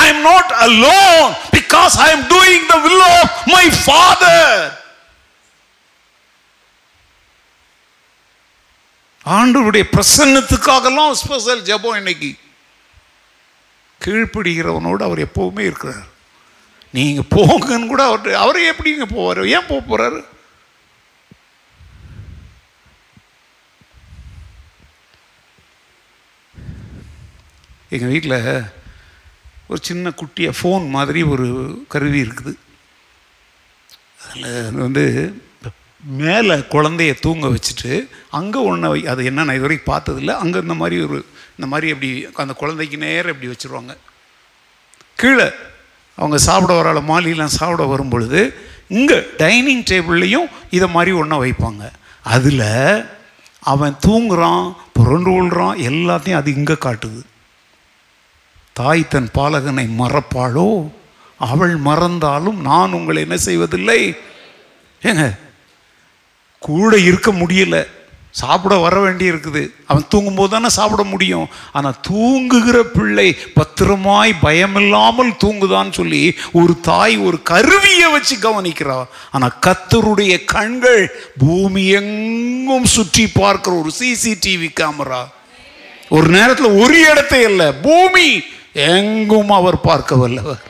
I am not alone because I am doing the will of my father ஆண்டவருடைய பிரசன்னத்துக்காகலாம் ஸ்பெஷல் ஜபம் இன்னைக்கு. கீழ்ப்படுகிறவனோடு அவர் எப்போவுமே இருக்கிறார். நீங்கள் போங்கன்னு கூட அவர் அவர் எப்படிங்க போவார்? ஏன் போக போகிறாரு எங்கள் வீட்டில் ஒரு சின்ன குட்டியாக ஃபோன் மாதிரி ஒரு கருவி இருக்குது. அதில் வந்து மேலே குழந்தைய தூங்க வச்சுட்டு அங்கே ஒன்றை வை அது என்ன நான் இது வரைக்கும் பார்த்ததில்ல. அங்கே இந்த மாதிரி ஒரு இந்த மாதிரி அப்படி அந்த குழந்தைக்கு நேரம் எப்படி வச்சுருவாங்க? கீழே அவங்க சாப்பிட வரால மாலிலாம் சாப்பிட வரும் பொழுது இங்கே டைனிங் டேபிள்லேயும் இதை மாதிரி ஒன்றை வைப்பாங்க. அதில் அவன் தூங்குறான் புரண்டு கொள்கிறான் எல்லாத்தையும் அது இங்கே காட்டுது. தாய் தன் பாலகனை மறப்பாளோ? அவள் மறந்தாலும் நான் உங்களை என்ன செய்வதில்லை? ஏங்க கூட இருக்க முடியல. சாப்பிட வர வேண்டி இருக்குது. அவன் தூங்கும்போது தானே சாப்பிட முடியும். ஆனால் தூங்குகிற பிள்ளை பத்திரமாய் பயமில்லாமல் தூங்குதான்னு சொல்லி ஒரு தாய் ஒரு கருவியை வச்சு கவனிக்கிறா. ஆனால் கத்தருடைய கண்கள் பூமி எங்கும் சுற்றி பார்க்குற ஒரு சிசிடிவி கேமரா ஒரு நேரத்தில் ஒரு இடத்தை இல்லை. பூமி எங்கும் அவர் பார்க்க வல்லவர்.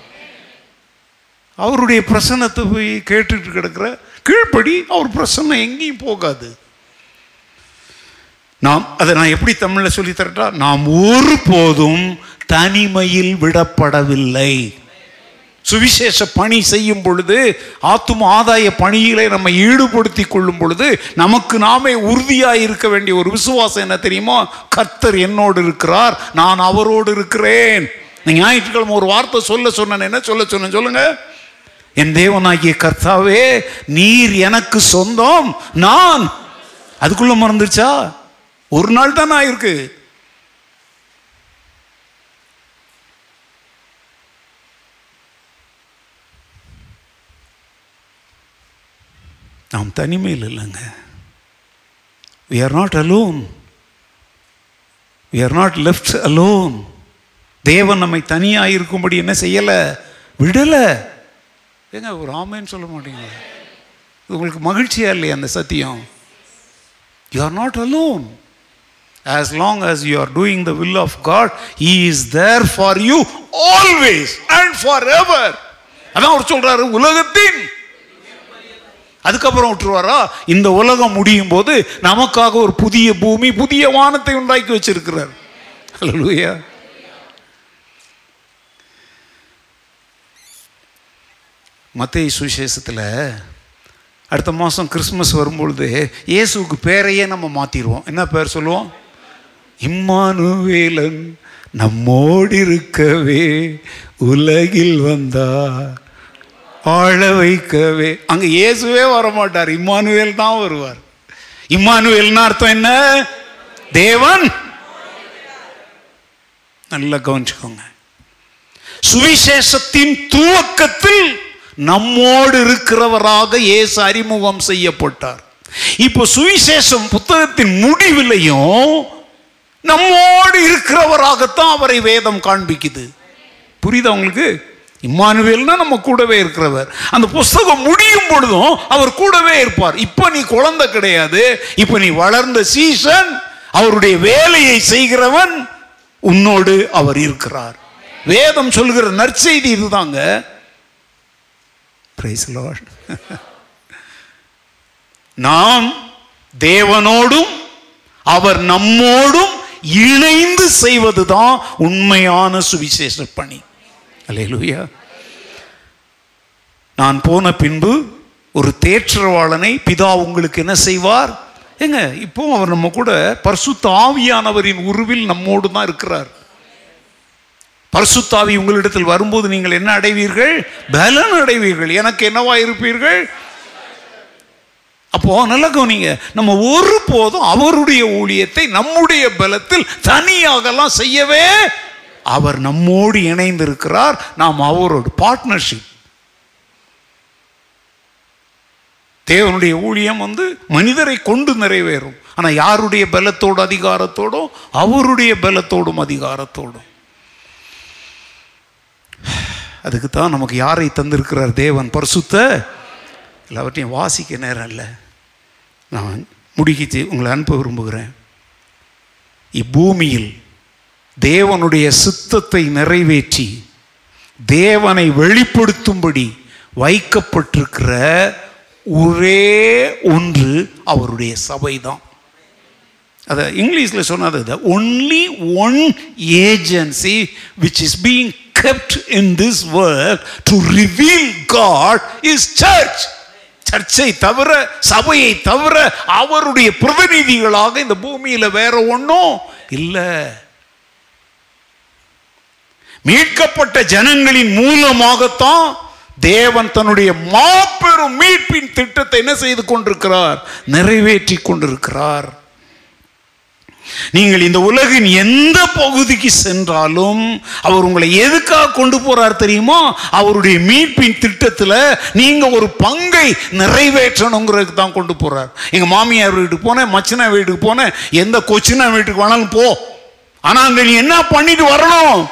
அவருடைய பிரசனத்தை போய் கேட்டுட்டு கிடக்கிற கீழ்ப்படி அவர் பிரசன்னம் எங்கேயும் போகாது. நாம் அதை நான் எப்படி தமிழில் சொல்லி தரட்டா? நாம் ஒருபோதும் தனிமையில் விடப்படவில்லை. சுவிசேஷ பணி செய்யும் பொழுது ஆத்தும ஆதாய பணியிலே நம்ம ஈடுபடுத்தி கொள்ளும் பொழுது நமக்கு நாமே உறுதியாக இருக்க வேண்டிய ஒரு விசுவாசம் என்ன தெரியுமா? கர்த்தர் என்னோடு இருக்கிறார் நான் அவரோடு இருக்கிறேன். ஞாயிற்றுக்கிழமை ஒரு வார்த்தை சொல்ல சொன்னேன். என்ன சொல்ல சொன்னேன்? சொல்லுங்கள் என் தேவனாகிய கர்த்தாவே நீர் எனக்கு சொந்தம் நான். அதுக்குள்ள மறந்துருச்சா? ஒரு நாள் தான் ஆயிருக்கு. நாம் தனிமையில் இல்லைங்க. We are not alone we are not left alone தேவன் நம்மை தனியாக இருக்கும்படி என்ன செய்யலை? விடலை. ஏங்க ஒரு ஆமைன்னு சொல்ல மாட்டீங்களா? இது உங்களுக்கு மகிழ்ச்சியா இல்லையா அந்த சத்தியம்? You are not alone as long as you are doing the will of God God, is there for you always and forever அதான் அவர் சொல்றாரு உலகத்தின். அதுக்கப்புறம் விட்டுருவாரா? இந்த உலகம் முடியும் போது நமக்காக ஒரு புதிய பூமி புதிய வானத்தை உண்டாக்கி வச்சிருக்கிறார். அல்லேலூயா மத்திய சுவிசேஷத்தில் அடுத்த மாதம் கிறிஸ்மஸ் வரும்பொழுது இயேசுவுக்கு பேரையே நம்ம மாற்றிடுவோம் என்ன பேர் சொல்லுவோம்? இம்மானுவேலன் நம்மோடு இருக்கவே உலகில் வந்தார் ஆழ வைக்கவே. அங்கே இயேசுவே வரமாட்டார் இம்மானுவேல் தான் வருவார். இம்மானுவேல்னா அர்த்தம் என்ன? தேவன். நல்லா கவனிச்சுக்கோங்க. சுவிசேஷத்தின் துவக்கத்தில் நம்மோடு இருக்கிறவராக இயேசு அறிமுகம் செய்யப்பட்டார். இப்போ சுவிசேஷம் புத்தகத்தின் முடிவிலையும் நம்மோடு இருக்கிறவராகத்தான் அவரை வேதம் காண்பிக்குது. புரியுதா உங்களுக்கு? இம்மானுவேல்னா நம்ம கூடவே இருக்கிறவர். அந்த புஸ்தகம் முடியும் பொழுதும் அவர் கூடவே இருப்பார். இப்போ நீ குழந்தை கிடையாது. இப்போ நீ வளர்ந்த சீசன். அவருடைய வேலையை செய்கிறவன் உன்னோடு அவர் இருக்கிறார். வேதம் சொல்கிற நற்செய்தி இதுதாங்க. பிரைஸ் லார்ட் நாம் தேவனோடும் அவர் நம்மோடும் இணைந்து செய்வதுதான் உண்மையான சுவிசேஷ பணி. அல்லேலூயா நான் போன பின்பு ஒரு தேற்றவாளனை பிதா உங்களுக்கு என்ன செய்வார்? ஏங்க இப்போ அவர் நம்ம கூட பரிசுத்த ஆவியானவரின் உருவில் நம்மோடு தான் இருக்கிறார். பரிசுத்தாவி உங்களிடத்தில் வரும்போது நீங்கள் என்ன அடைவீர்கள்? பலன் அடைவீர்கள். எனக்கு என்னவா இருப்பீர்கள்? அப்போ நல்ல கவனிங்க. நம்ம ஒரு போதும் அவருடைய ஊழியத்தை நம்முடைய பலத்தில் தனியாகலாம் செய்யவே அவர் நம்மோடு இணைந்திருக்கிறார். நாம் அவரோடு பார்ட்னர்ஷிப் தேவனுடைய ஊழியம் வந்து மனிதரை கொண்டு நிறைவேறும். ஆனால் யாருடைய பலத்தோடு அதிகாரத்தோடும் அவருடைய பலத்தோடும் அதிகாரத்தோடும். அதுக்கு தான் நமக்கு யாரை தந்திருக்கிறார் தேவன்? பரிசுத்த எல்லாவற்றையும் வாசிக்க நேரம் இல்லை. நான் முடிக்கிச்சு உங்களை அனுப்ப விரும்புகிறேன். இப்பூமியில் தேவனுடைய சித்தத்தை நிறைவேற்றி தேவனை வெளிப்படுத்தும்படி வைக்கப்பட்டிருக்கிற ஒரே ஒன்று அவருடைய சபைதான். அதை இங்கிலீஷில் சொன்னது the only one agency which is being kept in this world to reveal God is church சர்ச்சை தவிர சபையை தவிர அவருடைய பிரதிநிதிகளாக இந்த பூமியில் வேற ஒன்றும் இல்லை. மீட்கப்பட்ட ஜனங்களின் மூலமாகத்தான் தேவன் தன்னுடைய மாபெரும் மீட்பின் திட்டத்தை என்ன செய்து கொண்டிருக்கிறார்? நிறைவேற்றி கொண்டிருக்கிறார். நீங்கள் இந்த உலகின் எந்த பகுதிக்கு சென்றாலும் அவர் உங்களை எதுக்காக கொண்டு போறார் தெரியுமோ? அவருடைய மீட்பின் திட்டத்தில் நீங்க ஒரு பங்கை நிறைவேற்றணுங்கிறதுக்கு தான் கொண்டு போறார். எங்க மாமியார் வீட்டுக்கு போனேன் மச்சினா வீட்டுக்கு போனேன் எந்த கொச்சினா வீட்டுக்கு வேணாலும் போ. ஆனா அங்க நீ என்ன பண்ணிட்டு வரணும்?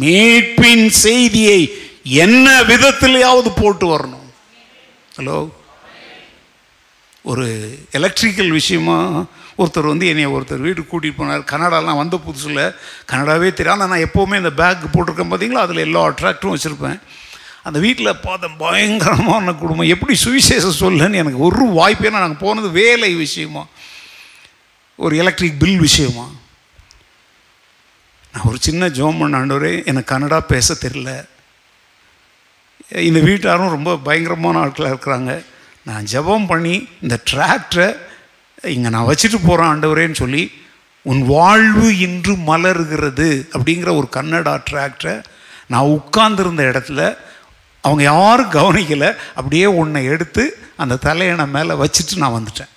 மீட்பின் செய்தியை என்ன விதத்திலேயாவது போட்டு வரணும். ஹலோ? ஒரு எலக்ட்ரிக்கல் விஷயமா ஒருத்தர் வந்து என்னை ஒருத்தர் வீட்டுக்கு கூட்டிகிட்டு போனார். கனடாலாம் வந்த புதுசில் கனடாவே தெரியும் ஆனால் நான் எப்போவுமே இந்த பேக் போட்டிருக்கேன் பார்த்தீங்களா அதில் எல்லா அட்ராக்டும் வச்சுருப்பேன். அந்த வீட்டில் பார்த்தேன் பயங்கரமான குடும்பம். எப்படி சுவிசேஷம் சொல்லுன்னு எனக்கு ஒரு வாய்ப்பு ஏன்னா நாங்கள் போனது வேலை விஷயமா. ஒரு எலக்ட்ரிக் பில் விஷயமா. நான் ஒரு சின்ன ஜோம் பண்ண ஆண்டவரே எனக்கு கன்னடா பேச தெரில இந்த வீட்டாரும் ரொம்ப பயங்கரமான ஆட்களாக இருக்கிறாங்க. நான் ஜெபம் பண்ணி இந்த டிராக்டரை இங்கே நான் வச்சுட்டு போகிறேன் ஆண்டவரேன்னு சொல்லி உன் வாழ்வு இன்று மலர்கிறது அப்படிங்கிற ஒரு கன்னடா ட்ராக்டரை நான் உட்கார்ந்துருந்த இடத்துல அவங்க யாரும் கவனிக்கலை. அப்படியே உன்னை எடுத்து அந்த தலையணை மேலே வச்சுட்டு நான் வந்துட்டேன்.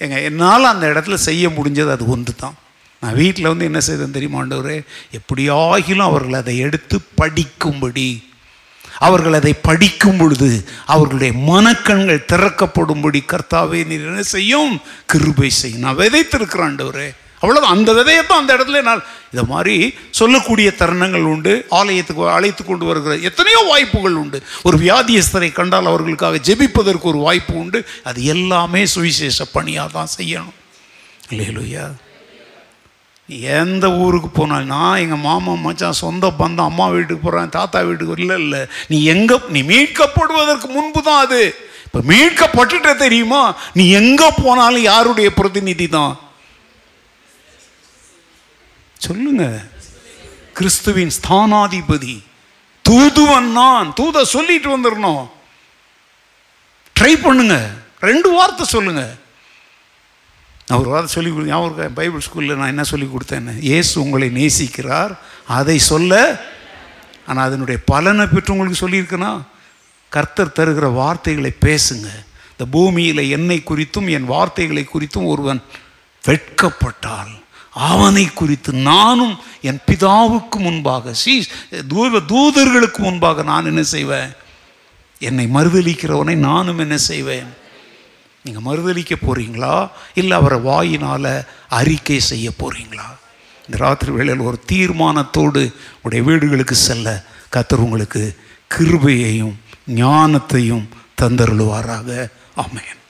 ஏங்க என்னால் அந்த இடத்துல செய்ய முடிஞ்சது அது ஒன்று தான் நான் வீட்டில் வந்து என்ன செய்தேன் தெரியுமா ஆண்டவரே? எப்படியாகிலும் அவர்கள் அதை எடுத்து படிக்கும்படி அவர்கள் அதை படிக்கும் பொழுது அவர்களுடைய மனக்கண்கள் திறக்கப்படும்படி கர்த்தாவே நீர் என்ன செய்யும்? கிருபை செய்யும். நான் விதைத்திருக்கிறேன் ஆண்டவரே. அவ்வளோதான் அந்த விதையை தான் அந்த இடத்துல நான் இதை மாதிரி சொல்லக்கூடிய தருணங்கள் உண்டு. ஆலயத்துக்கு அழைத்து கொண்டு வருகிற எத்தனையோ வாய்ப்புகள் உண்டு. ஒரு வியாதியஸ்தரை கண்டால் அவர்களுக்காக ஜெபிப்பதற்கு ஒரு வாய்ப்பு உண்டு. அது எல்லாமே சுவிசேஷ பணியாக தான் செய்யணும். இல்லையா எந்த ஊருக்கு போனாலும் நான் எங்கள் மாமா மச்சான் சொந்த பந்தம் அம்மா வீட்டுக்கு போகிறேன் தாத்தா வீட்டுக்கு இல்லை இல்லை. நீ எங்கே நீ மீட்கப்படுவதற்கு முன்பு தான் அது. இப்போ மீட்கப்பட்டுட்ட தெரியுமா? நீ எங்கே போனாலும் யாருடைய பிரதிநிதி தான்? சொல்லுங்க. கிறிஸ்துவின் ஸ்தானாதிபதி. தூதுவன் நான். தூத சொல்லிட்டு வந்துடணும் ட்ரை பண்ணுங்க. ரெண்டு வார்த்தை சொல்லுங்கள் நான் ஒரு வார்த்தை சொல்லி கொடு ஞாபகம் பைபிள் ஸ்கூலில் நான் என்ன சொல்லி கொடுத்தேன்னு? இயேசு உங்களை நேசிக்கிறார் அதை சொல்ல ஆனால் அதனுடைய பலனை பெற்று உங்களுக்கு சொல்லியிருக்கேன்னா கர்த்தர் தருகிற வார்த்தைகளை பேசுங்க. இந்த பூமியில் என்னை குறித்தும் என் வார்த்தைகளை குறித்தும் ஒருவன் வெட்கப்பட்டால் அவனை குறித்து நானும் என் பிதாவுக்கு முன்பாக சீ தூத தூதர்களுக்கு முன்பாக நான் என்ன செய்வேன்? என்னை மறுதளிக்கிறவனை நானும் என்ன செய்வேன்? நீங்கள் மறுதளிக்க போகிறீங்களா இல்லை அவரை வாயினால் அறிக்கை செய்ய போகிறீங்களா இந்த ராத்திரி வேளையில் ஒரு தீர்மானத்தோடு உடைய வீடுகளுக்கு செல்ல கத்தர் உங்களுக்கு கிருபையையும் ஞானத்தையும் தந்தருளுவாராக. அமையன்